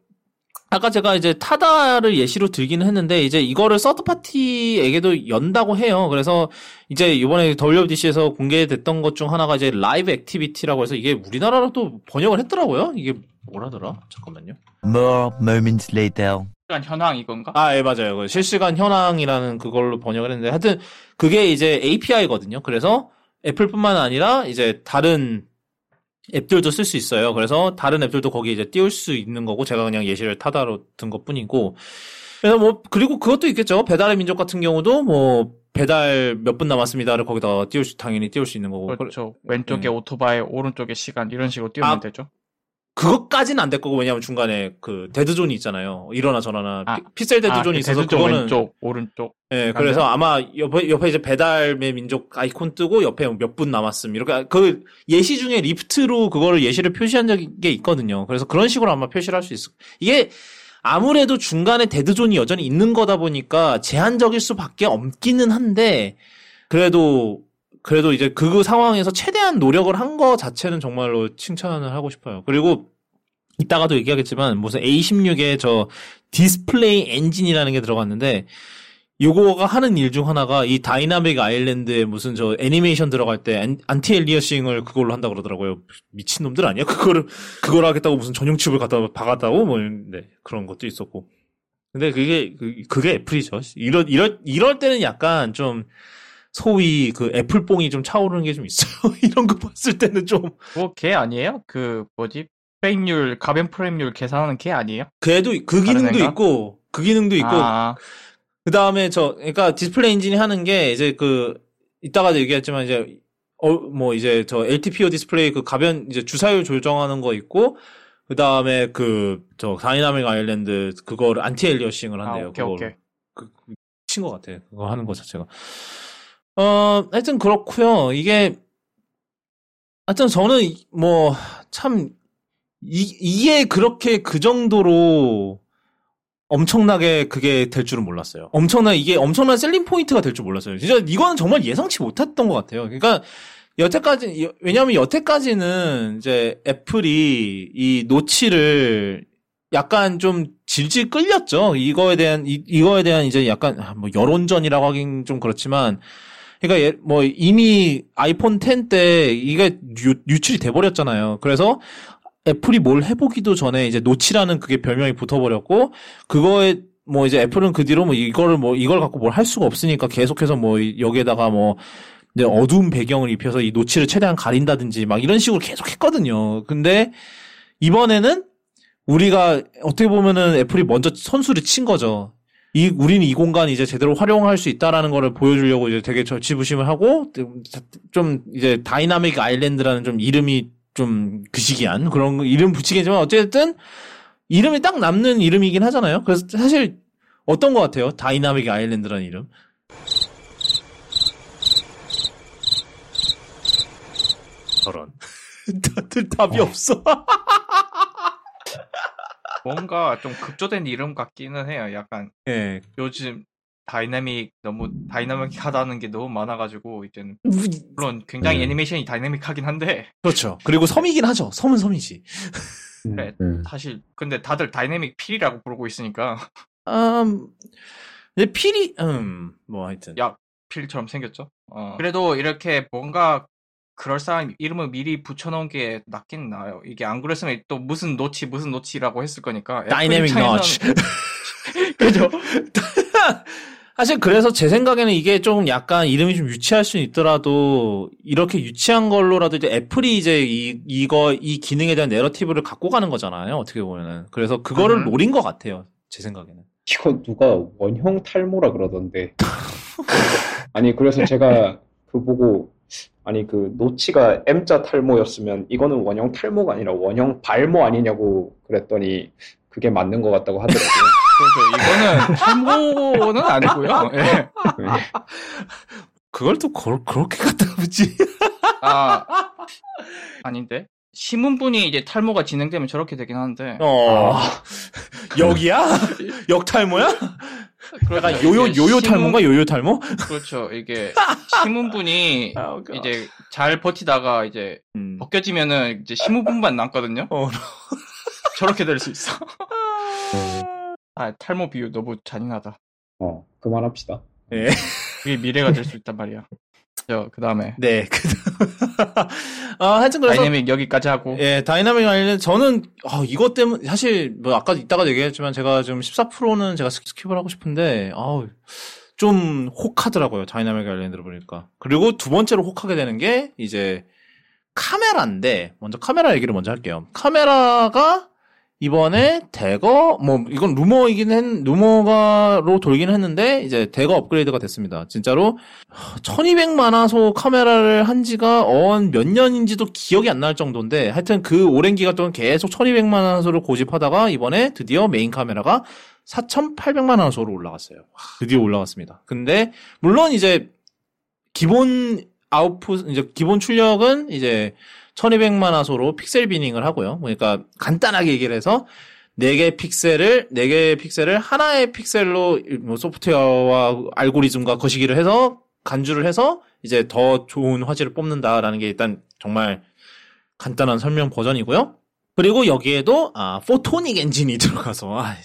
아까 제가 이제 타다를 예시로 들기는 했는데 이제 이거를 third party에게도 연다고 해요 그래서 이제 이번에 WWDC에서 공개됐던 것 중 하나가 이제 Live Activity라고 해서 이게 우리나라로 또 번역을 했더라고요 이게 뭐라더라 잠깐만요 More moments later. 시간 현황 이건가? 아, 예, 맞아요. 그 실시간 현황이라는 그걸로 번역을 했는데, 하여튼, 그게 이제 API거든요. 그래서 애플뿐만 아니라 이제 다른 앱들도 쓸 수 있어요. 그래서 다른 앱들도 거기 이제 띄울 수 있는 거고, 제가 그냥 예시를 타다로 든 것 뿐이고, 그래서 뭐 그리고 그것도 있겠죠. 배달의 민족 같은 경우도 뭐 배달 몇 분 남았습니다를 거기다가 띄울 수 당연히 띄울 수 있는 거고. 그렇죠. 왼쪽에 음. 오토바이, 오른쪽에 시간 이런 식으로 띄우면 아, 되죠. 그것까지는 안 될 거고 왜냐면 중간에 그 dead zone이 있잖아요. 일어나 전화나 아, 피- 픽셀 dead zone이 아, 있어서 대두쪽 그거는 왼쪽, 오른쪽. 예, 그래서 아마 옆에, 옆에 이제 배달의 민족 아이콘 뜨고 옆에 몇 분 남았음. 이렇게, 그 예시 중에 Lyft로 그거를 예시를 표시한 적이 있거든요. 그래서 그런 식으로 아마 표시를 할 수 있을, 이게 아무래도 중간에 dead zone이 여전히 있는 거다 보니까 제한적일 수밖에 없기는 한데, 그래도, 그래도 이제 그 상황에서 최대한 노력을 한 거 자체는 정말로 칭찬을 하고 싶어요. 그리고 이따가도 얘기하겠지만 무슨 A16에 저 디스플레이 엔진이라는 게 들어갔는데 요거가 하는 일 중 하나가 이 Dynamic Island에 무슨 저 애니메이션 들어갈 때 anti- anti-aliasing을 그걸로 한다 그러더라고요. 미친 놈들 아니야? 그거를 그걸 하겠다고 무슨 전용 칩을 갖다 박았다고 뭐 네, 그런 것도 있었고. 근데 그게 그- 그게 애플이죠. 이럴 이럴 이럴 때는 약간 좀 소위 그 애플뽕이 좀 차오르는 게 좀 있어요. 이런 거 봤을 때는 좀 그거 걔 아니에요? 그 뭐지? 프레임률, 가변 프레임률 계산하는 걔 아니에요? 그래도 그 기능도? 있고 그 기능도 있고 아, 그 다음에 저, 그러니까 디스플레이 엔진이 하는 게 이제 그, 이따가도 얘기했지만 이제, 어, 뭐 이제 저 LTPO 디스플레이 그 가변, 이제 주사율 조정하는 거 있고, 그 다음에 그, 저 Dynamic Island 그거를 anti-aliasing을 아, 한대요. 오케이, 그거를. 오케이. 그, 미친 것 같아. 그거 하는 거 자체가. 어, 하여튼 그렇고요 이게, 하여튼 저는 뭐, 참, 이, 이게 그렇게 그 정도로 엄청나게 그게 될 줄은 몰랐어요. 엄청나, 이게 엄청난 selling point가 될 줄 몰랐어요. 진짜 이거는 정말 예상치 못했던 것 같아요. 그러니까, 여태까지, 여- 왜냐면 여태까지는 이제 애플이 이 노치를 약간 좀 질질 끌렸죠. 이거에 대한, 이, 이거에 대한 이제 약간, 아, 뭐 여론전이라고 하긴 좀 그렇지만, 그러니까 예- 뭐 이미 아이폰 10 때 이게 유, 유출이 돼버렸잖아요. 그래서 애플이 뭘 해보기도 전에 이제 노치라는 그게 별명이 붙어버렸고 그거에 뭐 이제 애플은 그 뒤로 뭐 이거를 뭐 이걸 갖고 뭘 할 수가 없으니까 계속해서 뭐 이- 여기에다가 뭐 이제 어두운 배경을 입혀서 이 노치를 최대한 가린다든지 막 이런 식으로 계속 했거든요. 근데 이번에는 우리가 어떻게 보면은 애플이 먼저 선수를 친 거죠. 이 우리는 이 공간 이제 제대로 활용할 수 있다라는 거를 보여주려고 이제 되게 절치부심을 하고 좀 이제 Dynamic Island라는 좀 이름이 좀 그시기한 그런 거- 이름 붙이겠지만 어쨌든 이름이 딱 남는 이름이긴 하잖아요. 그래서 사실 어떤 것 같아요? Dynamic Island라는 이름. 저런. 다들 답이 없어. 뭔가 좀 급조된 이름 같기는 해요. 약간 예. 요즘 다이나믹 너무 다이나믹하다는 게 너무 많아가지고 이제는 물론 굉장히 음. 애니메이션이 다이나믹하긴 한데 그렇죠. 그리고 섬이긴 하죠. 섬은 섬이지. 그래 음. 사실 근데 다들 Dynamic Pill이라고 부르고 있으니까 음, 근데 pill이, 음, 뭐 하여튼. 야. pill처럼 생겼죠. 어. 그래도 이렇게 뭔가 그럴싸한 이름을 미리 붙여놓은 게 낫긴 나아요. 이게 안 그랬으면 또 무슨 노치 무슨 노치라고 했을 거니까. 다이내믹 너치. 그죠? 사실 그래서 제 생각에는 이게 좀 약간 이름이 좀 유치할 수는 있더라도 이렇게 유치한 걸로라도 이제 애플이 이제 이 이거 이 기능에 대한 내러티브를 갖고 가는 거잖아요. 어떻게 보면은 그래서 그거를 음. 노린 것 같아요. 제 생각에는. 이거 누가 원형 탈모라 그러던데. 아니 그래서 제가 그 보고 아니 그 노치가 M자 탈모였으면 이거는 원형 탈모가 아니라 원형 발모 아니냐고 그랬더니 그게 맞는 것 같다고 하더라고요. 그렇죠. 이거는 탈모는 아니고요. 예. 그걸 또 그, 그렇게 갖다 붙지. 아 아닌데 신문분이 이제 탈모가 진행되면 저렇게 되긴 하는데. 어. 여기야? 역탈모야? 약간 그렇죠. 요요 요요 탈모인가? 요요 탈모? 그렇죠. 이게 신문분이 아, 웃겨. 이제 잘 버티다가 이제 음. 벗겨지면은 이제 신문분만 남거든요. 어. 저렇게 될 수 있어. 아 탈모 비유 너무 잔인하다. 어 그만합시다. 예. 그게 미래가 될 수 있단 말이야. 저 그다음에 네. 그 아, 하여튼 그래서 다이내믹 여기까지 하고 예, Dynamic Island 저는 아, 이것 때문에 사실 뭐 아까 이따가 얘기했지만 제가 지금 14 프로는 제가 스- skip을 하고 싶은데 아우 좀 혹하더라고요. Dynamic Island를 보니까. 그리고 두 번째로 혹하게 되는 게 이제 카메라인데 먼저 카메라 얘기를 먼저 할게요. 카메라가 이번에 대거 뭐 이건 루머이긴 했 루머가로 돌긴 했는데 이제 대거 업그레이드가 됐습니다. 진짜로 1200만 화소 카메라를 한 지가 언몇 년인지도 기억이 안 날 정도인데 하여튼 그 오랜 기간 동안 계속 1200만 화소를 고집하다가 이번에 드디어 메인 카메라가 4800만 화소로 올라갔어요. 와, 드디어 올라갔습니다. 근데 물론 이제 기본 아웃풋 이제 기본 출력은 이제 1200만 화소로 픽셀 비닝을 하고요. 그러니까 간단하게 얘기를 해서 4개 픽셀을 4개의 픽셀을 하나의 픽셀로 뭐 소프트웨어와 알고리즘과 거시기를 해서 간주를 해서 이제 더 좋은 화질을 뽑는다라는 게 일단 정말 간단한 설명 버전이고요. 그리고 여기에도 아 포토닉 엔진이 들어가서 아,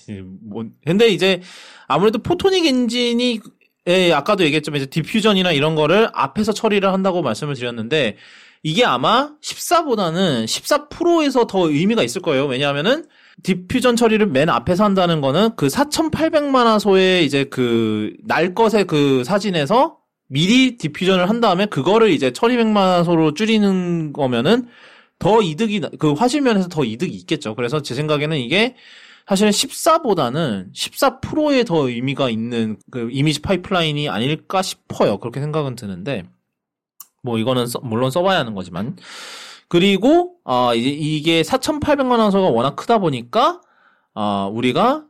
뭐 근데 이제 아무래도 Photonic Engine이 예, 아까도 얘기했지만 이제 Deep Fusion이나 이런 거를 앞에서 처리를 한다고 말씀을 드렸는데 이게 아마 14보다는 14 프로에서 더 의미가 있을 거예요. 왜냐하면은 Deep Fusion 처리를 맨 앞에서 한다는 거는 그 4,800만 화소의 이제 그 날 것의 그 사진에서 미리 Deep Fusion을 한 다음에 그거를 이제 1200만 화소로 줄이는 거면은 더 이득이 나- 그 화질면에서 더 이득이 있겠죠. 그래서 제 생각에는 이게 사실은 14보다는 14 프로에 더 의미가 있는 그 이미지 파이프라인이 아닐까 싶어요. 그렇게 생각은 드는데 뭐 이거는 써- 물론 써봐야 하는 거지만 그리고 아 이제 이게 4,800만 원소가 워낙 크다 보니까 아 우리가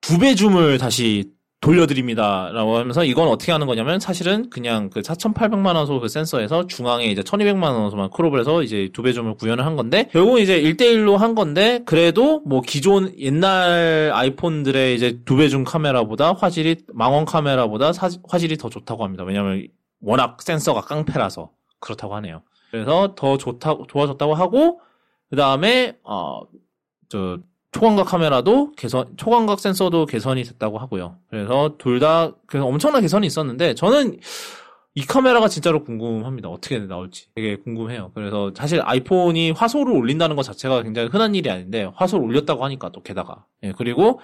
두 배 줌을 다시 돌려드립니다라고 하면서 이건 어떻게 하는 거냐면 사실은 그냥 그 4,800만 원소 그 센서에서 중앙에 이제 1,200만 원소만 크롭을 해서 이제 두 배 줌을 구현을 한 건데 결국 이제 1대1로 한 건데 그래도 뭐 기존 옛날 아이폰들의 이제 두 배 줌 카메라보다 화질이 망원 카메라보다 사- 화질이 더 좋다고 합니다. 왜냐면 워낙 센서가 깡패라서 그렇다고 하네요. 그래서 더 좋다 좋아졌다고 하고 그 다음에 어저 초광각 카메라도 개선 초광각 센서도 개선이 됐다고 하고요. 그래서 둘 다 그래서 엄청난 개선이 있었는데 저는 이 카메라가 진짜로 궁금합니다. 어떻게 나올지 되게 궁금해요. 그래서 사실 아이폰이 화소를 올린다는 것 자체가 굉장히 흔한 일이 아닌데 화소를 올렸다고 하니까 또 게다가 예, 그리고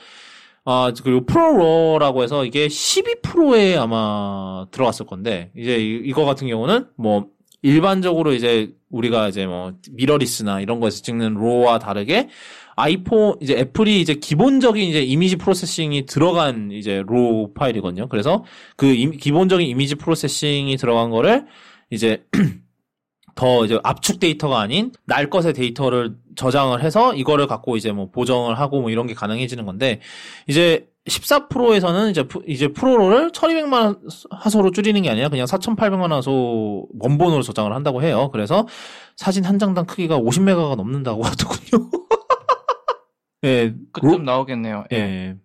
아 그리고 프로로라고 해서 이게 12%에 아마 들어갔을 건데 이제 이- 이거 같은 경우는 뭐 일반적으로 이제 우리가 이제 뭐 미러리스나 이런 거에서 찍는 RAW와 다르게 아이폰 이제 애플이 이제 기본적인 이제 image processing이 들어간 이제 RAW 파일이거든요. 그래서 그 임- 기본적인 image processing이 들어간 거를 이제 더 이제 압축 데이터가 아닌 날 것의 데이터를 저장을 해서 이거를 갖고 이제 뭐 보정을 하고 뭐 이런 게 가능해지는 건데 이제 14 프로에서는 이제 프- 이제 ProRAW를 1200만 화소로 줄이는 게 아니라 그냥 4800만 화소 원본으로 저장을 한다고 해요. 그래서 사진 한 장당 크기가 50메가가 넘는다고 하더군요. 예, 그쯤 나오겠네요. 예. 예.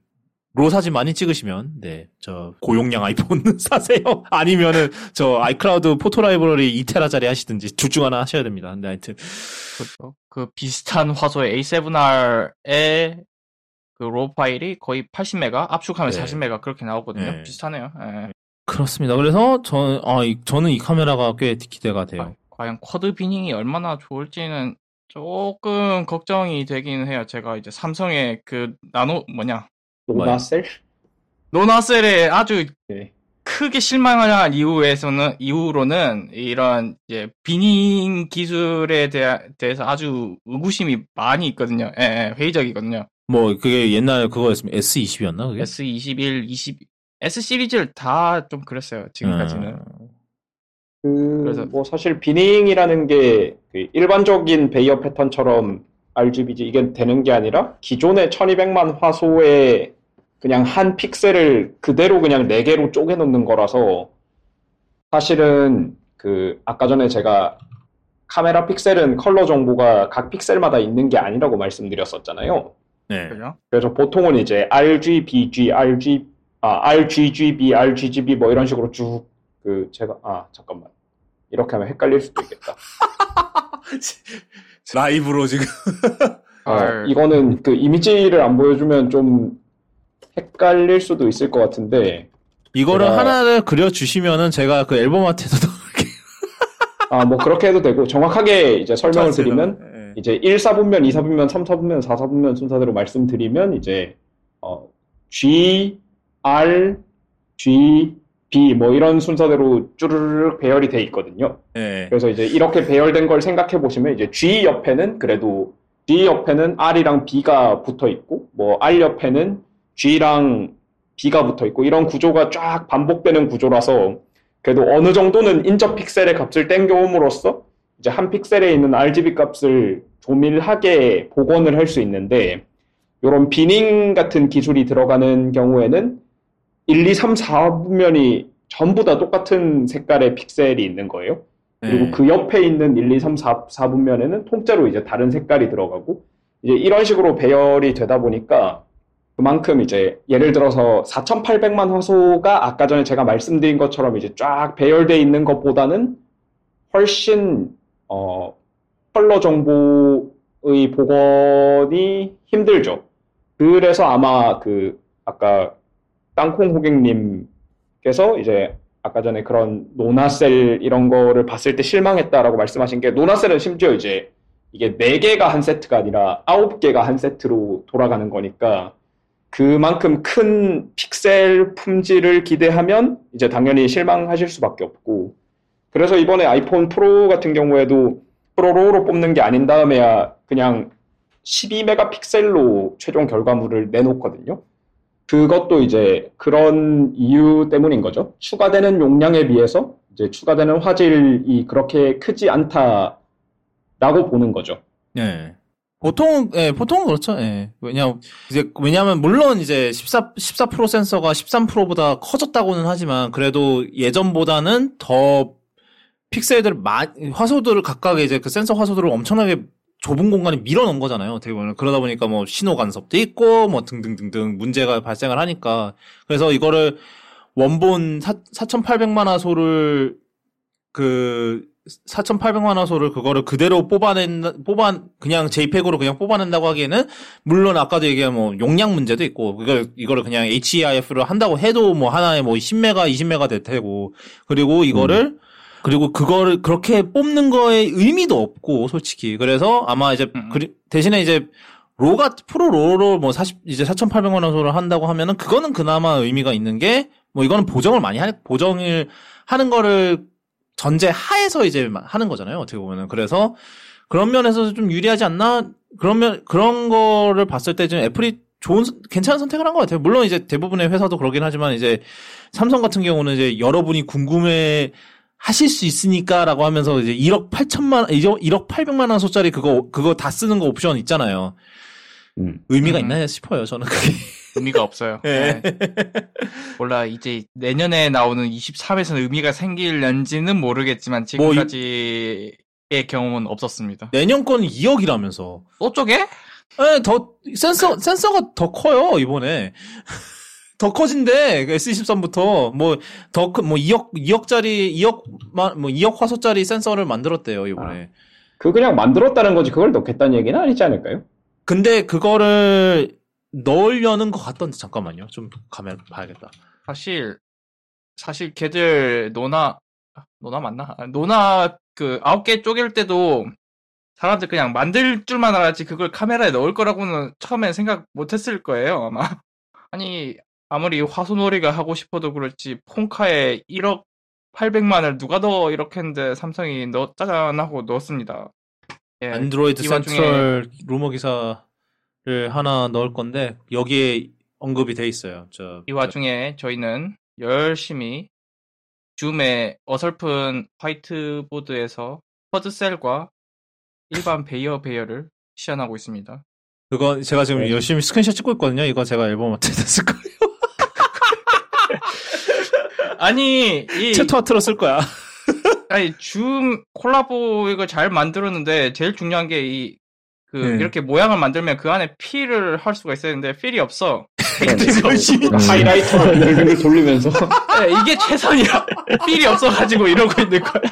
로 사진 많이 찍으시면 네, 저 고용량 아이폰 사세요. 아니면은 저 아이클라우드 포토 라이브러리 2테라짜리 하시든지 둘 중 하나 하셔야 됩니다. 근데 하여튼 그렇죠. 그 비슷한 화소의 A7R의 그로 파일이 거의 80메가, 압축하면 네. 40메가 그렇게 나오거든요. 네. 비슷하네요. 예. 그렇습니다. 그래서 저는 아, 이- 저는 이 카메라가 꽤 기대가 돼요. 아, 과연 쿼드 비닝이 얼마나 좋을지는 조금 걱정이 되긴 해요. 제가 이제 삼성의 그 나노 뭐냐 노나셀? 노나셀에 아주 네. 크게 실망한 이후에서는 이후로는 이런 이제 비닝 기술에 대하, 대해서 아주 의구심이 많이 있거든요. 예, 예, 회의적이거든요. 뭐 그게 옛날 그거였으면 S20이었나 그게? S21, 20, S 시리즈를 다 좀 그랬어요. 지금까지는. 음, 그, 그래서- 뭐 사실 비닝이라는 게 그 일반적인 베이어 패턴처럼 RGB지 이게 되는 게 아니라 기존의 1200만 화소의 그냥 한 픽셀을 그대로 그냥 4개로 쪼개 놓는 거라서 사실은 그 아까 전에 제가 카메라 픽셀은 컬러 정보가 각 픽셀마다 있는 게 아니라고 말씀드렸었잖아요. 네. 그래서 보통은 이제 RGBG, RG, 아, RGGB, RGGB 뭐 이런 식으로 쭉, 그, 제가, 아, 잠깐만. 이렇게 하면 헷갈릴 수도 있겠다. 라이브로 지금 어, 알. 이거는 그 이미지를 안 보여주면 좀 헷갈릴 수도 있을 것 같은데, 이거를 제가- 하나를 그려 주시면은 제가 그 앨범 아트에서 넣을게요. 아, 뭐 그렇게 해도 되고, 정확하게 이제 설명을 드리면, 예. 이제 1, 4분면, 2, 4분면, 3, 4분면, 4, 4분면 순서대로 말씀드리면, 이제, 어, G, R, G, B, 뭐 이런 순서대로 쭈르륵 배열이 돼 있거든요. 예. 그래서 이제 이렇게 배열된 걸 생각해 보시면 이제 G 옆에는 그래도 D 옆에는 R이랑 B가 붙어 있고, 뭐 R 옆에는 G랑 B가 붙어 있고, 이런 구조가 쫙 반복되는 구조라서, 그래도 어느 정도는 인접 픽셀의 값을 땡겨옴으로써, 이제 한 픽셀에 있는 RGB 값을 조밀하게 복원을 할 수 있는데, 이런 비닝 같은 기술이 들어가는 경우에는 1, 2, 3, 4분면이 전부 다 똑같은 색깔의 픽셀이 있는 거예요. 그리고 네. 그 옆에 있는 1, 2, 3, 4, 4분면에는 통째로 이제 다른 색깔이 들어가고 이제 이런 식으로 배열이 되다 보니까 그만큼 이제 예를 들어서 4,800만 화소가 아까 전에 제가 말씀드린 것처럼 이제 쫙 배열돼 있는 것보다는 훨씬 어 컬러 정보의 복원이 힘들죠. 그래서 아마 그 아까 땅콩 고객님께서 이제 아까 전에 그런 노나셀 이런 거를 봤을 때 실망했다라고 말씀하신 게 노나셀은 심지어 이제 이게 4개가 한 세트가 아니라 9개가 한 세트로 돌아가는 거니까 그만큼 큰 픽셀 품질을 기대하면 이제 당연히 실망하실 수밖에 없고 그래서 이번에 아이폰 프로 같은 경우에도 프로로로 뽑는 게 아닌 다음에야 그냥 12메가픽셀로 최종 결과물을 내놓거든요. 그것도 이제 그런 이유 때문인 거죠. 추가되는 용량에 비해서 이제 추가되는 화질이 그렇게 크지 않다라고 보는 거죠. 예. 보통, 예, 보통은 그렇죠. 예. 왜냐, 이제, 왜냐면, 물론 이제 14, 14% 센서가 13%보다 커졌다고는 하지만, 그래도 예전보다는 더 픽셀들, 마, 화소들을 각각 이제 그 센서 화소들을 엄청나게 좁은 공간에 밀어 넣은 거잖아요. 어떻게 보면. 그러다 보니까 뭐 신호 간섭도 있고, 뭐 등등등등 문제가 발생을 하니까. 그래서 이거를 원본 4, 4,800만 화소를 그 4,800만 화소를 그거를 그대로 뽑아낸 뽑아 그냥 JPEG으로 그냥 뽑아낸다고 하기에는 물론 아까도 얘기한 뭐 용량 문제도 있고 이걸 이거를 그냥 HEIF를 한다고 해도 뭐 하나에 뭐 10메가 20메가 될 테고 그리고 이거를 그리고 그거를 그렇게 뽑는 거에 의미도 없고 솔직히 그래서 아마 이제 음. 그리- 대신에 이제 로가 프로 로로 뭐 40, 이제 4,800만 원소를 한다고 하면은 그거는 그나마 의미가 있는 게 뭐 이거는 보정을 많이 하, 보정을 하는 거를 전제 하에서 이제 하는 거잖아요. 어떻게 보면은. 그래서 그런 면에서 좀 유리하지 않나? 그러면 그런 거를 봤을 때 지금 애플이 좋은 선- 괜찮은 선택을 한 것 같아요. 물론 이제 대부분의 회사도 그러긴 하지만 이제 삼성 같은 경우는 이제 여러분이 궁금해 하실 수 있으니까라고 하면서 이제 1억 8천만 1억 800만 원 소짜리 그거 그거 다 쓰는 거 옵션 있잖아요. 음. 의미가 음. 있나 싶어요. 저는 그게. 의미가 없어요. 예. 네. 몰라 이제 내년에 나오는 23에서는 의미가 생길는지는 모르겠지만 뭐 이- 지금까지의 경험은 없었습니다. 내년 건 2억이라면서. 또 쪼개? 예, 더 센서 센서가 더 커요 이번에. 더 커진대 S23부터 뭐더큰뭐 2억 2억짜리 2억 마- 뭐 2억 화소짜리 센서를 만들었대요 이번에. 그 그냥 만들었다는 거지 그걸 넣겠다는 얘기는 아니지 않을까요? 근데 그거를 넣으려는 것 같던데 잠깐만요. 좀 가면 봐야겠다. 사실 사실 걔들 노나 노나 맞나? 아, 노나 그 아홉 개 쪼갤 때도 사람들 그냥 만들 줄만 알았지 그걸 카메라에 넣을 거라고는 처음에 생각 못했을 거예요 아마. 아니 아무리 화소놀이가 하고 싶어도 그렇지 폰카에 1억 800만을 누가 넣어 이렇게 했는데 삼성이 넣 짜잔 하고 넣었습니다. 예, 안드로이드 센트럴 루머 기사 를 하나 넣을 건데 여기에 언급이 돼 있어요. 저 이 와중에 저희는 열심히 줌의 어설픈 화이트보드에서 quad cell과 일반 Bayer Bayer를 시연하고 있습니다. 그거 제가 지금 네. 열심히 스크린샷 찍고 있거든요. 이거 제가 앨범 어떻게 됐을 거예요. 아니 이 챕터 아트로 쓸 거야. 아니 줌 콜라보 이거 잘 만들었는데 제일 중요한 게 이 그 네. 이렇게 모양을 만들면 그 안에 fill을 할 수가 있어야 되는데 fill이 없어. 열심히 음. highlighter를 늘늘 돌리면서 네, 이게 최선이야. fill이 없어가지고 이러고 있는 거야.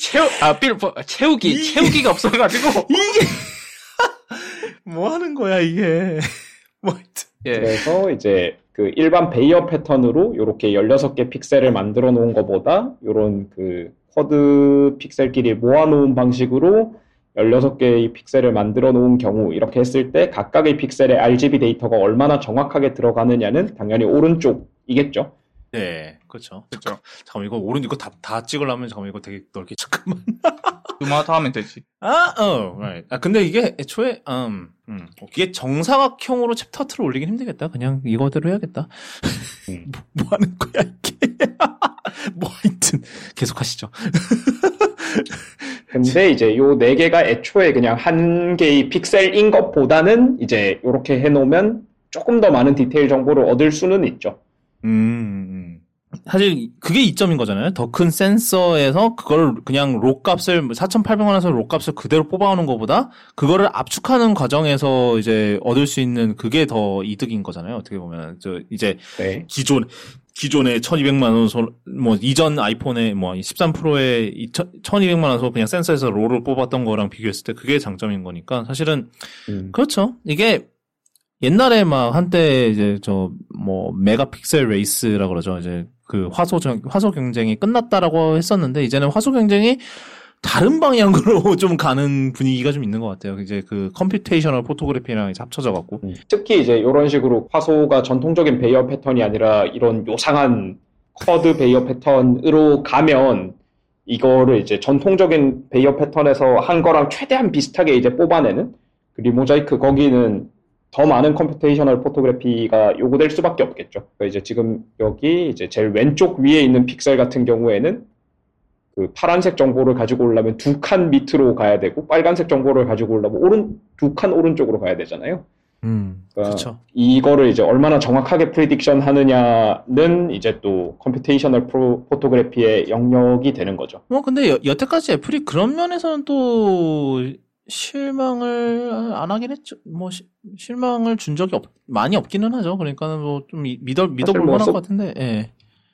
채우 아 fill 채우기 이- 채우기가 없어가지고 이게 뭐 하는 거야 이게. 뭐 하여튼. 예. 그래서 이제 그 일반 Bayer 패턴으로 이렇게 16개 픽셀을 만들어 놓은 것보다 이런 그 quad 픽셀끼리 모아 놓은 방식으로 16개의 픽셀을 만들어 놓은 경우 이렇게 했을 때 각각의 픽셀의 RGB 데이터가 얼마나 정확하게 들어가느냐는 당연히 오른쪽이겠죠. 네, 그렇죠. 그렇죠. 잠깐만 이거 오른 이거 다 다 찍으려면 잠깐만 이거 되게 넓게 잠깐만. 그마다 하면 되지. 아, 어, right. 아, 근데 이게 애초에, 음, 음, 이게 정사각형으로 챕터트를 올리긴 힘들겠다. 그냥 이거대로 해야겠다. 음. 뭐, 뭐 하는 거야, 이게. 뭐, 하여튼, 계속 하시죠. 근데 이제 요 네 개가 애초에 그냥 한 개의 픽셀인 것보다는 이제 이렇게 해놓으면 조금 더 많은 디테일 정보를 얻을 수는 있죠. 음, 음. 사실 그게 이점인 거잖아요. 더 큰 센서에서 그걸 그냥 로 값을 4,800원에서 로 값을 그대로 뽑아오는 것보다 그거를 압축하는 과정에서 이제 얻을 수 있는 그게 더 이득인 거잖아요. 어떻게 보면 저 이제 네. 기존 기존에 1200만 원, 소, 뭐, 이전 아이폰에 뭐, 13 프로에 1200만 원소 그냥 센서에서 롤을 뽑았던 거랑 비교했을 때 그게 장점인 거니까 사실은 음. 그렇죠. 이게 옛날에 막 한때 이제 저 뭐 megapixel race라 그러죠. 이제 그 화소 정- 화소 경쟁이 끝났다라고 했었는데 이제는 화소 경쟁이 다른 방향으로 좀 가는 분위기가 좀 있는 것 같아요. 이제 그 computational photography랑 이제 합쳐져 갖고. 음. 특히 이제 이런 식으로 화소가 전통적인 Bayer 패턴이 아니라 이런 요상한 quad Bayer 패턴으로 가면 이거를 이제 전통적인 Bayer 패턴에서 한 거랑 최대한 비슷하게 이제 뽑아내는 그 remosaic 거기는 더 많은 computational photography가 요구될 수밖에 없겠죠. 그러니까 이제 지금 여기 이제 제일 왼쪽 위에 있는 픽셀 같은 경우에는 그 파란색 정보를 가지고 오려면 두 칸 밑으로 가야 되고 빨간색 정보를 가지고 오려면 오른 두 칸 오른쪽으로 가야 되잖아요. 음, 그러니까 그렇죠. 이거를 이제 얼마나 정확하게 prediction 하느냐는 이제 또 computational 프로, photography의 영역이 되는 거죠. 뭐 근데 여, 여태까지 애플이 그런 면에서는 또 실망을 안 하긴 했죠. 뭐 시- 실망을 준 적이 없, 많이 없기는 하죠. 그러니까는 뭐 좀 믿어 믿어볼 뭐 만한 소- 것 같은데. 예.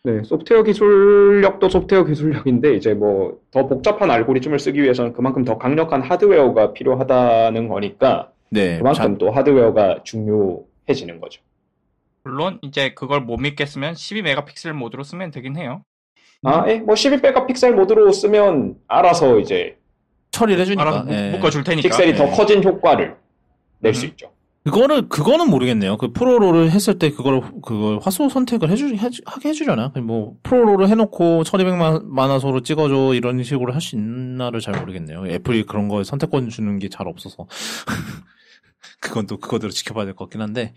네, 소프트웨어 기술력도 소프트웨어 기술력인데 이제 뭐 더 복잡한 알고리즘을 쓰기 위해서는 그만큼 더 강력한 하드웨어가 필요하다는 거니까 네. 그만큼 또 하드웨어가 중요해지는 거죠. 물론 이제 그걸 못 믿겠으면 12메가픽셀 모드로 쓰면 되긴 해요. 아, 예, 뭐 12메가픽셀 모드로 쓰면 알아서 이제 처리를 해주니까. 예. 묶어줄 테니까. 픽셀이 더 네. 커진 효과를 낼수 음. 있죠. 그거를 그거는 모르겠네요. 그 프로로를 했을 때 그걸 그걸 화소 선택을 해주 해주- 하게 해주려나? 뭐 프로로를 해놓고 1200만 만화소로 찍어줘 이런 식으로 할 수 있나를 잘 모르겠네요. 애플이 그런 거에 선택권 주는 게 잘 없어서 그건 또 그거대로 지켜봐야 될 것 같긴 한데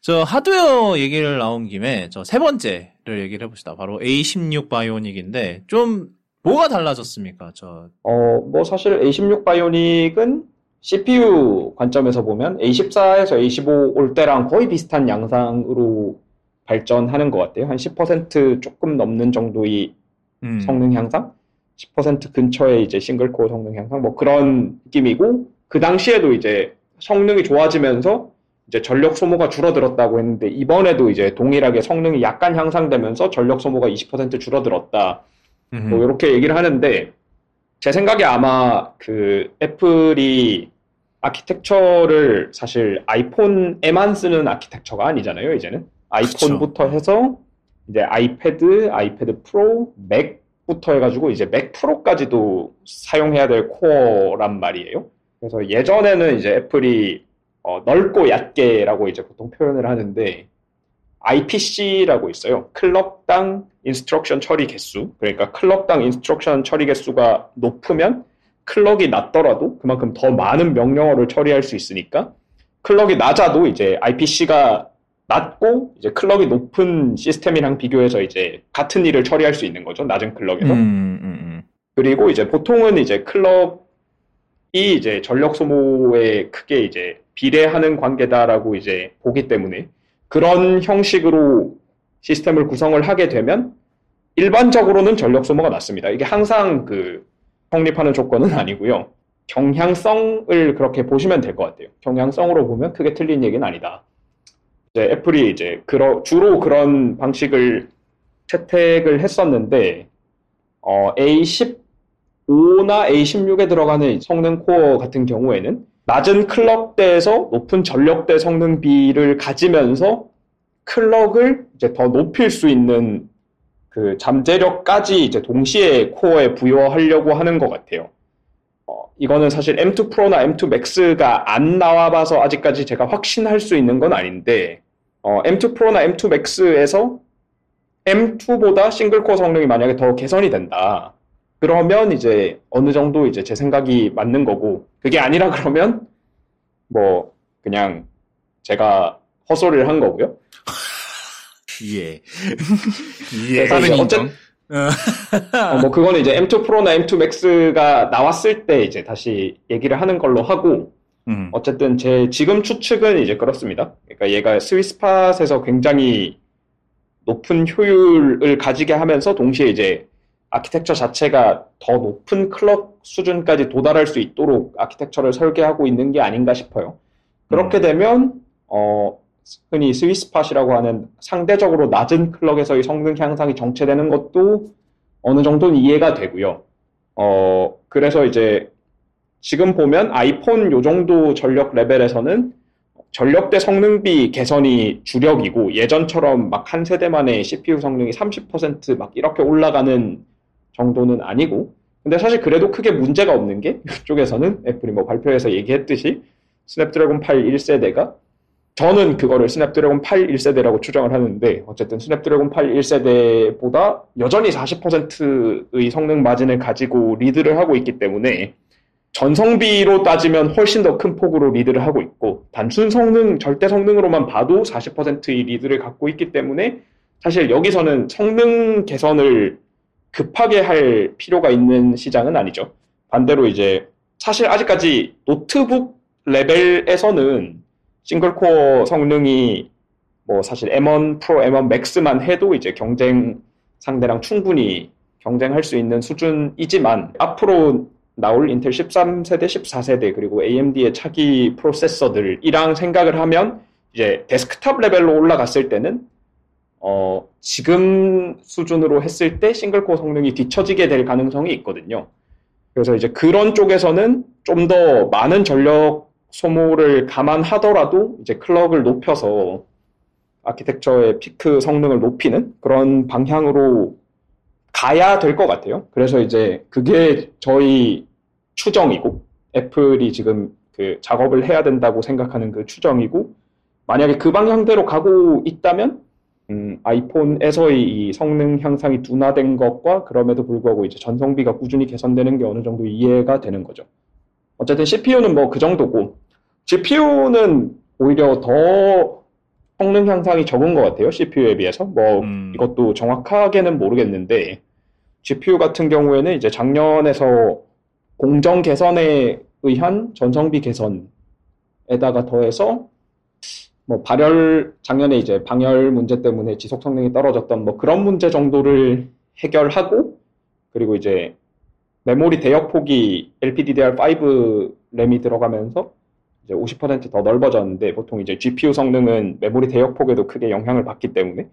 저 하드웨어 얘기를 나온 김에 저 세 번째를 얘기를 해봅시다. 바로 A16 바이오닉인데 좀 뭐가 달라졌습니까? 저 어, 뭐 사실 A16 바이오닉은 CPU 관점에서 보면 A14에서 A15 올 때랑 거의 비슷한 양상으로 발전하는 것 같아요. 한 10% 조금 넘는 정도의 음, 성능 향상? 10% 근처의 이제 싱글코어 성능 향상? 뭐 그런 느낌이고, 그 당시에도 이제 성능이 좋아지면서 이제 전력 소모가 줄어들었다고 했는데, 이번에도 이제 동일하게 성능이 약간 향상되면서 전력 소모가 20% 줄어들었다. 음, 뭐 이렇게 얘기를 하는데 제 생각에 아마 그 애플이 아키텍처를 사실 아이폰에만 쓰는 아키텍처가 아니잖아요 이제는. 아이폰부터 해서 이제 아이패드, 아이패드 프로, 맥부터 해가지고 이제 맥 프로까지도 사용해야 될 코어란 말이에요. 그래서 예전에는 이제 애플이 어, 넓고 얕게라고 이제 보통 표현을 하는데 IPC라고 있어요. 클럭당 instruction 처리 개수. 그러니까 클럭당 instruction 처리 개수가 높으면 클럭이 낮더라도 그만큼 더 많은 명령어를 처리할 수 있으니까 클럭이 낮아도 이제 IPC가 낮고 이제 클럭이 높은 시스템이랑 비교해서 이제 같은 일을 처리할 수 있는 거죠. 낮은 클럭에서. 음, 음, 음. 그리고 이제 보통은 이제 클럭이 이제 전력 소모에 크게 이제 비례하는 관계다라고 이제 보기 때문에 그런 형식으로 시스템을 구성을 하게 되면 일반적으로는 전력 소모가 낮습니다. 이게 항상 그 성립하는 조건은 아니고요. 경향성을 그렇게 보시면 될 것 같아요. 경향성으로 보면 크게 틀린 얘기는 아니다. 이제 애플이 이제 그러, 주로 그런 방식을 채택을 했었는데 어, A15나 A16에 들어가는 성능 코어 같은 경우에는 낮은 클럭대에서 높은 전력대 성능비를 가지면서 클럭을 이제 더 높일 수 있는 그 잠재력까지 이제 동시에 코어에 부여하려고 하는 것 같아요. 어, 이거는 사실 M2 프로나 M2 맥스가 안 나와봐서 아직까지 제가 확신할 수 있는 건 아닌데 어, M2 프로나 M2 맥스에서 M2보다 싱글코어 성능이 만약에 더 개선이 된다. 그러면 이제 어느 정도 이제 제 생각이 맞는 거고 그게 아니라 그러면 뭐 그냥 제가 헛소리를 한 거고요. 예. 그래서 다른 인정. 어쨌든 어, 뭐 그거는 이제 M2 프로나 M2 맥스가 나왔을 때 이제 다시 얘기를 하는 걸로 하고 음. 어쨌든 제 지금 추측은 이제 그렇습니다. 그러니까 얘가 스위스팟에서 굉장히 높은 효율을 가지게 하면서 동시에 이제 아키텍처 자체가 더 높은 클럭 수준까지 도달할 수 있도록 아키텍처를 설계하고 있는 게 아닌가 싶어요. 그렇게 되면 어, 흔히 스위스팟이라고 하는 상대적으로 낮은 클럭에서의 성능 향상이 정체되는 것도 어느 정도는 이해가 되고요. 어, 그래서 이제 지금 보면 아이폰 요 정도 전력 레벨에서는 전력대 성능비 개선이 주력이고 예전처럼 막 한 세대 만에 CPU 성능이 30%막 이렇게 올라가는 정도는 아니고 근데 사실 그래도 크게 문제가 없는 게 이쪽에서는 애플이 뭐 발표에서 얘기했듯이 스냅드래곤 8 1세대가 저는 그거를 스냅드래곤 8 1세대라고 추정을 하는데 어쨌든 스냅드래곤 8 1세대보다 여전히 40%의 성능 마진을 가지고 리드를 하고 있기 때문에 전성비로 따지면 훨씬 더 큰 폭으로 리드를 하고 있고 단순 성능 절대 성능으로만 봐도 40%의 리드를 갖고 있기 때문에 사실 여기서는 성능 개선을 급하게 할 필요가 있는 시장은 아니죠. 반대로 이제 사실 아직까지 노트북 레벨에서는 single core 성능이 뭐 사실 M1 프로, M1 맥스만 해도 이제 경쟁 상대랑 충분히 경쟁할 수 있는 수준이지만 앞으로 나올 인텔 13세대, 14세대 그리고 AMD의 차기 프로세서들이랑 생각을 하면 이제 데스크탑 레벨로 올라갔을 때는 어, 지금 수준으로 했을 때 single core 성능이 뒤처지게 될 가능성이 있거든요. 그래서 이제 그런 쪽에서는 좀 더 많은 전력 소모를 감안하더라도 이제 클럭을 높여서 아키텍처의 피크 성능을 높이는 그런 방향으로 가야 될 것 같아요. 그래서 이제 그게 저희 추정이고 애플이 지금 그 작업을 해야 된다고 생각하는 그 추정이고 만약에 그 방향대로 가고 있다면 음, 아이폰에서의 이 성능 향상이 둔화된 것과 그럼에도 불구하고 이제 전성비가 꾸준히 개선되는 게 어느 정도 이해가 되는 거죠. 어쨌든 CPU는 뭐 그 정도고 GPU는 오히려 더 성능 향상이 적은 것 같아요. CPU에 비해서. 뭐 음. 이것도 정확하게는 모르겠는데 GPU 같은 경우에는 이제 작년에서 공정 개선에 의한 전성비 개선에다가 더해서 뭐 발열 작년에 이제 방열 문제 때문에 지속 성능이 떨어졌던 뭐 그런 문제 정도를 해결하고 그리고 이제 메모리 대역 폭이 LPDDR5 램이 들어가면서 이제 50%더 넓어졌는데 보통 이제 GPU 성능은 메모리 대역 폭에도 크게 영향을 받기 때문에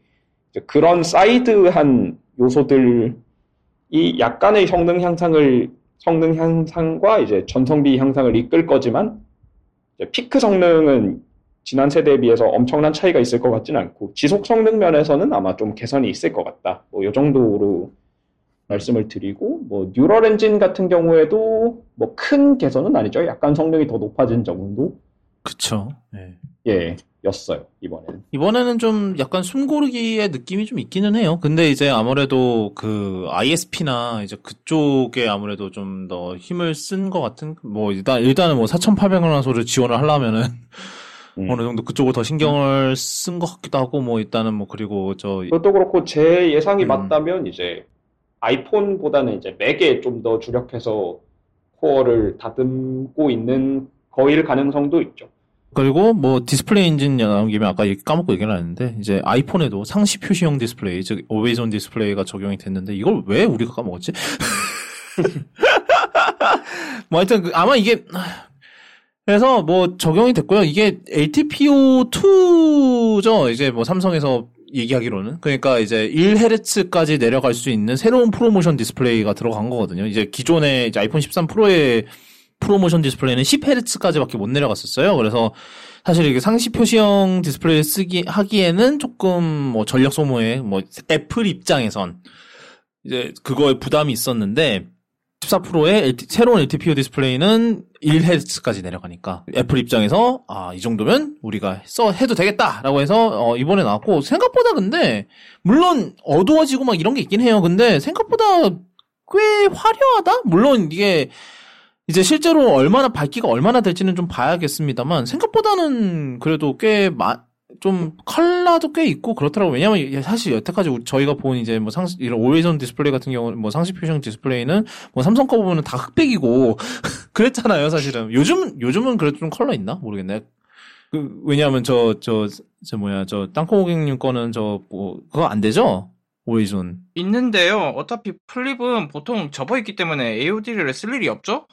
그런 사이드한 요소들이 약간의 성능 향상을 성능 향상과 이제 전성비 향상을 이끌 거지만 피크 성능은 지난 세대에 비해서 엄청난 차이가 있을 것 같지는 않고 지속 성능 면에서는 아마 좀 개선이 있을 것 같다. 뭐 이 정도로 말씀을 드리고 뭐 Neural Engine 같은 경우에도 뭐 큰 개선은 아니죠. 약간 성능이 더 높아진 정도 그쵸. 예. 예 였어요 이번에는. 이번에는 좀 약간 숨고르기의 느낌이 좀 있기는 해요. 근데 이제 아무래도 그 ISP나 이제 그쪽에 아무래도 좀 더 힘을 쓴 것 같은, 뭐 일단, 일단은 뭐 4,800만 화소를 지원을 하려면은 음. 어느 정도 그쪽을 더 신경을 쓴 것 같기도 하고 뭐 일단은 뭐 그리고 저, 그것도 그렇고 제 예상이 음. 맞다면 이제 아이폰보다는 이제 맥에 좀 더 주력해서 코어를 다듬고 있는 거일 가능성도 있죠. 그리고 뭐 디스플레이 엔진 나온 김에 아까 까먹고 얘기를 안 했는데 이제 아이폰에도 상시 표시형 디스플레이 즉 always on 디스플레이가 적용이 됐는데 이걸 왜 우리가 까먹었지? 뭐 하여튼 그- 아마 이게 그래서 뭐 적용이 됐고요. 이게 LTPO2죠. 이제 뭐 삼성에서 얘기하기로는 그러니까 이제 1Hz까지 내려갈 수 있는 새로운 프로모션 디스플레이가 들어간 거거든요. 이제 기존에 이제 아이폰 13 프로의 프로모션 디스플레이는 10Hz까지밖에 못 내려갔었어요. 그래서 사실 이게 상시 표시형 디스플레이 쓰기 하기에는 조금 뭐 전력 소모에 뭐 애플 입장에선 이제 그거에 부담이 있었는데 14 프로의 LT 새로운 LTPO 디스플레이는 1Hz까지 내려가니까 애플 입장에서 아 이 정도면 우리가 써 해도 되겠다라고 해서 어, 이번에 나왔고 생각보다 근데 물론 어두워지고 막 이런 게 있긴 해요. 근데 생각보다 꽤 화려하다? 물론 이게 이제 실제로 얼마나 밝기가 얼마나 될지는 좀 봐야겠습니다만 생각보다는 그래도 꽤 좀 컬러도 꽤 있고 그렇더라고. 왜냐면 사실 여태까지 저희가 본 이제 뭐 상시 이런 always on 디스플레이 같은 경우 뭐 상시 표시형 디스플레이는 뭐 삼성 거 보면은 다 흑백이고 그랬잖아요, 사실은. 요즘 요즘은 그래도 좀 컬러 있나 모르겠네. 그 왜냐하면 저 저저 뭐야 저 땅콩고객님 거는 저 뭐 그거 안 되죠? 오리존. 있는데요. 어차피 플립은 보통 접어 있기 때문에 AOD를 쓸 일이 없죠?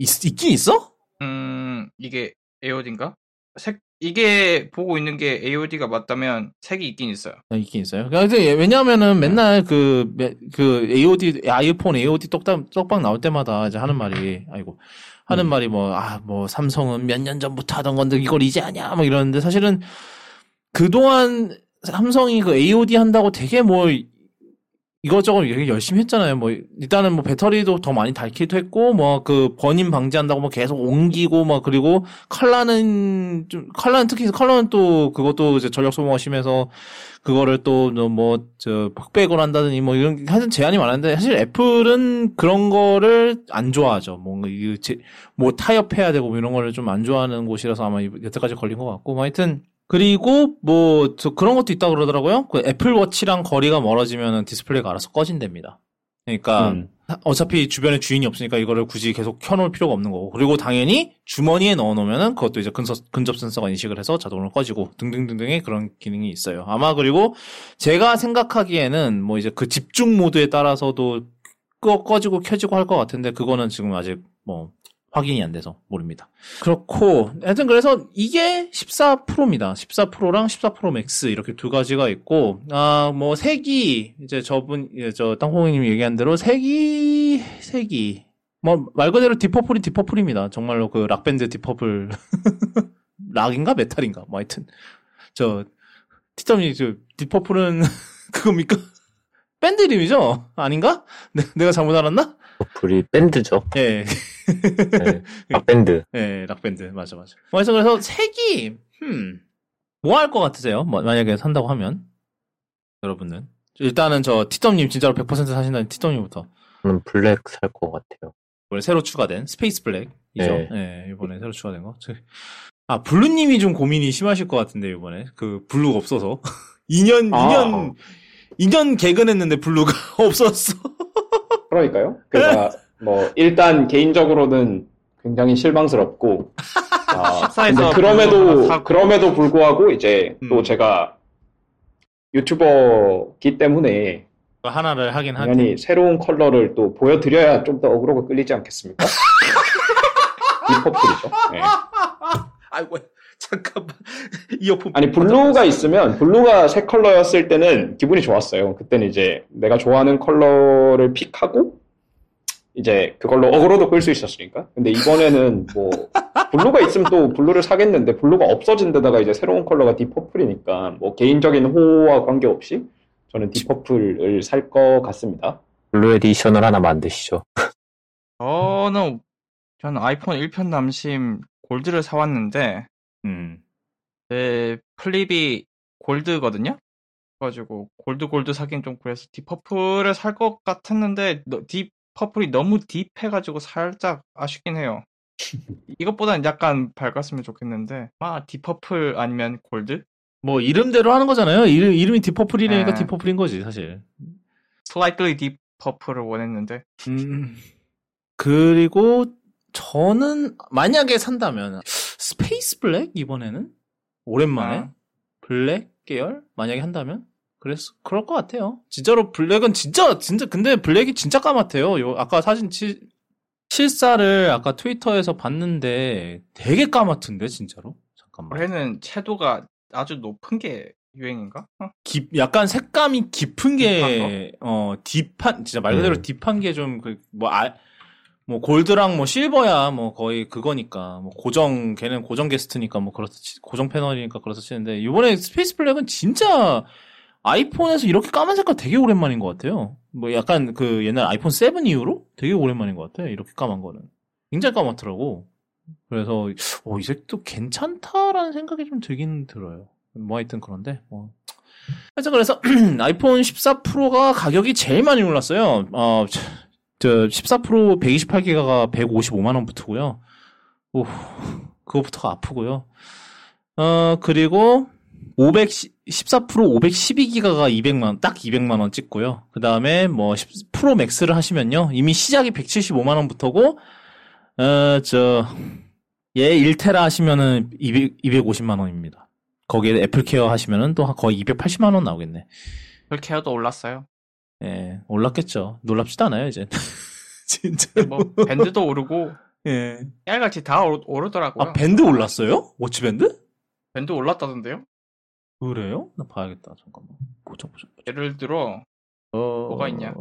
있, 있긴 있어? 음, 이게 AOD인가? 색, 이게 보고 있는 게 AOD가 맞다면 색이 있긴 있어요. 아, 있긴 있어요. 그러니까 왜냐하면은 맨날 그, 그 AOD, 아이폰 AOD 떡방, 떡방 나올 때마다 이제 하는 말이, 아이고, 하는 음. 말이 뭐, 아, 뭐, 삼성은 몇 년 전부터 하던 건데 이걸 이제 하냐, 뭐 이러는데 사실은 그동안 삼성이 그 AOD 한다고 되게 뭐 이것저것 되게 열심히 했잖아요. 뭐 일단은 뭐 배터리도 더 많이 닳기도 했고 뭐그 번임 방지한다고 뭐 계속 옮기고 뭐 그리고 컬러는 좀 컬러는 특히 컬러는 또 그것도 이제 전력 소모가 심해서 그거를 또 뭐저 흑백으로 한다더니 뭐 이런 하여튼 제한이 많았는데 사실 애플은 그런 거를 안 좋아하죠. 뭔가 뭐 타협해야 되고 뭐 이런 거를 좀 안 좋아하는 곳이라서 아마 여태까지 걸린 것 같고 뭐 하여튼 그리고 뭐 저 그런 것도 있다 그러더라고요. 그 애플워치랑 거리가 멀어지면 디스플레이가 알아서 꺼진답니다. 그러니까 음. 어차피 주변에 주인이 없으니까 이거를 굳이 계속 켜놓을 필요가 없는 거고. 그리고 당연히 주머니에 넣어놓으면은 그것도 이제 근접, 근접 센서가 인식을 해서 자동으로 꺼지고 등등등등의 그런 기능이 있어요. 아마 그리고 제가 생각하기에는 뭐 이제 그 집중 모드에 따라서도 꺼, 꺼지고 켜지고 할 것 같은데 그거는 지금 아직 뭐 확인이 안 돼서 모릅니다. 그렇고 하여튼 그래서 이게 14 프로입니다. 14 프로랑 14 프로 맥스 이렇게 두 가지가 있고 아 뭐 색이 이제 저분 저 땅콩님이 얘기한 대로 색이 색이 뭐 말 그대로 디퍼플이 디퍼플입니다. 정말로 그 락밴드 Deep Purple 락인가 메탈인가 뭐 하여튼 저 티점이 저 Deep Purple은 그겁니까? 밴드 이름이죠? 아닌가? 네, 내가 잘못 알았나? Deep Purple이 밴드죠. 예. 네, 락밴드. 네, 락밴드. 맞아, 맞아. 그래서 그래서 색이, 음, 뭐할 것 같으세요? 뭐, 만약에 산다고 하면? 여러분은? 일단은 저 티덤님 진짜로 100% 사신다는 티덤님부터. 저는 블랙 살 것 같아요. 이번에 새로 추가된 Space Black이죠. 네. 네, 이번에 새로 추가된 거. 아, 블루님이 좀 고민이 심하실 것 같은데, 이번에. 그, 블루가 없어서. 2년, 아. 2년, 2년 개근했는데 블루가 없었어. 그러니까요. 그러니까 뭐 일단 개인적으로는 굉장히 실망스럽고 아, 근데 그럼에도 그럼에도 불구하고 이제 음. 또 제가 유튜버기 때문에 하나를 하긴 하니 당연히 새로운 컬러를 또 보여드려야 좀 더 어그로가 끌리지 않겠습니까? 이퍼플이죠. 네. 아이고 잠깐만 이어폰 아니 블루가 있으면 블루가 새 컬러였을 때는 기분이 좋았어요. 그때는 이제 내가 좋아하는 컬러를 pick하고 이제 그걸로 어그로도 끌 수 있었으니까. 근데 이번에는 뭐 블루가 있으면 또 블루를 사겠는데 블루가 없어진 데다가 이제 새로운 컬러가 deep purple이니까 뭐 개인적인 호오와 관계없이 저는 deep purple을 살 것 같습니다. 블루 edition을 하나 만드시죠. 저는 저는 아이폰 1편 남심 골드를 사왔는데 음. 제 플립이 골드거든요. 그래가지고 골드 골드 사긴 좀 그래서 deep purple을 살 것 같았는데 deep purple이 너무 deep해가지고 살짝 아쉽긴 해요. 이것보다는 약간 밝았으면 좋겠는데 아 deep purple 아니면 골드? 뭐 이름대로 하는 거잖아요. 이름 이름이 deep purple이니까 네. deep purple인 거지 사실. slightly deep purple을 원했는데. 음. 그리고 저는 만약에 산다면 space black 이번에는 오랜만에 아. 블랙 계열 만약에 한다면 그래서 그럴 것 같아요. 진짜로 블랙은 진짜 진짜 근데 블랙이 진짜 까맣대요. 요 아까 사진 치, 실사를 아까 트위터에서 봤는데 되게 까맣던데 진짜로. 잠깐만. 올해는 채도가 아주 높은 게 유행인가? 어? 깊 약간 색감이 깊은 게 어 deep한 진짜 말 그대로 음. deep한 게 좀 그뭐 아, 뭐 골드랑 뭐 실버야 뭐 거의 그거니까 뭐 고정 걔는 고정 게스트니까 뭐 그렇다 고정 패널이니까 그렇다 치는데 이번에 space black은 진짜 아이폰에서 이렇게 까만 색깔 되게 오랜만인 것 같아요. 뭐 약간 그 옛날 아이폰 7 이후로 되게 오랜만인 것 같아요. 이렇게 까만 거는. 굉장히 까맣더라고. 그래서 어, 이 색도 괜찮다라는 생각이 좀 들긴 들어요. 뭐 하여튼 그런데 뭐. 하여튼 그래서 아이폰 14 프로가 가격이 제일 많이 올랐어요. 어, 저14 프로 128기가가 155만 원부터고요. 오, 그거부터가 아프고요. 어 그리고 500 14 프로 512기가가 200만 딱 200만 원 찍고요. 그 다음에 뭐 10 프로 맥스를 하시면요 이미 시작이 175만 원부터고 어 저 얘 1테라 하시면은 200 250만 원입니다. 거기에 애플케어 하시면은 또 거의 280만 원 나오겠네. 헐, 케어도 올랐어요. 예, 올랐겠죠. 놀랍지도 않아요, 이제. 진짜. 뭐 밴드도 오르고 예. 깨알같이 다 오르, 오르더라고요. 아, 밴드 올랐어요? 워치 밴드? 밴드 올랐다던데요? 그래요? 나 봐야겠다. 잠깐만. 보자, 보자. 예를 들어 어... 뭐가 있냐?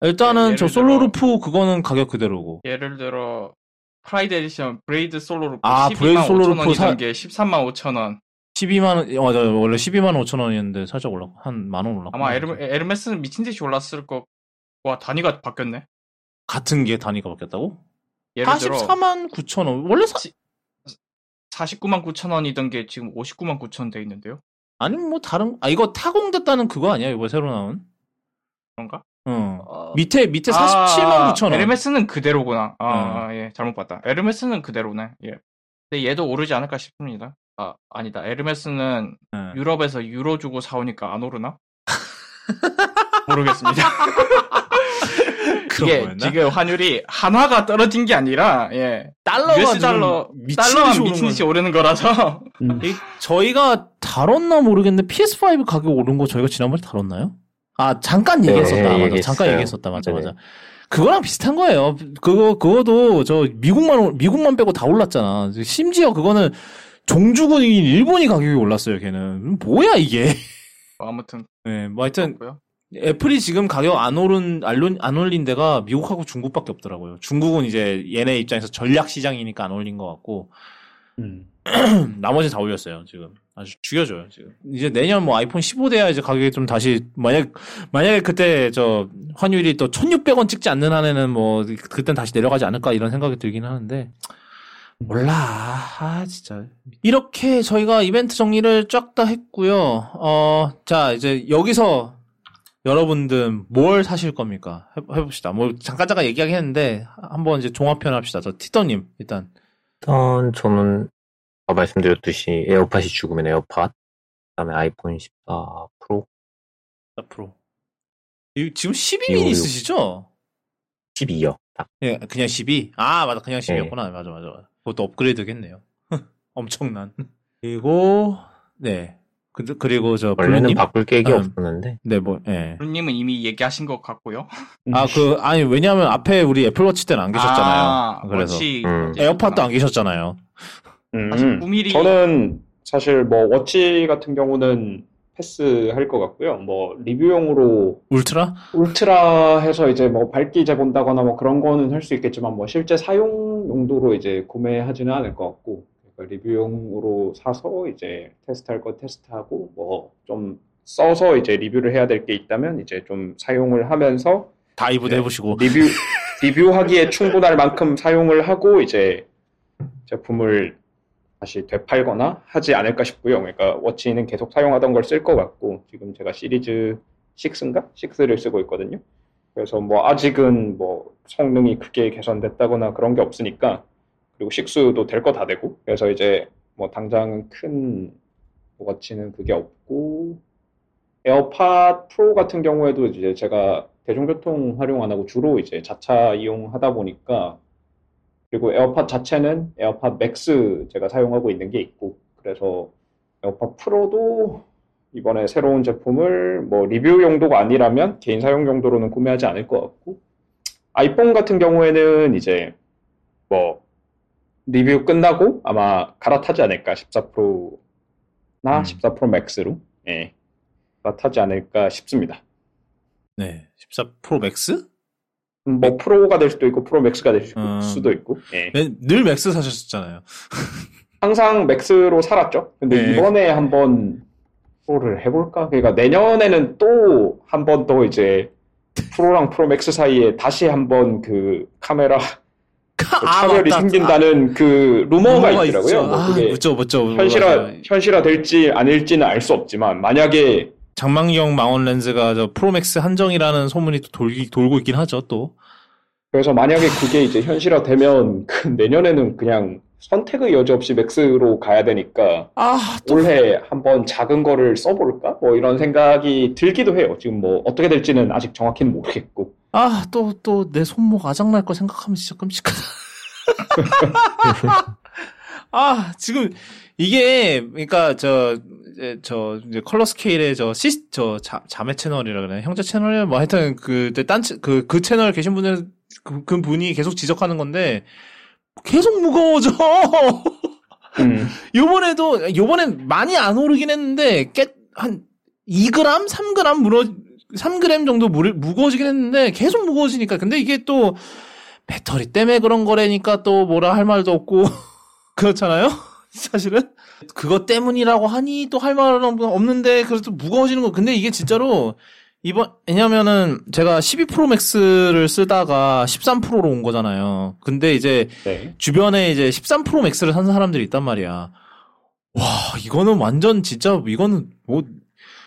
일단은 예를 저 solo loop 그거는 가격 그대로고. 예를 들어 Pride edition braided solo loop 아, 12만 braided 5천 solo loop 사- 게 13만 5천 원. 12만 원, 어, 맞아. 원래 12만 5천 원이었는데 살짝 올랐, 한만 원 올랐고. 아마 에르, 에르메스는 미친 듯이 올랐을 거. 와 단위가 바뀌었네. 같은 게 단위가 바뀌었다고? 예를 들어 44만 9천 원. 원래 사, 49만 9천 원이던 게 지금 59만 9천 원돼 있는데요. 아니, 뭐 다른, 아, 이거 타공됐다는 그거 아니야? 이거 새로 나온? 그런가? 어. 어, 밑에, 밑에 아, 47만 9천 원. 에르메스는 그대로구나. 아, 어. 아, 예, 잘못 봤다. 에르메스는 그대로네. 예. 근데 얘도 오르지 않을까 싶습니다. 아, 아니다. 에르메스는 예. 유럽에서 유로 주고 사오니까 안 오르나? 모르겠습니다. 그런 이게 거였나? 지금 환율이 한화가 떨어진 게 아니라 예. 달러가 US 달러 미친 달러만 듯이 오르는 미친 듯이. 오르는 거라서 이, 저희가 다뤘나 모르겠는데 PS5 가격 오른 거 저희가 지난번에 다뤘나요? 아 잠깐 네, 얘기했었다 맞아 얘기했어요. 잠깐 얘기했었다 맞아 네네. 맞아 그거랑 비슷한 거예요 그거 그거도 저 미국만 올- 미국만 빼고 다 올랐잖아 심지어 그거는 종주국인 일본이 가격이 올랐어요 걔는 뭐야 이게 뭐 아무튼 네, 뭐 하여튼 그렇고요. 애플이 지금 가격 안 오른 안, 올- 안 올린 데가 미국하고 중국밖에 없더라고요 중국은 이제 얘네 입장에서 전략 시장이니까 안 올린 것 같고 음. 나머지 다 올렸어요, 지금. 아주 죽여줘요, 지금. 이제 내년 뭐 아이폰 15 돼야 이제 가격이 좀 다시, 만약, 만약에 그때 저 환율이 또 1600원 찍지 않는 한에는 뭐, 그땐 다시 내려가지 않을까 이런 생각이 들긴 하는데, 몰라. 아, 진짜. 이렇게 저희가 이벤트 정리를 쫙 다 했고요. 어, 자, 이제 여기서 여러분들 뭘 사실 겁니까? 해, 해봅시다. 뭐, 잠깐 잠깐 얘기하긴 했는데, 한번 이제 종합편 합시다. 저 티터님, 일단. 일단 저는 아까 말씀드렸듯이 에어팟이 죽으면 에어팟, 그다음에 아이폰 14 프로, 앞으로. 이- 지금 12 이거, 미니 이거. 쓰시죠? 12요. 딱. 예, 그냥 12. 아, 맞아. 그냥 10이었구나. 맞아, 맞아, 맞아. 그것도 업그레이드겠네요. 엄청난. 그리고, 네. 그, 그리고 저, 원래는 블루님? 바꿀 계획이 음. 없었는데 네, 뭐, 예. 루님은 이미 얘기하신 것 같고요. 아, 그, 아니, 왜냐면 앞에 우리 애플워치 때는 안 계셨잖아요. 아, 그래서. 워치 음. 에어팟도 안 계셨잖아요. 음. 49mm 저는 사실 뭐 워치 같은 경우는 패스 할 것 같고요. 뭐 리뷰용으로 울트라? 울트라 해서 이제 뭐 밝기 재본다거나 뭐 그런 거는 할 수 있겠지만 뭐 실제 사용 용도로 이제 구매하지는 않을 것 같고 리뷰용으로 사서 이제 테스트할 거 테스트하고 뭐 좀 써서 이제 리뷰를 해야 될 게 있다면 이제 좀 사용을 하면서 dive도 네. 해보시고. 리뷰 리뷰하기에 충분할 만큼 사용을 하고 이제 제품을 다시 되팔거나 하지 않을까 싶고요. 그러니까 워치는 계속 사용하던 걸 쓸 것 같고 지금 제가 시리즈 6인가? 6를 쓰고 있거든요. 그래서 뭐 아직은 뭐 성능이 크게 개선됐다거나 그런 게 없으니까 그리고 6도 될 거 다 되고. 그래서 이제 뭐 당장 큰 워치는 그게 없고 에어팟 프로 같은 경우에도 이제 제가 대중교통 활용 안 하고 주로 이제 자차 이용하다 보니까 그리고 에어팟 자체는 에어팟 맥스 제가 사용하고 있는 게 있고 그래서 에어팟 프로도 이번에 새로운 제품을 뭐 리뷰 용도가 아니라면 개인 사용 용도로는 구매하지 않을 것 같고 아이폰 같은 경우에는 이제 뭐 리뷰 끝나고 아마 갈아타지 않을까 14 프로나 음. 14 프로 맥스로 예 갈아타지 않을까 싶습니다. 네. 14 프로 맥스? 음, 뭐 Pro가 될 수도 있고 Pro Max가 될 수- 음. 수도 있고 예. 네, 늘 Max 사셨잖아요. 항상 Max로 살았죠. 근데 네. 이번에 한번 Pro를 해볼까? 그러니까 내년에는 또 한 번 더 이제 Pro랑 Pro Max 사이에 다시 한번 그 카메라 그 차별이 맞다. 생긴다는 그 루머가 루머가 있더라고요. 뭐 아, 묻죠, 묻죠. 현실화 맞아요. 현실화 될지 아닐지는 알 수 없지만 만약에 잠망경 망원 렌즈가 저 Pro Max 한정이라는 소문이 또 돌기, 돌고 있긴 하죠, 또. 그래서 만약에 그게 이제 현실화 되면 그 내년에는 그냥 선택의 여지 없이 맥스로 가야 되니까 아, 또 올해 한번 작은 거를 써볼까? 뭐 이런 생각이 들기도 해요. 지금 뭐 어떻게 될지는 아직 정확히는 모르겠고. 아, 또, 또, 내 손목 아작날 거 생각하면 진짜 끔찍하다. 아, 지금, 이게, 그러니까, 저, 저, 이제 컬러 스케일의 저, 시, 저, 자, 자매 채널이라 그러나, 형제 채널이야, 뭐 하여튼, 그, 딴, 채- 그, 그 채널 계신 분들, 그, 그 분이 계속 지적하는 건데, 계속 무거워져! 음. 요번에도, 요번엔 많이 안 오르긴 했는데, 깨, 한 2g? 3g 물어, 3g 정도 무, 무거워지긴 했는데, 계속 무거워지니까. 근데 이게 또, 배터리 때문에 그런 거라니까 또 뭐라 할 말도 없고, 그렇잖아요? 사실은? 그것 때문이라고 하니 또 할 말은 없- 없는데, 그래도 무거워지는 거. 근데 이게 진짜로, 이번, 왜냐면은 제가 12 Pro Max를 쓰다가 13 Pro로 온 거잖아요. 근데 이제 네. 주변에 이제 13 Pro Max를 산 사람들이 있단 말이야. 와, 이거는 완전 진짜 이거는 뭐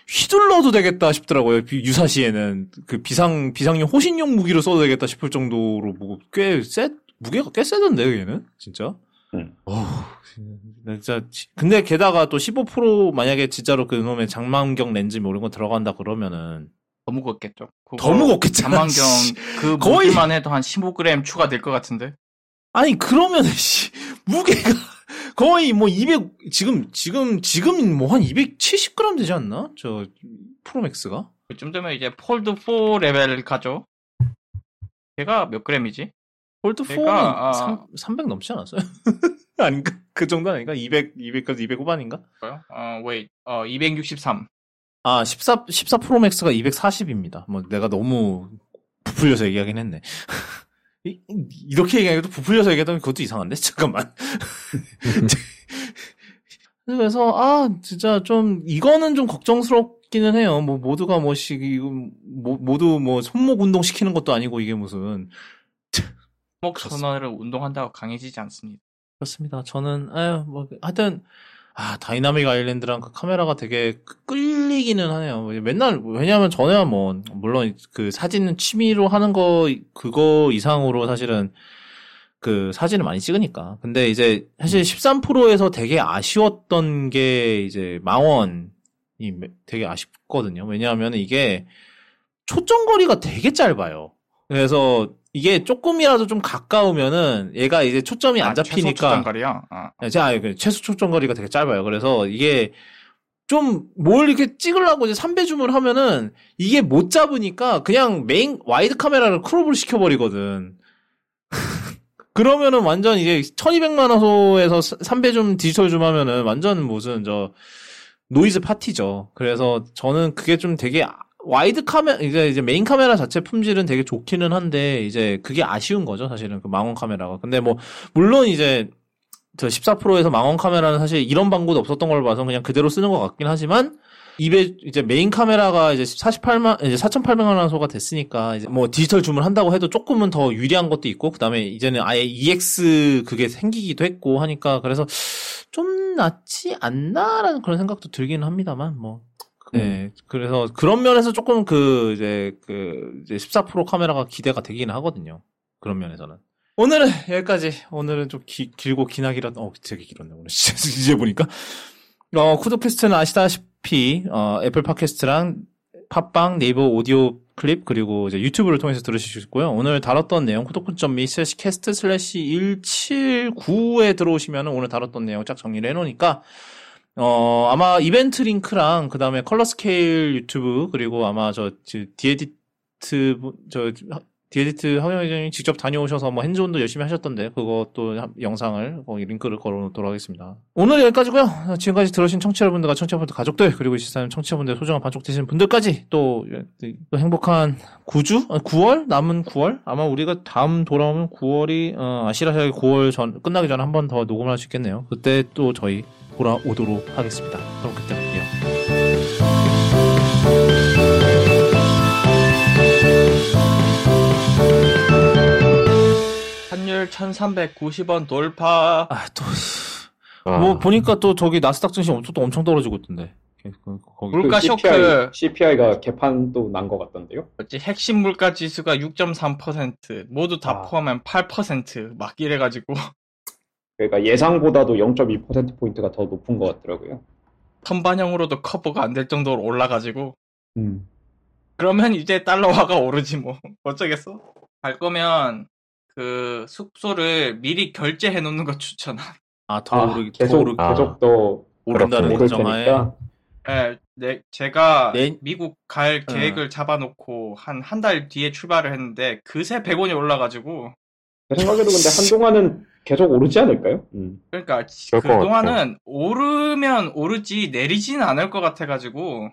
휘둘러도 되겠다 싶더라고요. 비- 유사시에는 그 비상 비상용 호신용 무기로 써도 되겠다 싶을 정도로 뭐꽤쎄 무게가 꽤 세던데 얘는 진짜. 음. 어우, 진짜 지- 근데 게다가 또 15 프로 만약에 진짜로 그 놈의 잠망경 렌즈 뭐 이런 거 들어간다 그러면은 더 무겁겠죠. 더 무겁겠잖아. 잠망경 씨. 그 거의- 무게만 해도 한 15g 추가될 것 같은데. 아니 그러면 씨 무게가 거의 뭐 200 지금 지금 지금 뭐 한 270g 되지 않나? 저 Pro Max가? 그쯤 되면 이제 Fold 4 레벨 가죠. 걔가 몇 그램이지? Fold 4는 그러니까, 아. 300 넘지 않았어요? 아닌가? 그 정도 아닌가? 200 200까지 200 후반인가? 뭐요? 어, wait. 어, 263. 아, 14 14 프로맥스가 240입니다. 뭐 내가 너무 부풀려서 얘기하긴 했네. 이- 이렇게 얘기하기도 부풀려서 얘기하면 그것도 이상한데? 잠깐만. 그래서 아 진짜 좀 이거는 좀 걱정스럽기는 해요. 뭐 모두가 뭐시 이거 뭐- 모두 뭐 손목 운동 시키는 것도 아니고 이게 무슨 목 선언을 운동한다고 강해지지 않습니다. 그렇습니다. 저는 아유 뭐 하여튼 아 Dynamic Island랑 그 카메라가 되게 끌리기는 하네요. 맨날 왜냐하면 전에야 뭐 물론 그 사진은 취미로 하는 거 그거 이상으로 사실은 그 사진을 많이 찍으니까. 근데 이제 사실 13 Pro에서 되게 아쉬웠던 게 이제 망원이 되게 아쉽거든요. 왜냐하면 이게 초점거리가 되게 짧아요. 그래서 이게 조금이라도 좀 가까우면은 얘가 이제 초점이 안 아, 최소 잡히니까 초점거리요? 아, 네, 제가 그 최소 초점거리가 되게 짧아요. 그래서 이게 좀 뭘 이렇게 찍으려고 이제 3배 줌을 하면은 이게 못 잡으니까 그냥 메인 wide 카메라를 crop을 시켜버리거든. 그러면은 완전 이제 1200만 화소에서 3배 줌 디지털 줌 하면은 완전 무슨 저 노이즈 파티죠. 그래서 저는 그게 좀 되게 아- wide 카메라 이제 이제 메인 카메라 자체 품질은 되게 좋기는 한데 이제 그게 아쉬운 거죠 사실은 그 망원 카메라가. 근데 뭐 물론 이제 저 14%에서 망원 카메라는 사실 이런 방구도 없었던 걸 봐서 그냥 그대로 쓰는 것 같긴 하지만 입에 이제 메인 카메라가 이제 48만 이제 4,800만 화소가 됐으니까 이제 뭐 디지털 줌을 한다고 해도 조금은 더 유리한 것도 있고 그다음에 이제는 아예 EX 그게 생기기도 했고 하니까 그래서 좀 낫지 않나라는 그런 생각도 들기는 합니다만 뭐 네, 그래서 그런 면에서 조금 그 이제 그 이제 14% 카메라가 기대가 되기는 하거든요. 그런 면에서는. 오늘은 여기까지. 오늘은 좀 기- 길고 기나기라, 어, 되게 길었네, 오늘. 이제 보니까. 어, 쿠드캐스트는 아시다시피, 어, Apple Podcast랑 팟빵, 네이버 오디오 클립, 그리고 이제 유튜브를 통해서 들으실 수 있고요. 오늘 다뤘던 내용, 구독.me slash cast slash 179에 들어오시면 오늘 다뤘던 내용 쫙 정리를 해놓으니까, 어, 아마 이벤트 링크랑, 그 다음에 Color Scale 유튜브, 그리고 아마 저, 저 디에디트, 분- 저, 디에디트 황영 회장님 직접 다녀오셔서 뭐 핸즈온도 열심히 하셨던데, 그것도 한- 영상을, 거기 링크를 걸어 놓도록 하겠습니다. 오늘 여기까지고요 지금까지 들으신 청취자분들과 청취자분들 가족들, 그리고 이 시사는 청취자분들 소중한 반쪽 되시는 분들까지 또, 또 행복한 9주? 9월? 남은 9월? 아마 우리가 다음 돌아오면 9월이, 어, 아시라시아의 9월 전, 끝나기 전에 한 번 더 녹음을 할 수 있겠네요. 그때 또 저희 돌아오도록 하겠습니다. 그럼 그때 볼게요. 환율 1390원 돌파. 아, 또, 아, 뭐, 보니까 또 저기 나스닥 증시 엄청, 또 엄청 떨어지고 있던데. 그- 거기 물가 쇼크. CPI가 개판도 난것 같던데요. 뭐지 핵심 물가 지수가 6.3% 모두 다 아. 포함하면 8%막 이래가지고 그러니까 예상보다도 0.2% 포인트가 더 높은 것 같더라고요. 선반영으로도 커버가 안 될 정도로 올라가지고 음. 그러면 이제 달러화가 오르지 뭐 어쩌겠어? 갈 거면 그 숙소를 미리 결제해 놓는 거 추천함. 아 더 아, 오르기 더 계속 오르기 아. 계속 더 오른다는 오를 가정하에 테니까. 예, 네, 제가 내- 미국 갈 어. 계획을 잡아놓고 한 한 달 뒤에 출발을 했는데 그새 100원이 올라가지고 제 생각에도 근데 한동안은 계속 오르지 않을까요? 음. 그러니까 그럴 것 그동안은 오르면 오르지 내리지는 않을 것 같아가지고